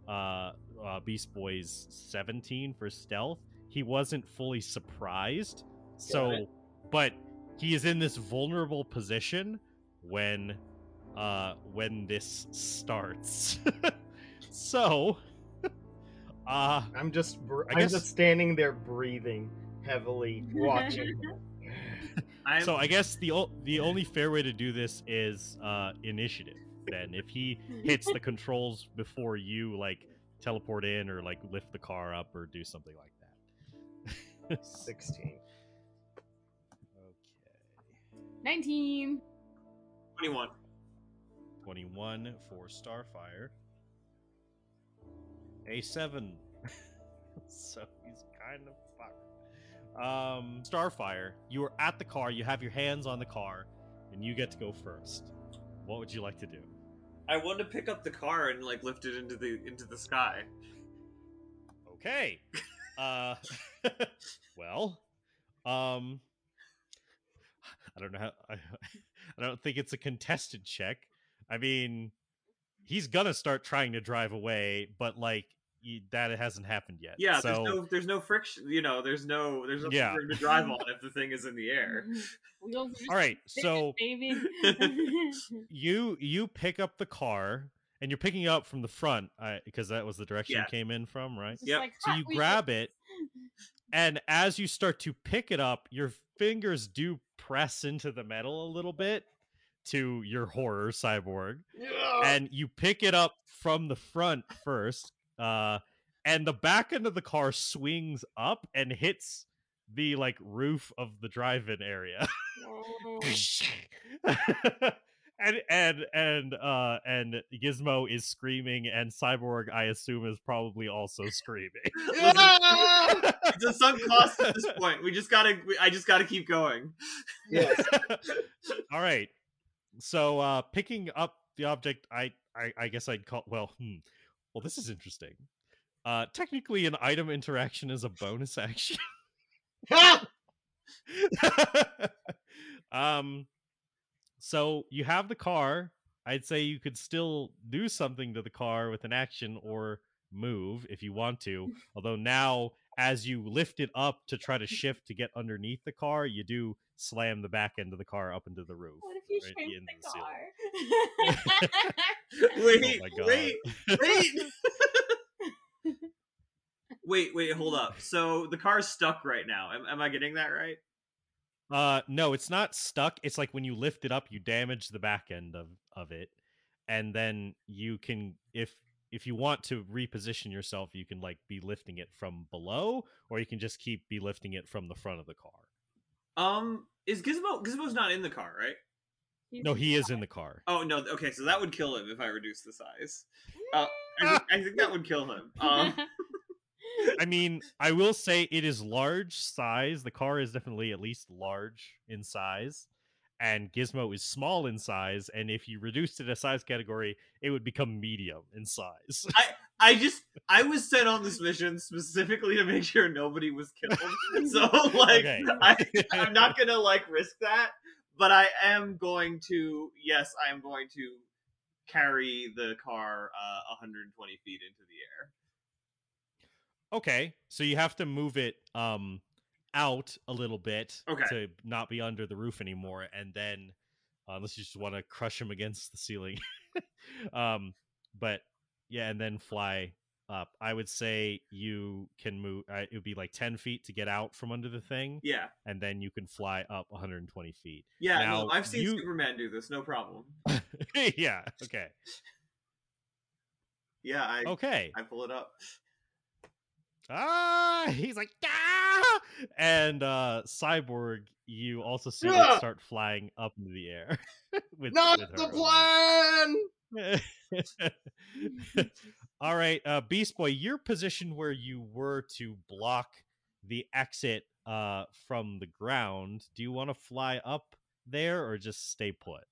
B: uh, uh beast boy's 17 for stealth he wasn't fully surprised so
A: it.
B: but he is in this vulnerable position when uh when this starts so uh
A: I'm just, br-
B: I
A: I'm
B: guess-
A: just standing there breathing heavily, watching.
E: I'm,
B: So I guess the o- the only fair way to do this is uh, initiative. Then, if he hits the controls before you like teleport in or like lift the car up or do something like that.
A: Sixteen.
B: okay,
D: 19.
E: 21.
B: twenty-one for Starfire. A seven. so he's kind of fucked. Um, Starfire, you are at the car. You have your hands on the car, and you get to go first. What would you like to do?
E: I want to pick up the car and like lift it into the into the sky.
B: Okay. Uh well, um I don't know how I, I don't think it's a contested check. I mean, he's gonna start trying to drive away, but like y- that hasn't happened yet.
E: Yeah,
B: so
E: there's no there's no friction. You know, there's no there's no
B: Yeah.
E: for him to drive on if the thing is in the air.
D: Mm-hmm.
B: All right. So
D: baby.
B: you you pick up the car and you're picking it up from the front because that was the direction
E: Yeah.
B: you came in from, right?
D: Just
E: Yep.
D: like
B: So you
D: Wheels.
B: grab it, and as you start to pick it up, your fingers do press into the metal a little bit to your horror cyborg, yeah. and you pick it up from the front first, uh, and the back end of the car swings up and hits the like roof of the drive-in area. And and and uh and Gizmo is screaming and Cyborg I assume is probably also screaming.
E: it's a sunk cost at this point. We just gotta. We, I just gotta keep going.
A: yes.
B: All right. So uh picking up the object I I, I guess I'd call well hmm. Well this is interesting. Uh technically an item interaction is a bonus action. Um so you have the car I'd say you could still do something to the car with an action or move if you want to. Although now, as you lift it up to try to shift to get underneath the car, you do slam the back end of the car up into the roof.
D: What if you
B: right,
D: shrink
B: end
D: the car?
E: wait,
B: my God.
E: wait, wait. wait, wait, hold up. So the car's stuck right now. Am, am I getting that right?
B: Uh, no, it's not stuck. It's like when you lift it up, you damage the back end of of it, and then you can if if you want to reposition yourself, you can like be lifting it from below, or you can just keep be lifting it from the front of the car.
E: Um, is Gizmo Gizmo's not in the car, right?
D: He's
B: No, he is in the car.
E: Oh no. Okay, so that would kill him if I reduce the size. Uh, I, think, I think that would kill him. Um,
B: I mean, I will say it is large size. The car is definitely at least large in size, and Gizmo is small in size. And if you reduced it a size category, it would become medium in size.
E: I I just I was sent on this mission specifically to make sure nobody was killed. So like
B: Okay.
E: I, I'm not gonna like risk that, but I am going to yes, I am going to carry the car uh, 120 feet into the air.
B: Okay, so you have to move it um out a little bit
E: Okay.
B: to not be under the roof anymore, and then uh, unless you just want to crush him against the ceiling, um, but yeah, and then fly up. I would say you can move. Uh, it would be like ten feet to get out from under the thing,
E: Yeah,
B: and then you can fly up 120 feet.
E: yeah.
B: Now,
E: no, I've seen
B: you-
E: Superman do this. No problem.
B: yeah. Okay.
E: Yeah, I
B: Okay.
E: I pull it up.
B: Ah he's like ah and uh cyborg you also see
A: Yeah.
B: it start flying up into the air with,
A: Not
B: with
A: the plan.
B: all right uh beast boy your position where you were to block the exit uh from the ground do you want to fly up there or just stay put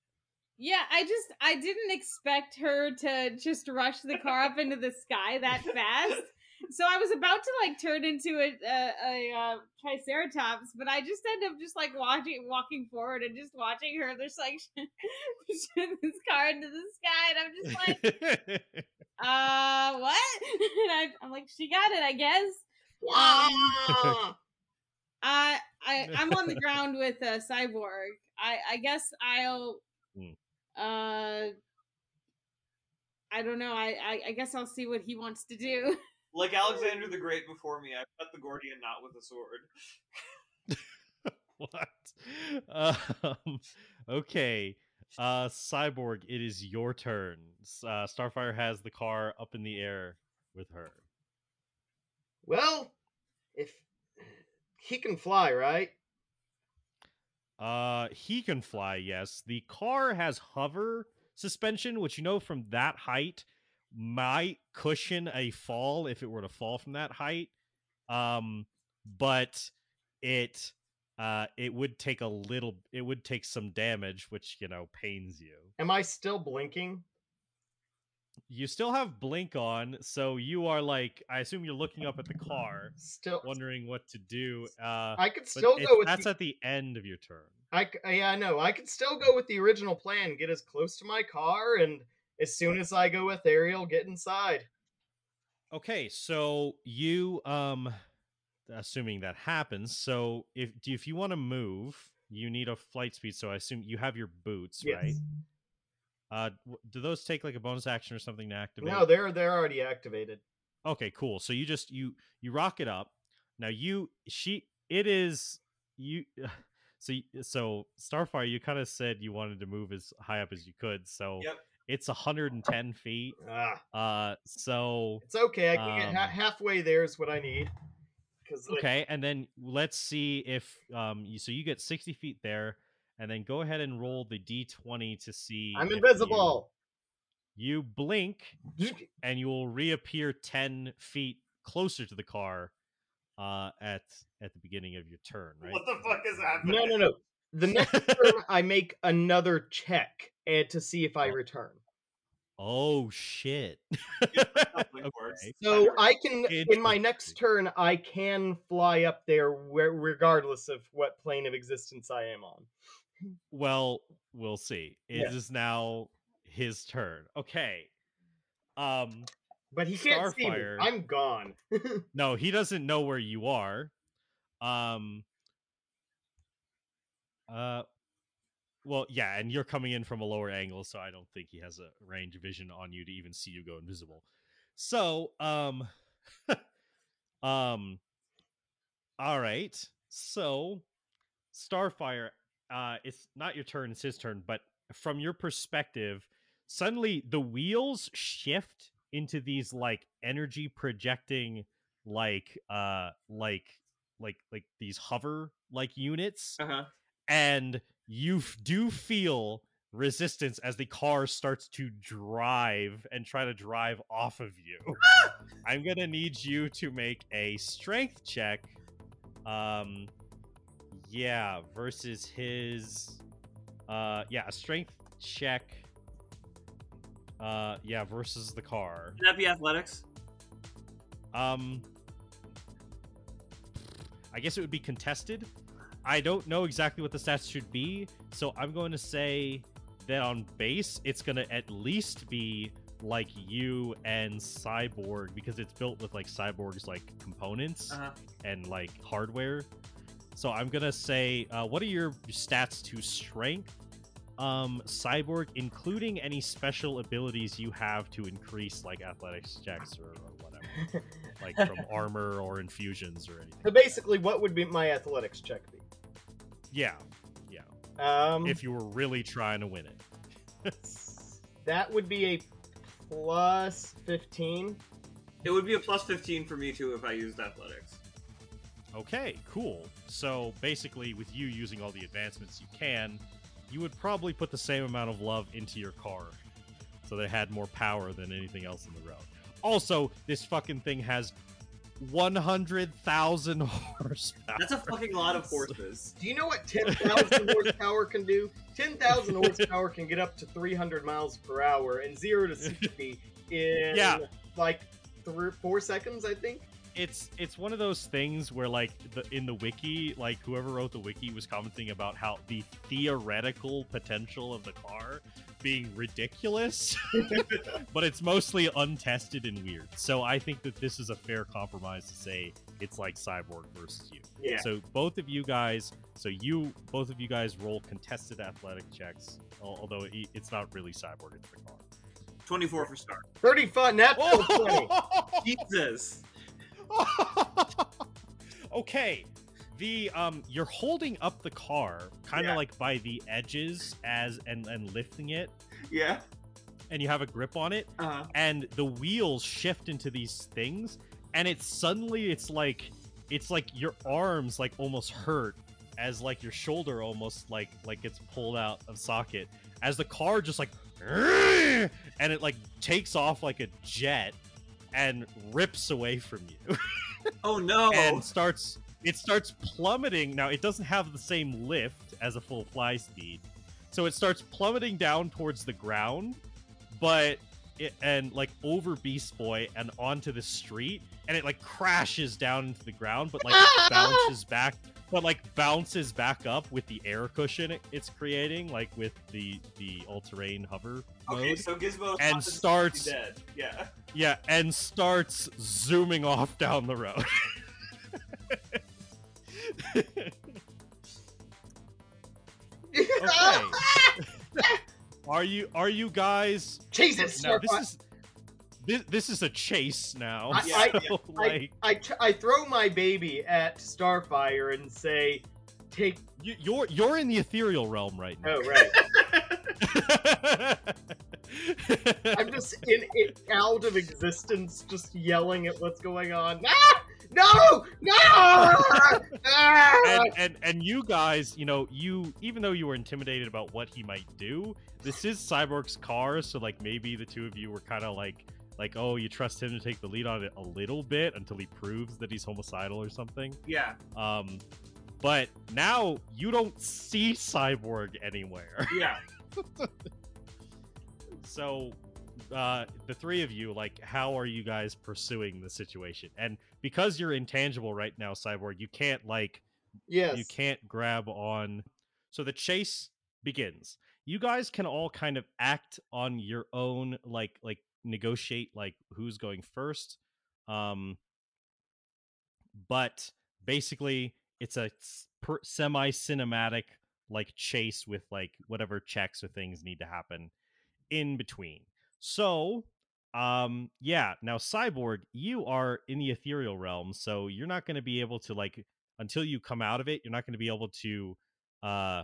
D: Yeah, I just I didn't expect her to just rush the car up into the sky that fast. So I was about to like turn into a a, a, uh triceratops, but I just end up just like watching walking forward and just watching her just like push this car into the sky, and I'm just like, uh, what? And I, I'm like, she got it, I guess.
A: Wow.
D: I I I'm on the ground with a cyborg. I I guess I'll
B: Hmm.
D: uh I don't know. I, I I guess I'll see what he wants to do.
E: Like Alexander the Great before me, I cut the Gordian knot with a sword.
B: what? Um okay. Uh cyborg it is your turn. Uh starfire has the car up in the air with her.
A: Well, if he can fly, right?
B: uh he can fly yes. The car has hover suspension which you know from that height might cushion a fall if it were to fall from that height um but it uh it would take a little it would take some damage which you know pains you
A: Am I still blinking?
B: you still have blink on so you are like i assume you're looking up at the car
A: Still,
B: wondering what to do uh
A: I could still go with
B: that's
A: the,
B: at the end of your turn
A: I yeah, I know. I could still go with the original plan. Get as close to my car, and as soon as I go with Ariel, get inside.
B: okay so you um assuming that happens so if do- if you want to move you need a flight speed so i assume you have your boots
A: Yes.
B: right uh do those take like a bonus action or something to activate
A: No, they're they're already activated.
B: Okay, cool. So you just you you rock it up. Now you she it is you so so Starfire you kind of said you wanted to move as high up as you could. So
E: Yep.
B: It's 110 feet.
A: Ah,
B: Uh so
A: it's okay. I can get ha-
B: Um,
A: halfway. there is what I need. Because
B: okay, and then let's see if um you so you get 60 feet there and then go ahead and roll the d20 to see
A: I'm
B: if you-
A: invisible.
B: You blink and you will reappear 10 feet closer to the car uh at at the beginning of your turn, right?
E: What the fuck is happening?
A: No, no, no. The next turn, I make another check and to see if I return.
B: Oh shit. Okay.
A: So I can, in my next turn, I can fly up there where, regardless of what plane of existence I am on.
B: Well, we'll see. It
A: Yeah.
B: is now his turn. Okay. Um
A: But he can't see me. I'm gone.
B: no, he doesn't know where you are. Um uh well, yeah, and you're coming in from a lower angle, so I don't think he has a range of vision on you to even see you go invisible. So, um um all right. So, Starfire, uh it's not your turn, it's his turn, but from your perspective, suddenly the wheels shift into these like energy projecting like uh like like like these hover like units
E: Uh huh.
B: And you f- do feel resistance as the car starts to drive and try to drive off of you. I'm going to need you to make a strength check. Um yeah, versus his uh yeah, a strength check uh yeah, versus the car.
E: Can that be athletics?
B: Um, I guess it would be contested. I don't know exactly what the stats should be, so I'm going to say that on base, it's going to at least be like you and Cyborg because it's built with like Cyborg's like components
E: Uh huh.
B: and like hardware. So I'm gonna say, uh, what are your stats to strength, um, cyborg, including any special abilities you have to increase like athletics checks or, or whatever, like from armor or infusions or anything.
A: so basically, what would be my athletics check be?
B: Yeah, yeah.
A: Um,
B: If you were really trying to win it,
A: that would be a plus fifteen.
E: It would be a plus fifteen for me too if I used athletics.
B: okay, cool. So basically, with you using all the advancements you can, you would probably put the same amount of love into your car, so they had more power than anything else in the road. Also, this fucking thing has 100,000 horsepower.
E: That's a fucking lot of horses.
A: Do you know what ten thousand horsepower can do? Ten thousand horsepower can get up to three hundred miles per hour and zero to sixty in
B: Yeah.
A: like three, four seconds, I think.
B: it's it's one of those things where like the, in the wiki like whoever wrote the wiki was commenting about how the theoretical potential of the car being ridiculous but it's mostly untested and weird so i think that this is a fair compromise to say it's like cyborg versus you
A: Yeah.
B: so both of you guys so you both of you guys roll contested athletic checks although it- it's not really cyborg it's the car
E: Twenty-four for start.
A: Thirty-five natural twenty.
E: Jesus.
B: okay the um you're holding up the car kind of
E: Yeah.
B: like by the edges as and and lifting it
E: Yeah.
B: and you have a grip on it
E: Uh huh.
B: and the wheels shift into these things and it's suddenly it's like it's like your arms like almost hurt as like your shoulder almost like like gets pulled out of socket as the car just like and it like takes off like a jet and rips away from you
E: Oh no.
B: and starts it starts plummeting now it doesn't have the same lift as a full fly speed so it starts plummeting down towards the ground but it and like over beast boy and onto the street and it like crashes down into the ground but like bounces back but like bounces back up with the air cushion it, it's creating like with the the all-terrain hover
E: okay,
B: mode
E: so Gizmo
B: and starts-
E: dead. Yeah.
B: yeah and starts zooming off down the road okay. are you are you guys
A: Jesus
B: no, this is this, this is a chase now.
A: I-
E: I-
B: so, like
A: I, t- I throw my baby at Starfire and say, "Take."
B: you, you're you're in the ethereal realm right now.
A: Oh right. I'm just in it out of existence, just yelling at what's going on. Ah! No! No!
B: And, and and you guys, you know, you even though you were intimidated about what he might do, this is Cyborg's car, so like maybe the two of you were kind of like like oh, you trust him to take the lead on it a little bit until he proves that he's homicidal or something.
E: Yeah.
B: Um, but now you don't see Cyborg anywhere.
E: Yeah.
B: so uh the three of you like how are you guys pursuing the situation and because you're intangible right now cyborg you can't like
A: yes.
B: you can't grab on so the chase begins you guys can all kind of act on your own, like like negotiate like who's going first. Um, but basically, it's a semi cinematic like chase with like whatever checks or things need to happen in between. So, um, yeah. Now, cyborg, you are in the ethereal realm, so you're not going to be able to like until you come out of it. You're not going to be able to, uh,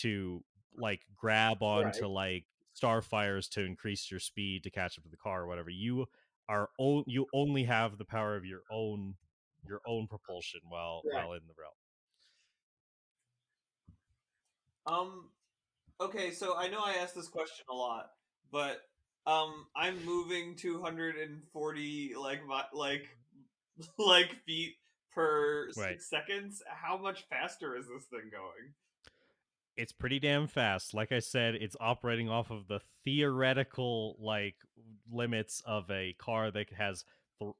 B: to like grab onto
A: Right.
B: like starfires to increase your speed to catch up to the car or whatever. You are o- you only have the power of your own your own propulsion while
A: Right.
B: while in the realm.
E: Um, okay, so I know I asked this question a lot, but um, I'm moving 240 like like like feet per six
B: Right.
E: seconds. How much faster is this thing going?
B: it's pretty damn fast. Like I said, it's operating off of the theoretical like limits of a car that has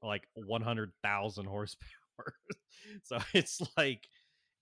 B: like 100,000 horsepower. so it's like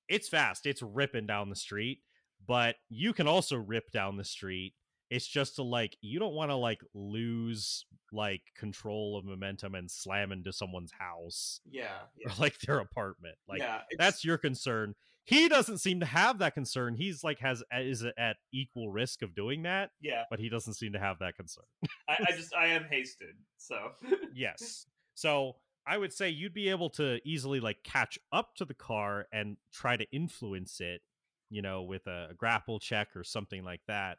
B: it's fast. It's ripping down the street, but you can also rip down the street. It's just to like you don't want to like lose like control of momentum and slam into someone's house
E: Yeah,
B: or like their apartment. Like
E: yeah,
B: that's your concern. He doesn't seem to have that concern. He's like has is at equal risk of doing that,
E: yeah.
B: but he doesn't seem to have that concern.
E: I, I just I am hasted, so
B: yes. So I would say you'd be able to easily like catch up to the car and try to influence it, you know, with a, a grapple check or something like that.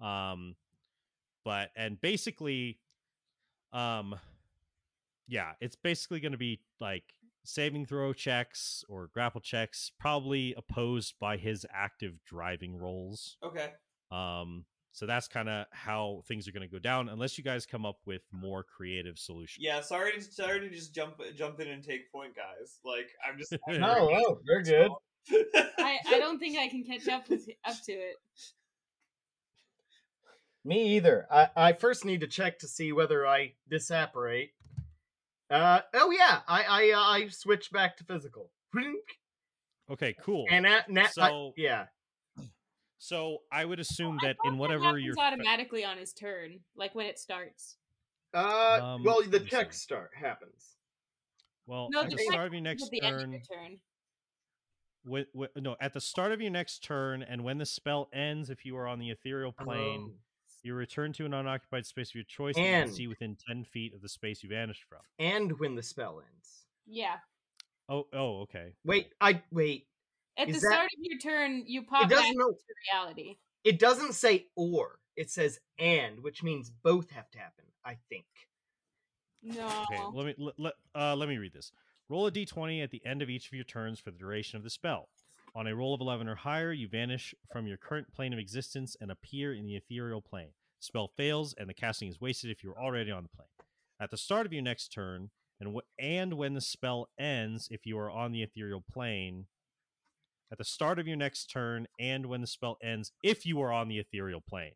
B: Um, but and basically, um, yeah, it's basically going to be like saving throw checks or grapple checks, probably opposed by his active driving rolls.
E: okay.
B: Um, so that's kind of how things are going to go down, unless you guys come up with more creative solutions.
E: Yeah, sorry, to, sorry to just jump jump in and take point, guys. Like I'm just I'm
B: No,
E: very-
A: no, you're good.
D: I, I don't think I can catch up with up to it.
A: Me either. I, I first need to check to see whether I disapparate. Uh oh yeah, I I uh, I switch back to physical.
B: Okay, cool.
A: And at, na- I-
B: So-
A: yeah,
B: so I would assume
D: I
B: that
D: thought
B: in
D: that
B: whatever
D: happens
B: your
D: automatically on his turn, like when it starts.
A: uh,
B: Um,
A: well the check
B: see.
A: start happens.
B: well
D: No,
B: at
D: the
B: the start of your next
D: at the end of
B: turn,
D: your turn.
B: wi- wi- no, at the start of your next turn, and when the spell ends, if you are on the ethereal plane,
A: Oh.
B: You return to an unoccupied space of your choice that you can
A: And-
B: see within ten feet of the space you vanished from.
A: and when the spell ends.
D: Yeah.
B: Oh, oh, okay.
A: Wait, I wait.
D: At
A: Is
D: the
A: that-
D: start of your turn, you pop
A: It
D: back
A: doesn't know.
D: to reality.
A: It doesn't say or. It says and, which means both have to happen. I think.
D: No.
B: Okay, let me let, let, uh, let me read this. Roll a d20 at the end of each of your turns for the duration of the spell. On a roll of 11 or higher, you vanish from your current plane of existence and appear in the ethereal plane. Spell fails, and the casting is wasted if you are already on the plane. At the start of your next turn, and wh- and when the spell ends, if you are on the ethereal plane. At the start of your next turn, and when the spell ends, if you are on the ethereal plane.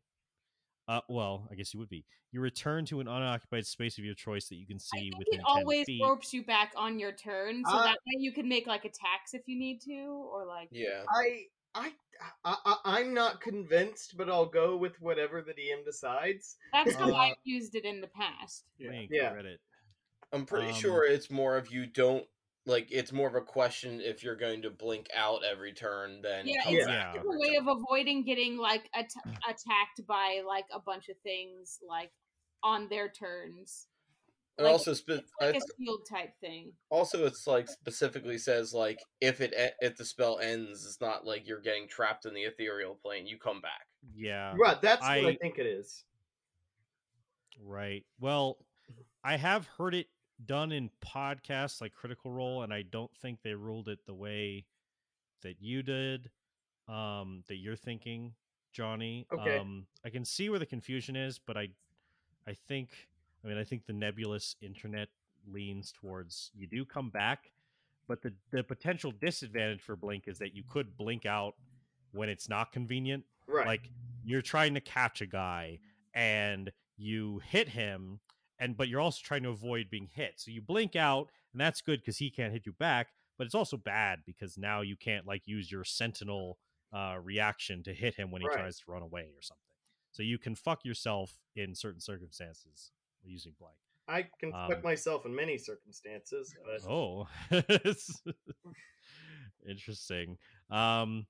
B: Uh, well, I guess you would be. You return to an unoccupied space of your choice that you can
D: I
B: see
D: think
B: within
D: it
B: 10
D: always
B: feet.
D: ropes you back on your turn, so
A: Uh,
D: that way you can make like attacks if you need to, or like
C: Yeah.
A: I I I, I I'm not convinced, but I'll go with whatever the DM decides.
D: that's how
A: Uh,
D: I've used it in the past.
B: Link,
A: Yeah.
B: Reddit.
C: I'm pretty
B: Um,
C: sure it's more of you don't like it's more of a question if you're going to blink out every turn than
D: Yeah, it's
C: back
B: Yeah.
D: A way of avoiding getting like at- attacked by like a bunch of things like on their turns.
C: and
D: like,
C: also spe-
D: It's like
C: I-
D: a shield type thing.
C: also it's like specifically says like if it e- if the spell ends it's not like you're getting trapped in the ethereal plane you come back
B: Yeah.
A: Right, that's what I
B: I-
A: think it is.
B: Right. Well, I have heard it done in podcasts like Critical Role, and I don't think they ruled it the way that you did, um, that you're thinking, Johnny.
A: Okay.
B: Um, I can see where the confusion is, but I, I think, I mean, I think the nebulous internet leans towards you do come back, but the the potential disadvantage for Blink is that you could blink out when it's not convenient
A: Right.
B: like you're trying to catch a guy and you hit him and but you're also trying to avoid being hit so you blink out and that's good because he can't hit you back but it's also bad because now you can't like use your sentinel uh, reaction to hit him when he
A: Right.
B: tries to run away or something. So you can fuck yourself in certain circumstances using blank.
A: I can fuck
B: Um,
A: myself in many circumstances, but
B: Oh, interesting. Um,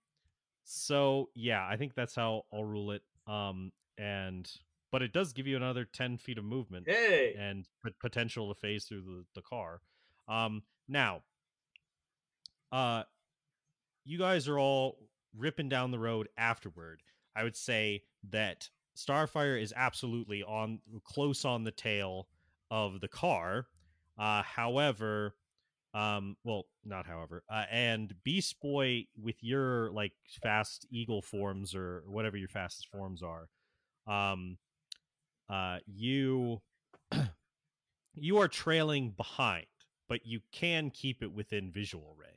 B: so yeah, I think that's how I'll rule it. Um, and but it does give you another ten feet of movement
A: hey,
B: and pot- potential to phase through the, the car. Um, now, uh, you guys are all ripping down the road afterward. I would say that Starfire is absolutely on close on the tail of the car. Uh, however, um, well, not however, uh, and Beast Boy with your like fast eagle forms or whatever your fastest forms are, um, uh, you you are trailing behind, but you can keep it within visual range.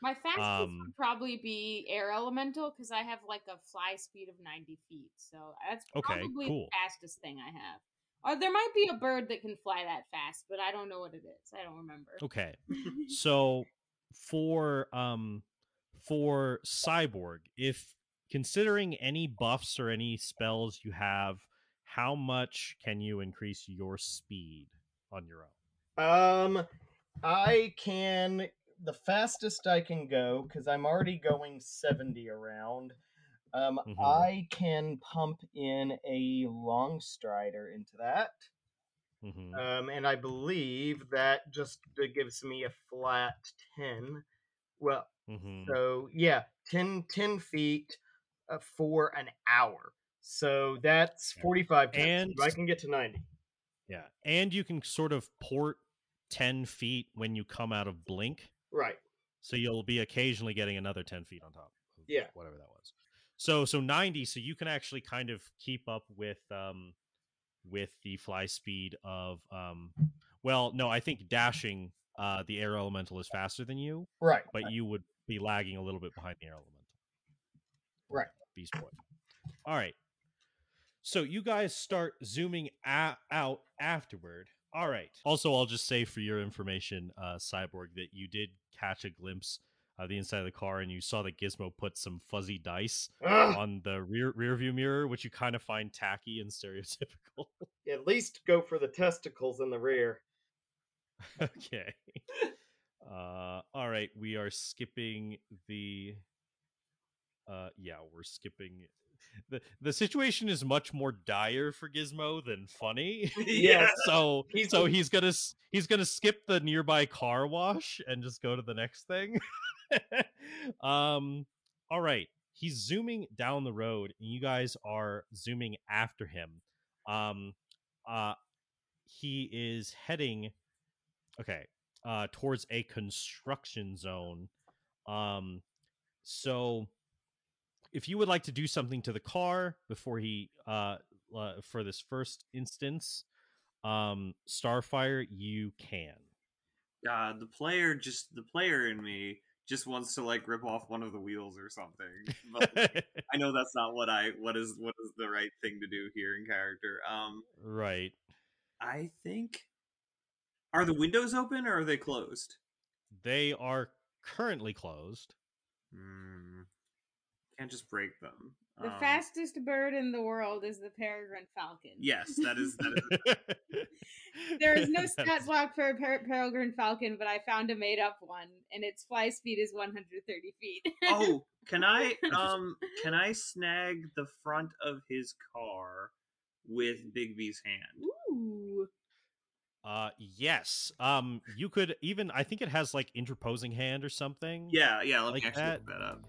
D: My fastest
B: Um,
D: would probably be air elemental because I have like a fly speed of 90 feet. So that's
B: Okay,
D: probably
B: cool.
D: the fastest thing I have. Or there might be a bird that can fly that fast, but I don't know what it is. I don't remember.
B: Okay. so for um for cyborg if considering any buffs or any spells you have how much can you increase your speed on your own
A: um, I can the fastest I can go because I'm already going seventy around. Um,
B: Mhm.
A: I can pump in a long strider into that.
B: hmm
A: Um, and I believe that just uh, gives me a flat 10. Well,
B: hmm
A: so yeah, 10, 10 feet uh, for an hour. So that's
B: Yeah.
A: 45 times.
B: And-
A: I can get to 90.
B: yeah and you can sort of port 10 feet when you come out of blink
A: Right.
B: so you'll be occasionally getting another 10 feet on top of
A: Yeah.
B: whatever that was so so 90 so you can actually kind of keep up with um with the fly speed of um well no i think dashing uh the air elemental is faster than you
A: Right.
B: but you would be lagging a little bit behind the air elemental
A: Right.
B: beast boy all right so you guys start zooming a- out afterward. All right also i'll just say for your information uh cyborg that you did catch a glimpse of the inside of the car and you saw that gizmo put some fuzzy dice
A: Ugh,
B: on the rear rear view mirror which you kind of find tacky and stereotypical.
A: At least go for the testicles in the rear.
B: okay. Uh all right we are skipping the uh yeah we're skipping the the situation is much more dire for gizmo than funny.
A: Yeah.
B: so
A: He's-
B: so he's gonna he's gonna skip the nearby car wash and just go to the next thing. Um all right he's zooming down the road and you guys are zooming after him. Um uh he is heading okay uh towards a construction zone. Um so if you would like to do something to the car before he uh, uh for this first instance um starfire you can
E: God, the player just the player in me just wants to like rip off one of the wheels or something. But like, I know that's not what I what is what is the right thing to do here in character. Um
B: right
E: I think are the windows open or are they closed?
B: they are currently closed
E: Hmm. Can't just break them.
D: The
E: Um,
D: fastest bird in the world is the peregrine falcon.
E: Yes, that is that is
D: There is no stat block for a per- peregrine falcon, but I found a made up one, and its fly speed is 130 feet.
E: oh, can I um can I snag the front of his car with Bigby's hand?
D: Ooh.
B: uh yes um you could even i think it has like interposing hand or something
E: Yeah, yeah. Let
B: Like
E: me actually
B: that?
E: look that up.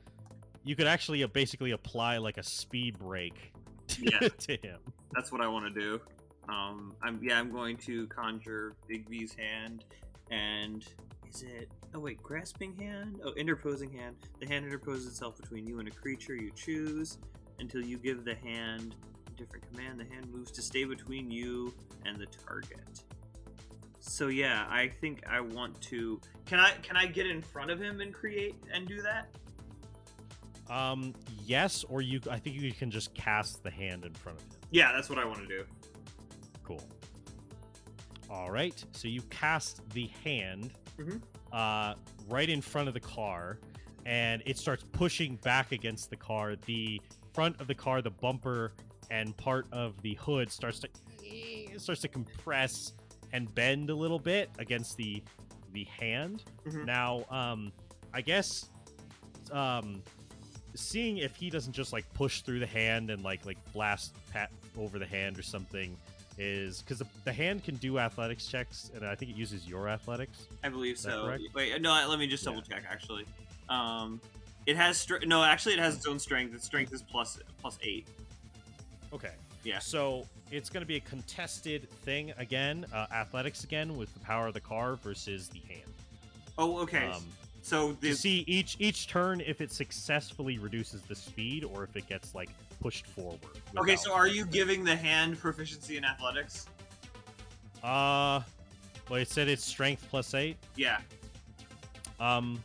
B: You could actually uh, basically apply like a speed brake
E: Yeah.
B: to him
E: That's what I want to do. Um, I'm yeah, I'm going to conjure Bigby's hand, and is it? Oh wait, grasping hand. Oh, interposing hand. The hand interposes itself between you and a creature you choose until you give the hand a different command. The hand moves to stay between you and the target. So yeah, I think I want to. Can I can I get in front of him and create and do that?
B: Um yes or you i think you can just cast the hand in front of him
E: Yeah, that's what I want to do.
B: Cool. All right. So you cast the hand
E: Mhm.
B: uh, right in front of the car, and it starts pushing back against the car. The front of the car, the bumper, and part of the hood starts to starts to compress and bend a little bit against the the hand.
E: Mhm.
B: Now, um, I guess, um, seeing if he doesn't just like push through the hand and like like blast pat over the hand or something is because the, the hand can do athletics checks and I think it uses your athletics.
E: I believe so.
B: correct?
E: Wait, no, let me just
B: Yeah.
E: double check. Actually, um, it has str- no. Actually, it has its own strength. Its strength is plus plus eight.
B: Okay.
E: Yeah.
B: So it's going to be a contested thing again, uh, athletics again with the power of the car versus the hand.
E: Oh, okay.
B: Um,
E: so
B: to see each each turn if it successfully reduces the speed or if it gets like pushed forward.
E: Okay, so are you giving the hand proficiency in athletics?
B: Uh, well, it said it's strength plus eight.
E: Yeah.
B: Um,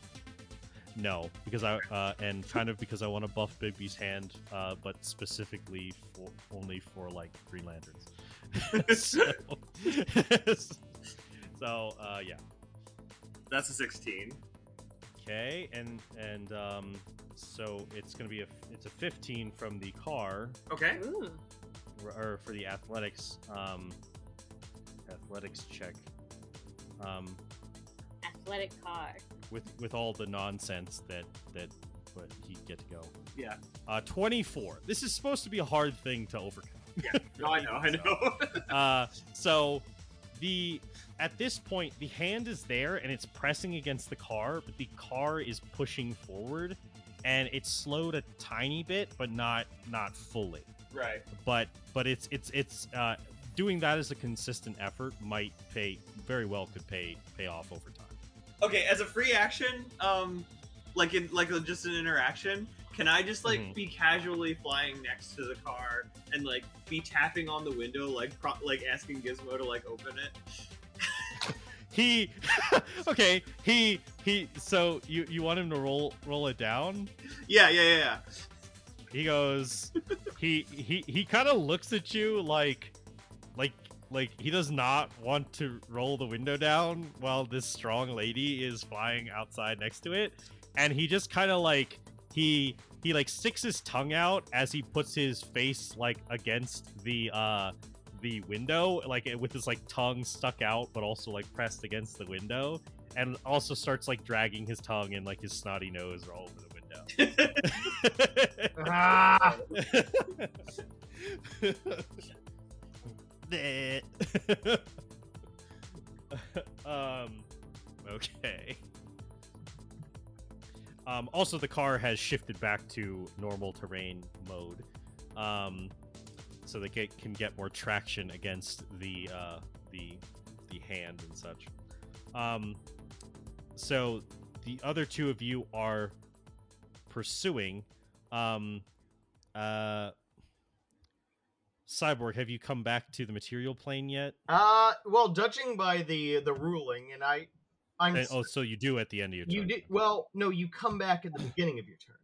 B: no, because I uh, and kind of because I want to buff Bigby's hand, uh, but specifically for only for like Green Lanterns. so, so uh, yeah.
E: That's a sixteen.
B: Okay, and and um, so it's gonna be a it's a 15 from the car
E: Okay.
F: Ooh.
B: or, or for the athletics um athletics check um
D: Athletic car.
B: with with all the nonsense that that but he'd get to go
E: Yeah.
B: uh 24 this is supposed to be a hard thing to overcome Yeah.
E: No, I know. I know.
B: uh so the at this point the hand is there and it's pressing against the car but the car is pushing forward and it's slowed a tiny bit but not not fully
E: right.
B: but but it's it's it's uh doing that as a consistent effort might pay very well could pay pay off over time
E: Okay, as a free action, um, like in like just an interaction, can I just like
B: Mhm.
E: be casually flying next to the car and like be tapping on the window, like pro- like asking Gizmo to like open it?
B: He okay he he so you you want him to roll roll it down
E: Yeah, yeah, yeah. yeah.
B: he goes he he he kind of looks at you like like like he does not want to roll the window down while this strong lady is flying outside next to it and he just kind of like he he like sticks his tongue out as he puts his face like against the uh the window like with his like tongue stuck out but also like pressed against the window and also starts like dragging his tongue and like his snotty nose all over the window.
A: Ah,
B: um okay. Um also the car has shifted back to normal terrain mode. Um so they get, can get more traction against the uh the the hand and such um so the other two of you are pursuing um uh Cyborg, have you come back to the material plane yet?
A: uh, well, judging by the the ruling, and I, I'm.
B: And- oh, so you do at the end of your turn.
A: you did well. No, you come back at the beginning of your turn.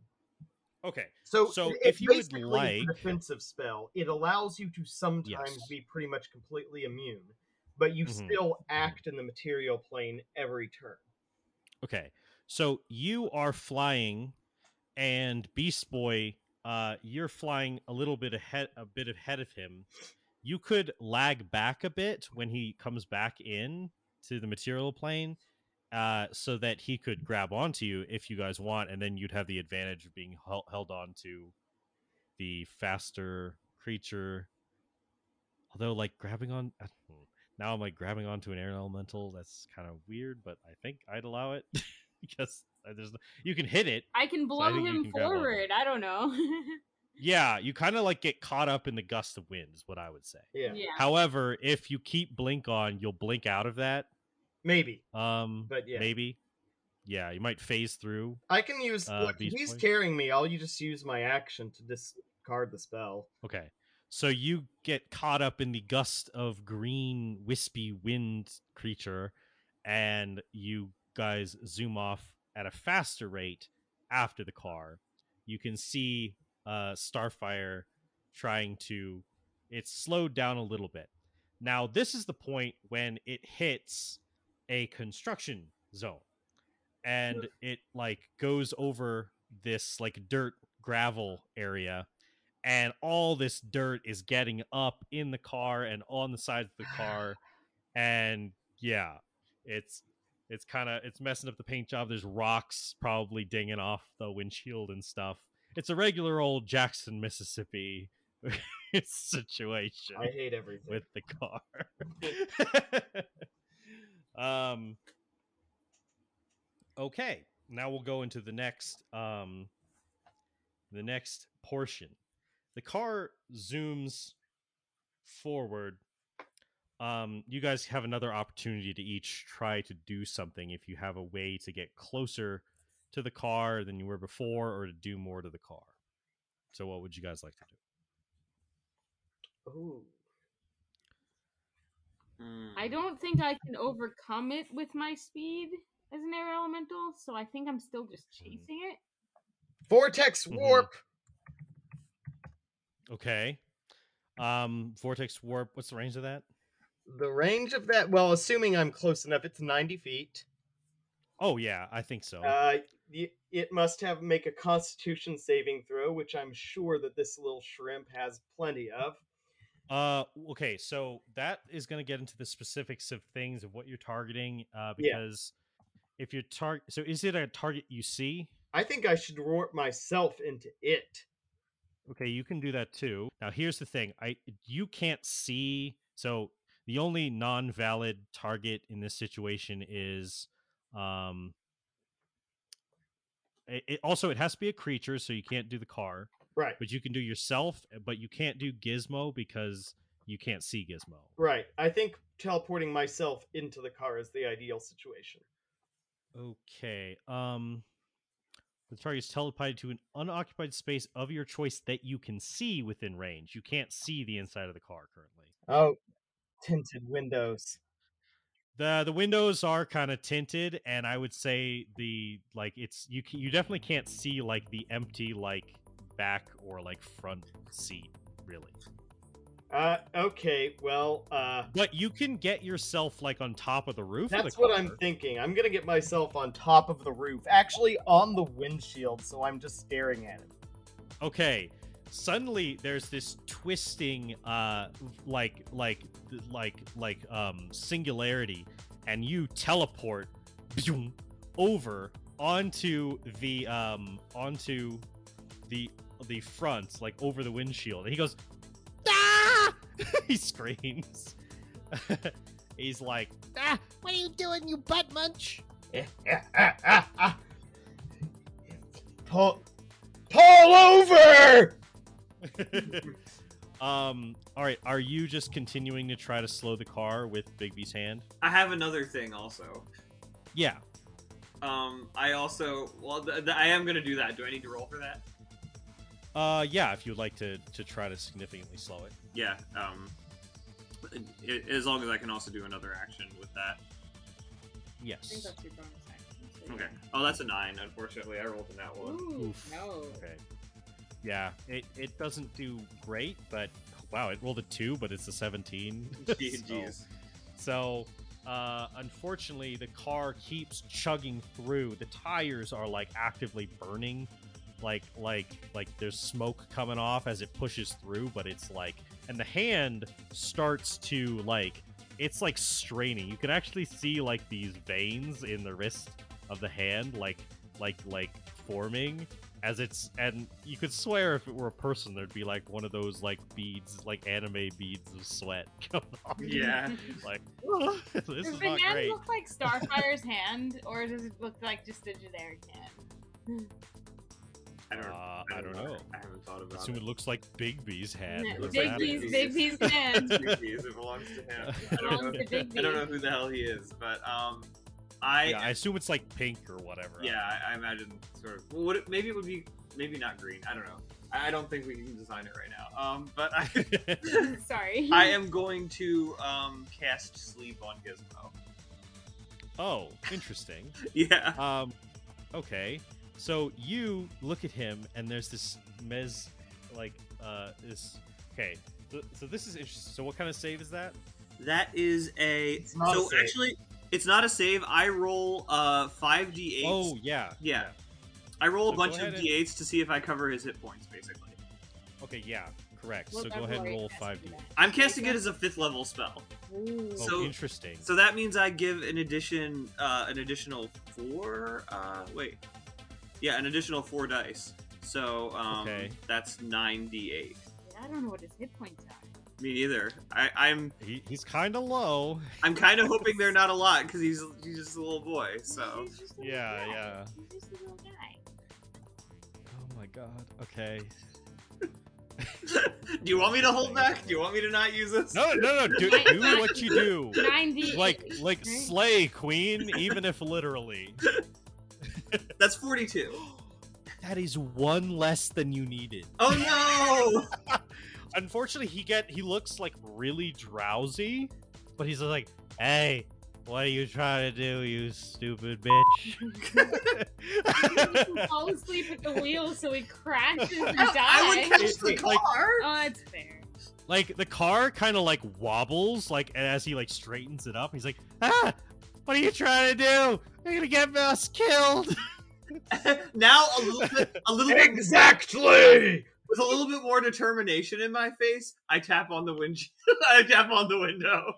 B: Okay.
A: So,
B: So if you would like-
A: a defensive spell, it allows you to sometimes
B: Yes.
A: be pretty much completely immune, but you
B: Mhm.
A: still act in the material plane every turn.
B: Okay. So you are flying, and Beast Boy, uh, you're flying a little bit ahead, a bit ahead of him. You could lag back a bit when he comes back in to the material plane, uh, so that he could grab onto you if you guys want, and then you'd have the advantage of being hel- held on to the faster creature. Although, like grabbing on uh, hmm, now, I'm like grabbing onto an air elemental. That's kind of weird, but I think I'd allow it because there's no, you can hit it.
D: I can blow
B: think you
D: him
B: can
D: forward. I don't know.
B: Yeah, you kind of like get caught up in the gust of wind, is what I would say.
A: Yeah,
D: yeah.
B: However, if you keep blink on, you'll blink out of that.
A: Maybe.
B: Um,
A: But yeah.
B: maybe. Yeah, you might phase through.
A: I can use.
B: Uh,
A: look, he's carrying me. I'll you just use my action to discard the spell.
B: Okay. So you get caught up in the gust of green, wispy wind creature, and you guys zoom off at a faster rate after the car. You can see uh, Starfire trying to. It's slowed down a little bit. Now, this is the point when it hits a construction zone. and it like goes over this like dirt gravel area and all this dirt is getting up in the car and on the sides of the car and yeah it's it's kind of it's messing up the paint job there's rocks probably dinging off the windshield and stuff it's a regular old jackson mississippi situation
A: I hate everything.
B: with the car. um okay, now we'll go into the next um the next portion. The car zooms forward. Um you guys have another opportunity to each try to do something if you have a way to get closer to the car than you were before or to do more to the car. So what would you guys like to do?
A: Ooh.
D: I don't think I can overcome it with my speed as an air elemental, so I think I'm still just chasing it.
A: Vortex
B: Mhm.
A: warp.
B: Okay. Um, vortex warp. What's the range of that?
A: The range of that, well, assuming I'm close enough, it's 90 feet.
B: Oh yeah, I think so.
A: Uh, it must have make a Constitution saving throw, which I'm sure that this little shrimp has plenty of.
B: Uh, okay, so that is going to get into the specifics of things of what you're targeting. Uh,
A: Yeah.
B: because if you're target, so is it a target you see?
A: I think I should warp myself into it.
B: Okay, you can do that too. Now, here's the thing: I you can't see. So the only non-valid target in this situation is, um, it, it also it has to be a creature, so you can't do the car.
A: Right,
B: but you can do yourself, uh, but you can't do Gizmo because you can't see Gizmo.
A: right. I think teleporting myself into the car is the ideal situation.
B: Okay. Um the target is teleported to an unoccupied space of your choice that you can see within range. You can't see the inside of the car currently.
A: Oh, tinted windows.
B: The the windows are kind of tinted and I would say the like it's you you definitely can't see like the empty like back or like front seat really.
A: Uh, okay, well, uh,
B: But you can get yourself like on top of the roof
A: that's
B: the
A: what I'm thinking. I'm gonna get myself on top of the roof, actually on the windshield, so I'm just staring at it.
B: okay suddenly there's this twisting uh like like like like um singularity and you teleport over onto the um onto the the front like over the windshield and he goes ah! he screams he's like
G: Ah, what are you doing, you butt munch?
A: pull, pull over!
B: um all right are you just continuing to try to slow the car with bigby's hand
E: I have another thing also.
B: yeah
E: Um, I also well, th- th- I am gonna do that. Do I need to roll for that?
B: Uh, yeah, if you'd like to to try to significantly slow it.
E: Yeah. Um, i- as long as I can also do another action with that.
D: I think
B: Yes.
D: that's your bonus action. so
E: Okay.
D: yeah.
E: Oh, that's a nine. Unfortunately, I rolled in that one.
D: Ooh,
B: Oof.
D: no.
B: Okay. Yeah, it it doesn't do great, but wow, it rolled a two, but it's a seventeen.
E: Gee-
B: So- So, uh, unfortunately, the car keeps chugging through. The tires are like actively burning, like like like there's smoke coming off as it pushes through. But it's like, and the hand starts to like, it's like straining. You can actually see like these veins in the wrist of the hand, like like like forming as it's and you could swear if it were a person there'd be like one of those like beads like anime beads of sweat coming off
E: Yeah.
B: like this
D: Does
B: is
D: the
B: not
D: hand
B: great.
D: look like Starfire's hand, or does it look like just a generic hand?
E: I don't.
B: Uh, I don't know.
E: I haven't thought
B: I
E: about
B: assume
E: it.
B: it looks like Bigby's hand.
D: Yeah,
B: What's
E: Big
B: happening?
D: Bigby's
E: happening?
D: Bigby's hand.
E: Bigby's, it belongs to him. I don't know. I don't know who the hell he is, but um, I
B: yeah, I assume it's like pink or whatever.
E: yeah, I, I imagine sort of. Well, would it, maybe it would be maybe not green. I don't know. I, I don't think we can design it right now. Um, but I
D: Sorry.
E: I am going to um cast sleep on Gizmo.
B: oh, interesting.
E: Yeah.
B: Um, okay. So you look at him, and there's this mez, like, uh, this. Okay. So, so this is interesting. So what kind of save is that?
E: That is a
A: It's not a
E: so actually It's not a save. I roll uh five d8.
B: Oh yeah.
E: Yeah. I roll
B: So
E: a bunch of d8s to see if I cover his hit points, basically.
B: Okay, yeah, correct.
D: What
B: so go ahead and roll five d.
D: it at?
E: I'm casting it as a fifth level spell.
D: Ooh.
B: Oh,
E: So-
B: interesting.
E: So that means I give an addition, uh, an additional four. Uh, wait, yeah, an additional four dice. So um,
B: Okay.
E: that's nine d8.
D: I don't know what his hit points are.
E: Me neither. I, I'm
B: He, he's kind of low.
E: I'm kind of hoping they're not a lot because he's he's just a little boy. So
D: He's just a little
B: Yeah,
D: guy.
B: yeah.
D: He's just a little guy.
B: Oh my god. Okay.
E: do you want me to hold back? Do you want me to not use this?
B: No, no, no. Do, do what you do.
D: 90.
B: Like, like slay queen, even if literally.
E: That's 42.
B: That is one less than you needed.
E: Oh no!
B: Unfortunately, he get he looks like really drowsy, but he's like, "Hey, what are you trying to do, you stupid bitch?"
D: He fall asleep at the wheel, so he crashes and
E: I, I would
D: dies.
E: catch the
B: It's like-
E: car.
D: Oh, that's fair.
B: like the car kind of like wobbles, like as he like straightens it up. He's like, "Ah, what are you trying to do? You're gonna get us killed."
E: now a little bit, a little bit,
A: Exactly.
E: with a little bit more determination in my face, I tap on the windshield. I tap on the window.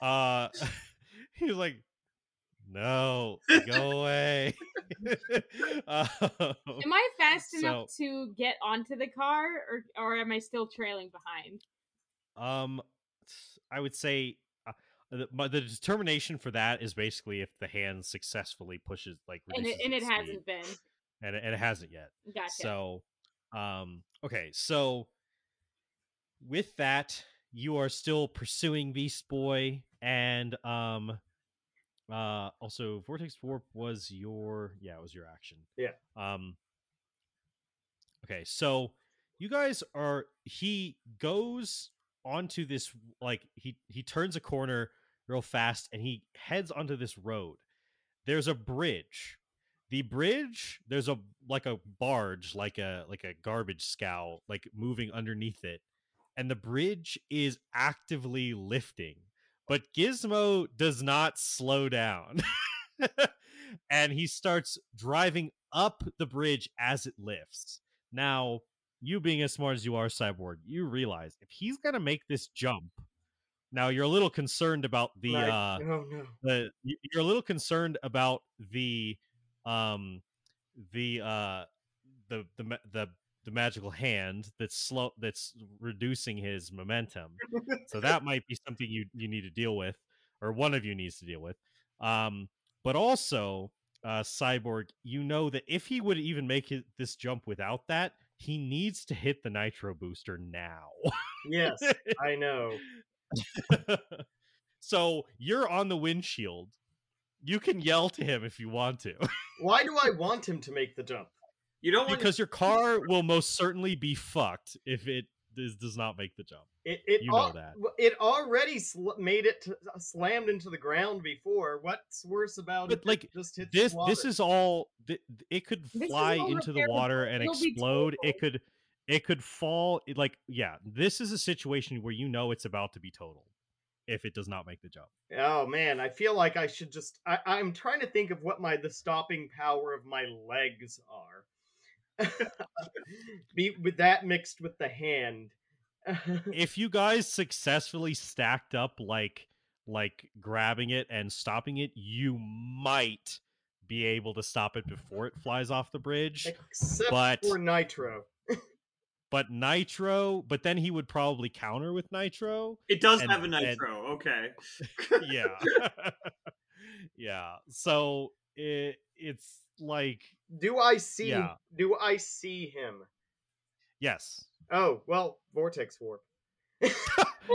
B: uh, he was like, "No, go away." Um,
D: Am I fast enough to get onto the car, or or am I still trailing behind?
B: Um, I would say, the, but the determination for that is basically if the hand successfully pushes, like,
D: And it and it hasn't been.
B: and it, and it hasn't yet.
D: Gotcha.
B: So, um, okay, so with that, you are still pursuing Beast Boy, and um, uh, also Vortex Warp was your yeah, it was your action.
A: Yeah.
B: Um. Okay, so you guys are. He goes onto this like he he turns a corner real fast, and he heads onto this road. There's a bridge. The bridge there's a like a barge like a like a garbage scow like moving underneath it and the bridge is actively lifting but gizmo does not slow down. And he starts driving up the bridge as it lifts. Now you being as smart as you are cyborg you realize if he's gonna make this jump now you're a little concerned about the uh
A: oh no.
B: the you're a little concerned about the um the uh the the the the magical hand that's slow that's reducing his momentum so that might be something you you need to deal with or one of you needs to deal with um but also uh cyborg you know that if he would even make it, this jump without that he needs to hit the nitro booster now
A: Yes, I know.
B: so you're on the windshield. You can yell to him if you want to,
A: Why do I want him to make the jump?
E: You don't want
B: because your car will most certainly be fucked if it does, does not make the jump.
A: It, it
B: You know
A: al-
B: that.
A: It already sl- made it to, uh, slammed into the ground before. What's worse about
B: But
A: it?
B: like
A: just hits
B: this,
A: water?
B: this is all. th- It could fly into the water and explode. It
D: total.
B: could, it could fall. it- Like yeah, this is a situation where you know it's about to be total if it does not make the jump.
A: Oh man, I feel like I should just. I, I'm trying to think of what my the stopping power of my legs are. Be with that mixed with the hand.
B: if you guys successfully stacked up like like grabbing it and stopping it, you might be able to stop it before it flies off the bridge.
A: Except
B: but-
A: for Nitro.
B: But Nitro, but then he would probably counter with Nitro.
E: It does
B: and-
E: have a
B: and-
E: nitro. Okay.
B: Yeah. yeah. So it it's like
A: Do I see?
B: Yeah.
A: Do I see him?
B: yes.
A: Oh well, vortex warp.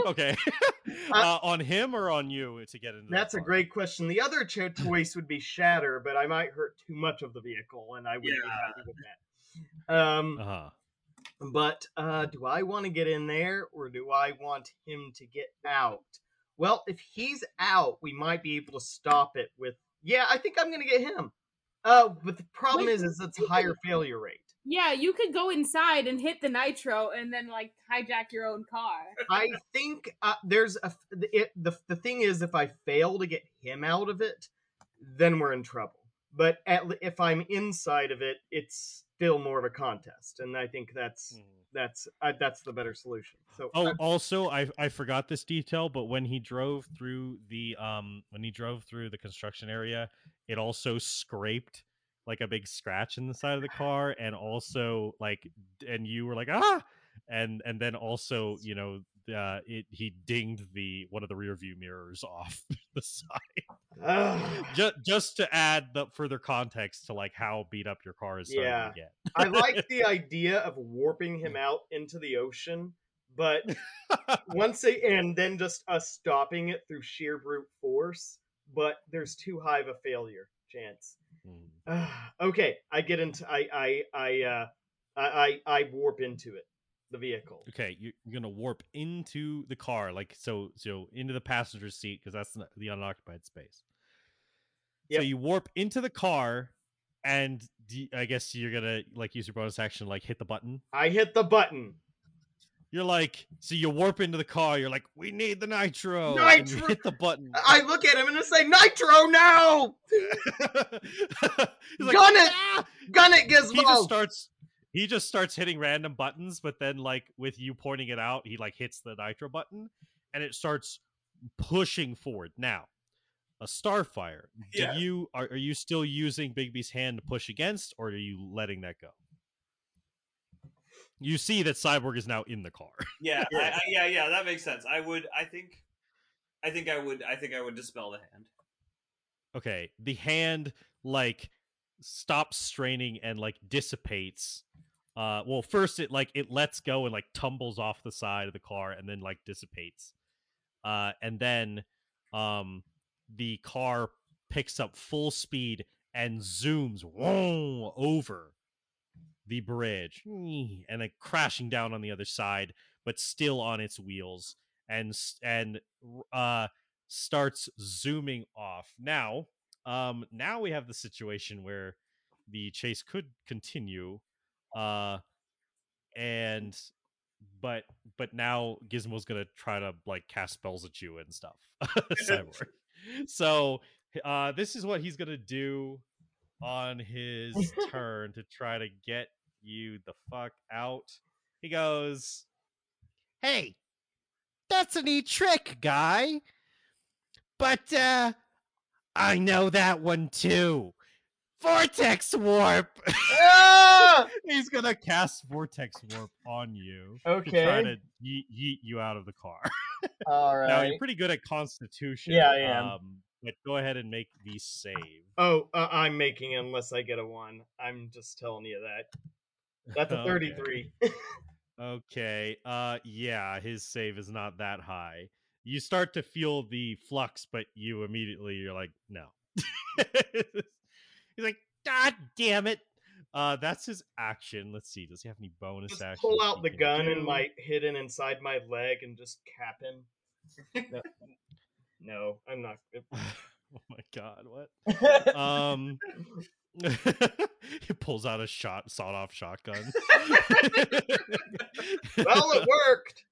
B: Okay. uh, on him or on you to get into the
A: That's a great question. The other choice would be shatter, but I might hurt too much of the vehicle, and I wouldn't be happy with that. Um,
B: Uh-huh.
A: But uh, do I want to get in there, or do I want him to get out? Well, if he's out, we might be able to stop it with. Yeah, I think I'm gonna get him. Uh, but the problem
D: Wait,
A: is, is it's a higher failure rate.
D: Yeah, you could go inside and hit the nitro and then like hijack your own car.
A: I think uh, there's a it, the the thing is if I fail to get him out of it, then we're in trouble. But at, if I'm inside of it, it's still more of a contest, and I think that's that's uh, that's the better solution. So
B: Oh, also, I I forgot this detail, but when he drove through the um when he drove through the construction area, it also scraped like a big scratch in the side of the car, and also like, and you were like ah, and and then also you know uh it he dinged the one of the rear view mirrors off the side. Just just to add the further context to like how beat up your car is
A: Yeah.
B: to get.
A: I like the idea of warping him out into the ocean, but once they and then just us stopping it through sheer brute force. But there's too high of a failure chance.
B: Mm.
A: okay, I get into I I I uh I I, I warp into it, the vehicle.
B: Okay, you- you're gonna warp into the car, like so, so into the passenger seat because that's the unoccupied space.
A: Yep.
B: So you warp into the car, and I guess you're gonna like use your bonus action, like hit the button.
A: I hit the button.
B: You're like, so you warp into the car. You're like, we need the nitro. you
A: Nitro-
B: hit the button.
A: I look at him and I say, "Nitro now!
B: He's like,
A: Gun it!
B: "Ah!"
A: Gun it, Gizmo.
B: He just starts. He just starts hitting random buttons, but then like with you pointing it out, he like hits the nitro button, and it starts pushing forward. Now, a starfire. Do
E: Yeah.
B: you are, are you still using Bigby's hand to push against, or are you letting that go? You see that Cyborg is now in the car.
E: Yeah, I,
A: Yeah.
E: I, yeah, yeah. That makes sense. I would. I think. I think I would. I think I would dispel the hand.
B: Okay, the hand like stops straining and like dissipates. Uh, well, first it like it lets go and like tumbles off the side of the car and then like dissipates. Uh, and then um, the car picks up full speed and zooms whoa, over the bridge and then crashing down on the other side, but still on its wheels and and uh starts zooming off. Now, um, now we have the situation where the chase could continue, uh, and but but now Gizmo's gonna try to like cast spells at you and stuff, Cyborg. So, uh, this is what he's gonna do on his turn to try to get you the fuck out. He goes,
G: Hey, that's a neat trick, guy. But uh I know that one too. Vortex warp.
A: Ah!
B: He's gonna cast vortex warp on you to try
A: Okay.
B: to yeet, yeet you out of the car.
A: All
B: Now you're pretty good at Constitution.
A: Yeah, I am.
B: Um, but go ahead and make the save.
A: Oh, uh, I'm making it unless I get a one. I'm just telling you that. That's a
B: Okay.
A: 33.
B: Okay. Uh, yeah, his save is not that high. You start to feel the flux, but you immediately you're like, no. He's like, God damn it. Uh, that's his action. Let's see. Does he have any bonus action?
A: just
B: actions?
A: pull out the gun
B: do?
A: and my hidden inside my leg and just cap him. No, no I'm not.
B: oh my god, what? Um, he pulls out a shot, sawed-off shotgun.
A: well, it worked.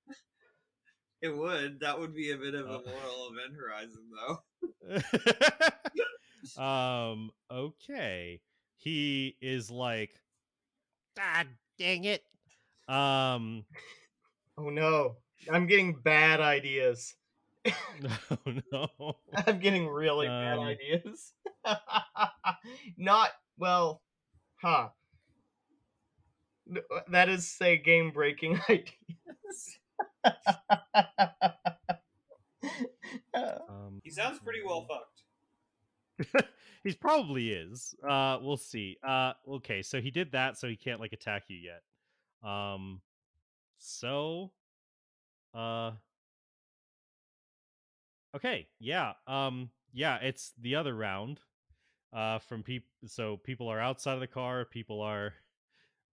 E: It would. That would be a bit of a
B: Uh.
E: moral event horizon, though.
B: um. Okay. He is like,
G: God dang it.
B: um.
A: Oh no, I'm getting bad ideas.
B: No, no.
A: I'm getting really bad
B: Um,
A: ideas. Not well, huh? Uh, That is say game breaking ideas.
B: Um,
E: He sounds pretty well fucked.
B: He probably is. Uh, we'll see. Uh, okay, so he did that, so he can't like attack you yet. Um, so, uh, okay, yeah, um, yeah, it's the other round. Uh, from people, so people are outside of the car, people are,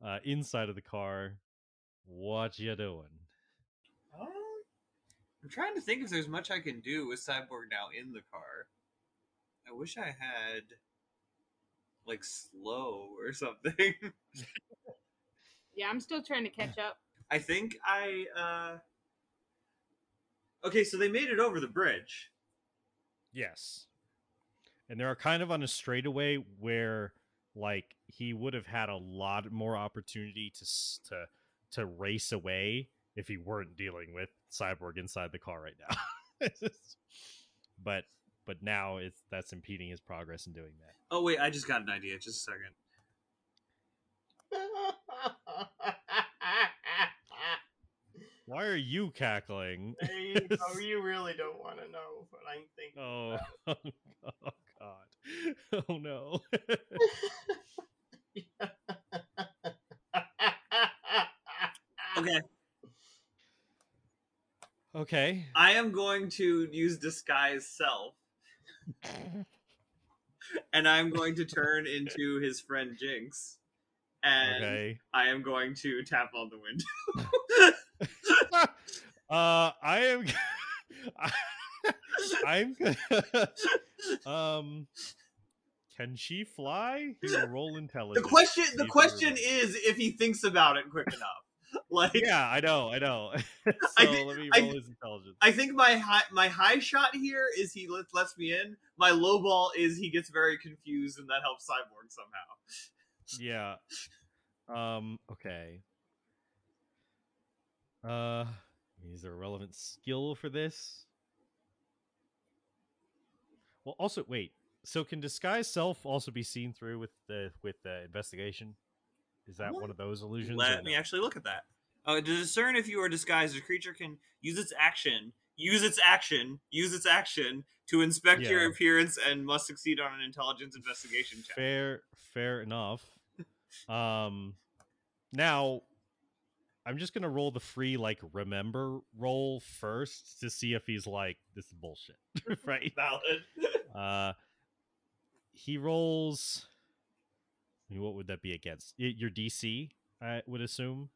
B: uh, inside of the car. What you doing?
E: Um, I'm trying to think if there's much I can do with Cyborg now in the car. I wish I had like slow or something.
D: Yeah, I'm still trying to catch up.
E: I think I. uh Okay, so they made it over the bridge.
B: Yes. And they're kind of on a straightaway where like he would have had a lot more opportunity to to to race away if he weren't dealing with Cyborg inside the car right now. but but now it's that's impeding his progress in doing that.
E: Oh wait, I just got an idea. Just a second.
B: Why are you cackling?
A: you, oh, know, you really don't want to know what I'm thinking.
B: Oh, oh god. Oh no.
E: Okay,
B: okay.
E: I am going to use disguise self, and I'm going to turn into his friend Jinx, and
B: Okay.
E: I am going to tap on the window.
B: uh I am I'm um can she fly? He will roll
E: the
B: intelligence.
E: question, the
B: if he
E: question is if he thinks about it quick enough. Like,
B: Yeah, I know, I know. so
E: I thi-
B: let me
E: I-
B: roll his intelligence.
E: I think my high my high shot here is he lets, lets me in. My low ball is he gets very confused, and that helps Cyborg somehow.
B: yeah. Um, okay. Uh is there a relevant skill for this? Well also wait, so can disguise self also be seen through with the with the investigation? Is that one of those illusions?
E: Let me
B: no?
E: actually look at that. Uh, to discern if you are disguised, a creature can use its action, use its action, use its action to inspect your appearance and must succeed on an intelligence investigation check.
B: Fair, fair enough. Um, now I'm just gonna roll the free like remember roll first to see if he's like this is bullshit, right?
E: Valid.
B: Uh, he rolls. I mean, what would that be against? Y- Your DC, I would assume.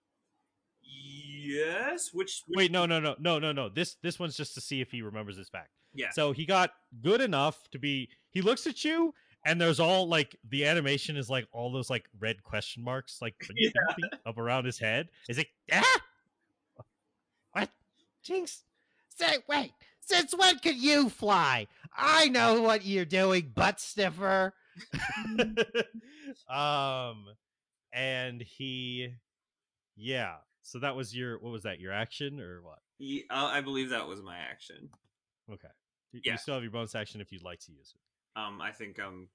E: Yes. Which, which
B: Wait, no, no, no, no, no, no. This this one's just to see if he remembers this fact.
E: Yeah.
B: So he got good enough to be. He looks at you, and there's all like the animation is like all those like red question marks like bing, up around his head. Is it? Ah!
G: What? Jinx? Say, wait. Since when could you fly? I know what you're doing, butt sniffer.
B: um, and he, yeah. So that was your what was that? Your action or what?
E: Ye- uh, I believe that was my action.
B: Okay. You-
E: Yeah.
B: You still have your bonus action if you'd like to use it.
E: Um, I think I'm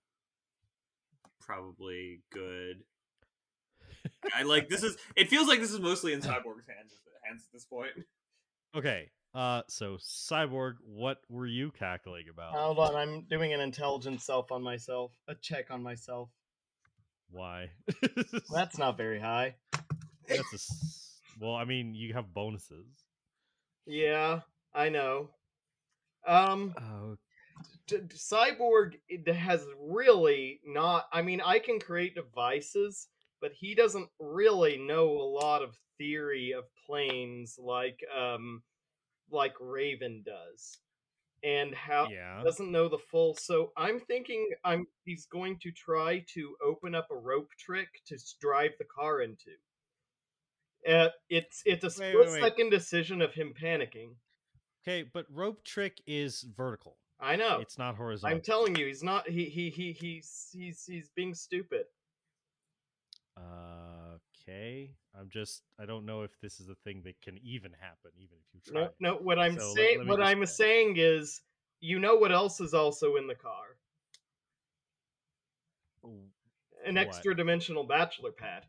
E: probably good. I like this is. It feels like this is mostly in Cyborg's hands hands at this point.
B: Okay. Uh, so cyborg, what were you cackling about?
A: Hold on, I'm doing an intelligence self on myself. A check on myself.
B: Why?
A: That's not very high.
B: That's a s- well. I mean, you have bonuses.
A: Yeah, I know. Um,
B: Oh,
A: d- d- cyborg has really not i mean i can create devices but he doesn't really know a lot of theory of planes like um like raven does and how
B: yeah.
A: doesn't know the full so i'm thinking i'm he's going to try to open up a rope trick to drive the car into uh, it's it's a
B: Wait,
A: split
B: wait, wait.
A: second decision of him panicking
B: Okay, but rope trick is vertical.
A: i know
B: It's not horizontal.
A: I'm telling you, he's not. He he he he's he's he's being stupid.
B: Uh, okay. I'm just. I don't know if this is a thing that can even happen, even if you try.
A: No, no. What I'm
B: So
A: saying,
B: let
A: what I'm saying is, you know what else is also in the car? An
B: What?
A: extra dimensional bachelor pad.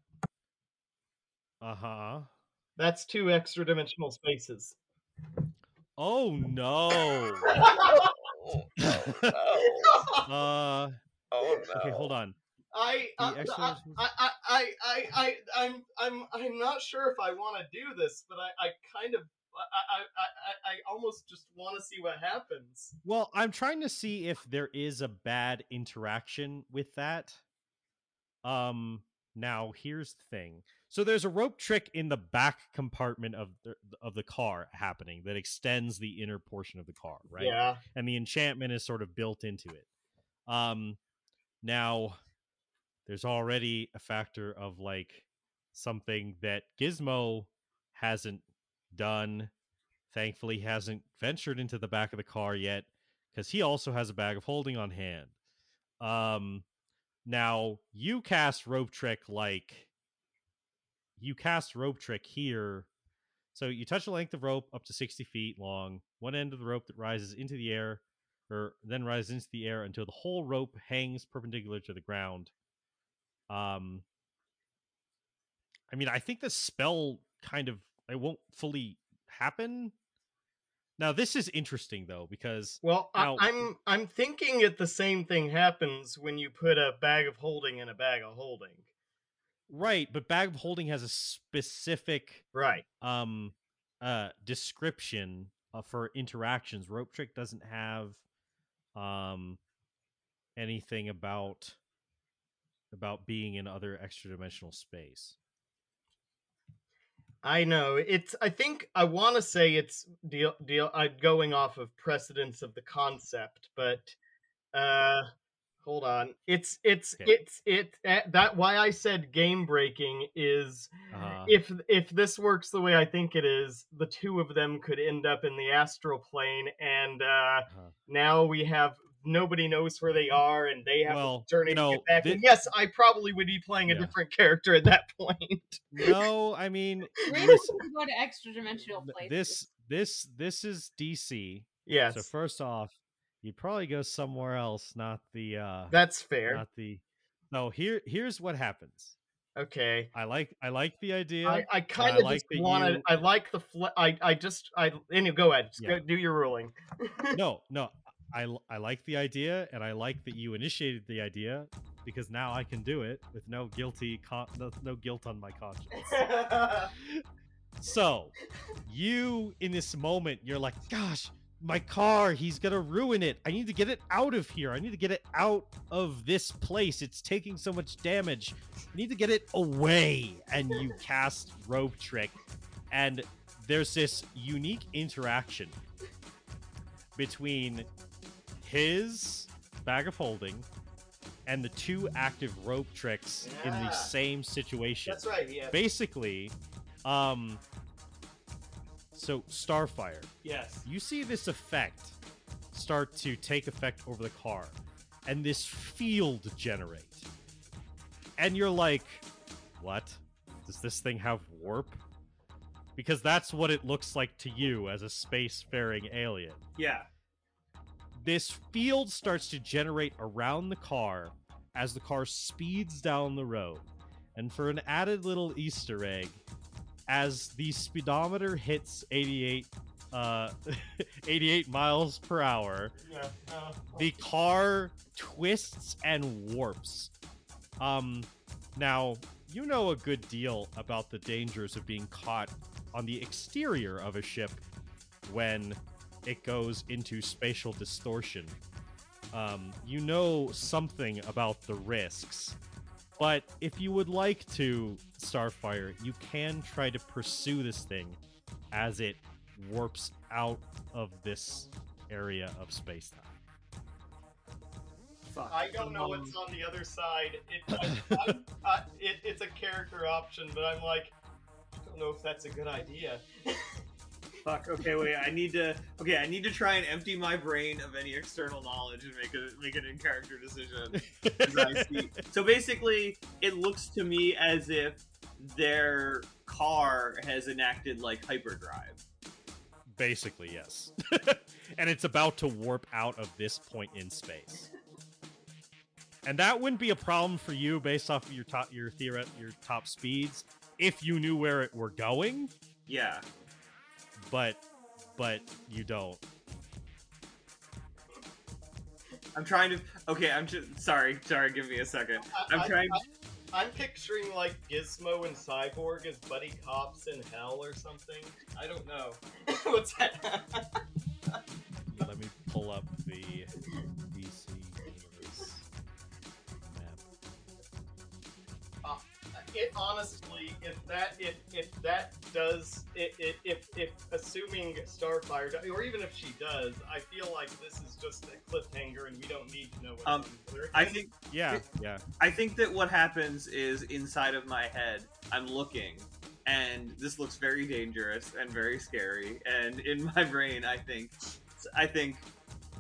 B: Uh huh.
A: That's two extra dimensional spaces.
B: Oh no. uh.
C: Oh
B: Okay, hold on.
A: I,
B: The
A: I,
B: extra
A: I, I, I, I, I, I, I'm, I'm, I'm not sure if I want to do this, but I, I kind of, I, I, I, I I almost just want to see what happens.
B: Well, I'm trying to see if there is a bad interaction with that. Um now here's the thing. So there's a rope trick in the back compartment of the of the car happening that extends the inner portion of the car, right?
A: Yeah.
B: And the enchantment is sort of built into it. Um now there's already a factor of like something that Gizmo hasn't done. Thankfully, hasn't ventured into the back of the car yet because he also has a bag of holding on hand. Um, now you cast rope trick like you cast rope trick here. So you touch a length of rope up to 60 feet long, one end of the rope that rises into the air, or then rises into the air until the whole rope hangs perpendicular to the ground. Um, I mean, I think the spell kind of it won't fully happen. Now this is interesting though because
A: Well, I,
B: Now-
A: I'm I'm thinking that the same thing happens when you put a bag of holding in a bag of holding.
B: Right, but bag of holding has a specific
A: Right.
B: um uh description uh, for interactions. Rope trick doesn't have um anything about about being in other extra dimensional space.
A: I know. It's I think I want to say it's deal deal uh, going off of precedence of the concept, but uh hold on. It's it's
B: Okay.
A: it's it uh, that why I said game breaking is
B: Uh,
A: if if this works the way I think it is, the two of them could end up in the astral plane and uh
B: uh,
A: now we have nobody knows where they are and they have
B: Well,
A: to journey
B: you
A: to
B: know,
A: get back.
B: thi-
A: and yes, I probably would be playing a
B: Yeah.
A: different character at that point.
B: no, I mean
D: We're
B: listen,
D: going to go to extra dimensional places.
B: this this this is DC.
A: yes.
B: So first off, you'd probably go somewhere else, not the uh
A: that's fair.
B: not the No, here here's what happens.
A: okay.
B: I like I like the idea.
A: I, I kind of
B: like
A: just
B: that
A: want
B: you-
A: I like the. Fl- I I just. I anyway. Go ahead.
B: Yeah.
A: go, do your ruling.
B: no, no. I I like the idea and I like that you initiated the idea because now I can do it with no guilty con- no, no guilt on my conscience. So, you in this moment, you're like, gosh, my car, he's gonna ruin it. I need to get it out of here. I need to get it out of this place. It's taking so much damage. I need to get it away. And you cast Rope Trick, and there's this unique interaction between his bag of holding and the two active rope tricks in the same situation
A: That's right. Yeah.
B: basically um so starfire
E: Yes.
B: you see this effect start to take effect over the car and this field generate and you're like what does this thing have warp because that's what it looks like to you as a spacefaring alien
E: Yeah.
B: this field starts to generate around the car as the car speeds down the road. And for an added little Easter egg, as the speedometer hits 88 uh 88 miles per hour,
A: Yeah. uh,
B: the car twists and warps. Um now, you know a good deal about the dangers of being caught on the exterior of a ship when it goes into spatial distortion. Um, you know something about the risks. But if you would like to, Starfire, you can try to pursue this thing as it warps out of this area of space time.
E: Fuck.
A: I don't know what's on the other side. It, I, I'm- I, it, it's a character option, but I'm like, I don't know if that's a good idea.
E: Fuck. Okay, wait. I need to. Okay, I need to try and empty my brain of any external knowledge and make a make an in-character decision. So basically, it looks to me as if their car has enacted like hyperdrive.
B: Basically, yes. and it's about to warp out of this point in space. And that wouldn't be a problem for you based off of your top your theoret your top speeds if you knew where it were going,
E: Yeah.
B: But but you don't.
E: I'm trying to. Okay, I'm just sorry. Sorry. Give me a second.
A: I,
E: I'm
A: I-
E: trying.
A: I, am picturing like Gizmo and Cyborg as buddy cops in hell or something. I don't know. What's that?
B: Let me pull up the
A: it honestly, if that if if that does if if, if assuming Starfire do- or even if she does, I feel like this is just a cliffhanger and we don't need to know what.
E: Um,
A: happens.
E: I think
B: Yeah, yeah.
E: I think that what happens is inside of my head, I'm looking, and this looks very dangerous and very scary. And in my brain, I think, I think,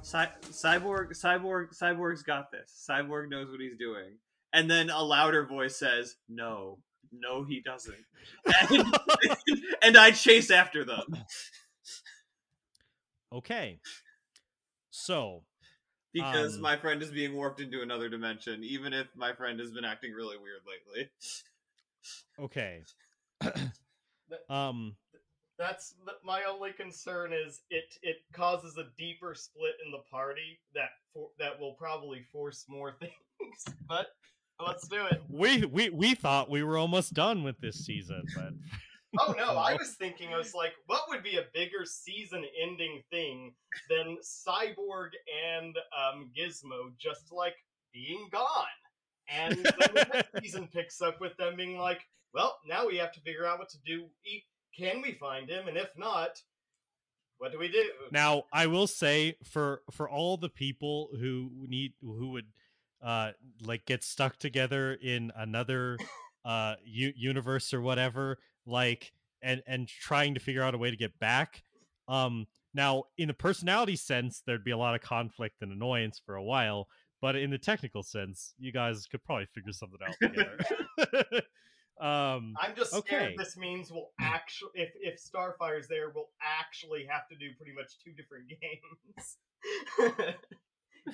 E: Cy- cyborg, cyborg, cyborg's got this. Cyborg knows what he's doing. And then a louder voice says, "No, no, he doesn't." And, and I chase after them
B: Okay. So,
E: because
B: Um,
E: my friend is being warped into another dimension, even if my friend has been acting really weird lately.
B: okay. um,
A: That's my only concern is it it causes a deeper split in the party that for, that will probably force more things. But let's do it.
B: we we we thought we were almost done with this season, but
A: Oh no, I was thinking I was like, what would be a bigger season-ending thing than Cyborg and um, Gizmo just like being gone, and then the next season picks up with them being like, well, now we have to figure out what to do. E- Can we find him? And if not, what do we do?
B: Now, I will say for for all the people who need who would uh like get stuck together in another uh u- universe or whatever, like and and trying to figure out a way to get back. Um now in the personality sense, there'd be a lot of conflict and annoyance for a while, but in the technical sense, you guys could probably figure something out together. um
A: I'm just scared
B: okay.
A: this means we'll actually, if if Starfire's there, we'll actually have to do pretty much two different games.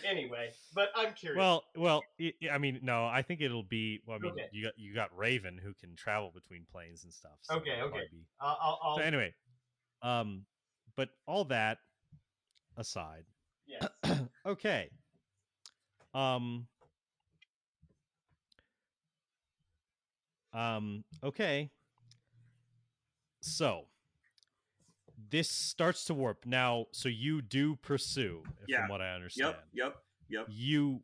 A: Anyway, but I'm curious.
B: Well, well, i mean, no, I think it'll be. Well, I mean,
A: Okay.
B: you got you got Raven who can travel between planes and stuff. So
A: Okay, okay.
B: be-
A: I'll, I'll, I'll
B: So anyway, um, but all that aside,
A: yes.
B: okay, um, um, okay, so this starts to warp now. So you do pursue,
E: Yeah.
B: from what I understand.
E: Yep, yep, yep.
B: You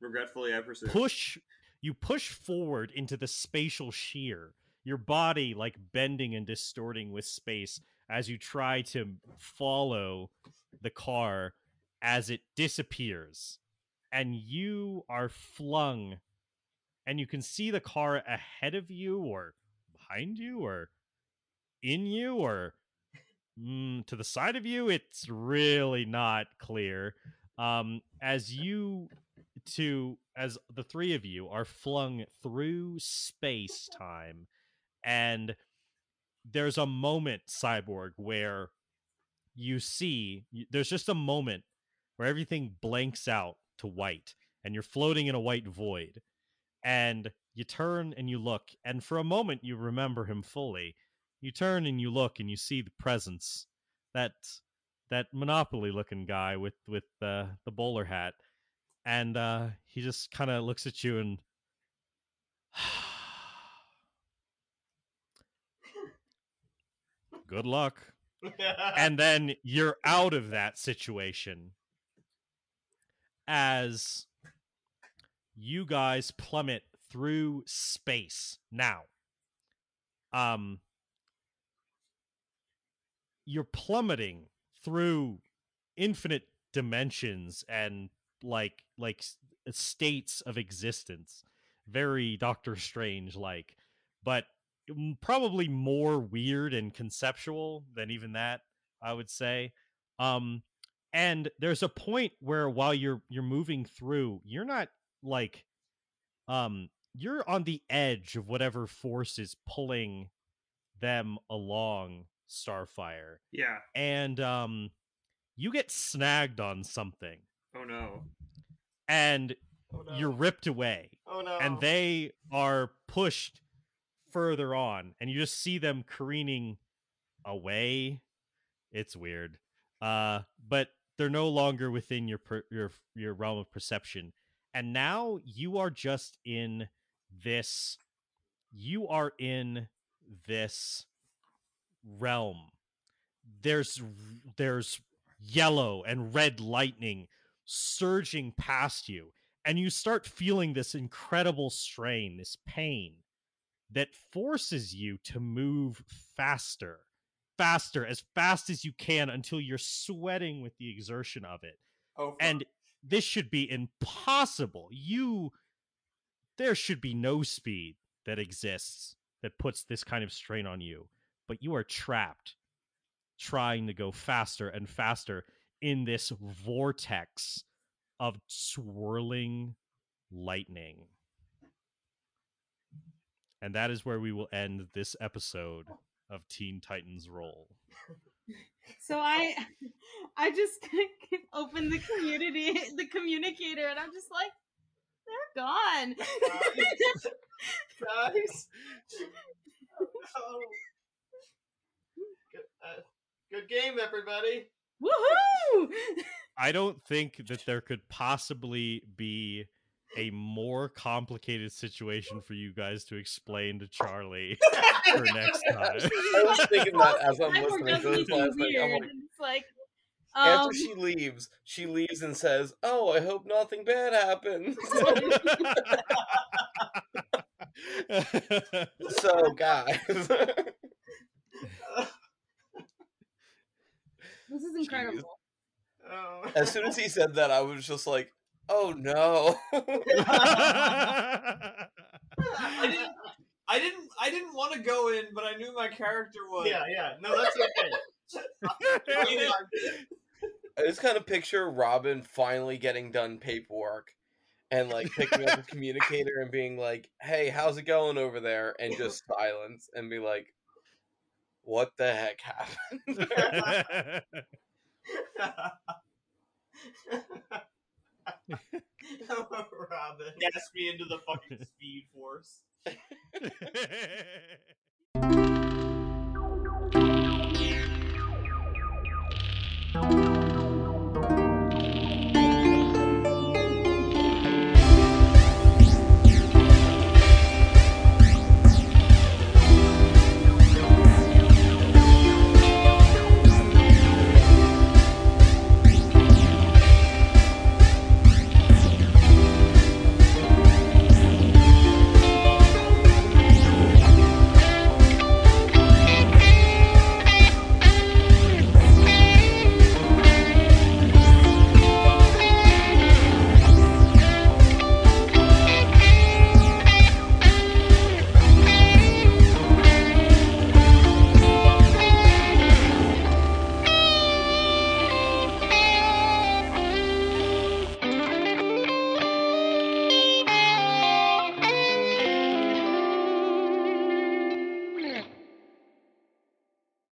E: Regretfully, I pursue.
B: push you push forward into the spatial shear your body like bending and distorting with space as you try to follow the car as it disappears and you are flung and you can see the car ahead of you or behind you or in you or mm, to the side of you it's really not clear. Um as you to as the three of you are flung through space time and there's a moment cyborg where you see there's just a moment where everything blanks out to white and you're floating in a white void and you turn and you look and for a moment you remember him fully you turn and you look and you see the presence that that monopoly looking guy with with uh, the bowler hat and uh he just kind of looks at you and good luck. And then you're out of that situation as you guys plummet through space. Now um you're plummeting through infinite dimensions and like like states of existence. Very doctor strange like but probably more weird and conceptual than even that i would say. Um and there's a point where while you're you're moving through you're not like um you're on the edge of whatever force is pulling them along starfire
E: Yeah.
B: and um you get snagged on something
E: Oh no.
B: and
A: Oh, no.
B: you're ripped away
A: Oh no.
B: and they are pushed further on and you just see them careening away it's weird uh but they're no longer within your per- your your realm of perception and now you are just in this you are in this realm there's there's yellow and red lightning surging past you and you start feeling this incredible strain this pain that forces you to move faster, faster, as fast as you can until you're sweating with the exertion of it.
E: Oh.
B: And this should be impossible. You, there should be no speed that exists that puts this kind of strain on you, but you are trapped trying to go faster and faster in this vortex of swirling lightning. And that is where we will end this episode of Teen Titans Roll.
D: So I, I just opened the community, the communicator, and I'm just like, they're gone.
A: Guys. Oh. Good, uh, good game, everybody.
D: Woohoo!
B: I don't think that there could possibly be a more complicated situation for you guys to explain to Charlie for next time.
C: I was thinking that as I'm
D: Cyborg
C: listening to this last night. I'm like,
D: it's like, um,
C: after she leaves, she leaves and says, "Oh, I hope nothing bad happens." so, guys,
D: this is incredible.
A: Oh.
C: as soon as he said that, I was just like, "Oh no!"
E: I didn't. I didn't. I didn't want to go in, but I knew my character would.
A: yeah, yeah. No, that's okay.
E: I mean, it-
C: I just kind of picture Robin finally getting done paperwork and like picking up a communicator and being like, "Hey, how's it going over there?" and just silence and be like, what the heck happened?
A: Robin.
E: Dash me into the fucking speed force. Thank you.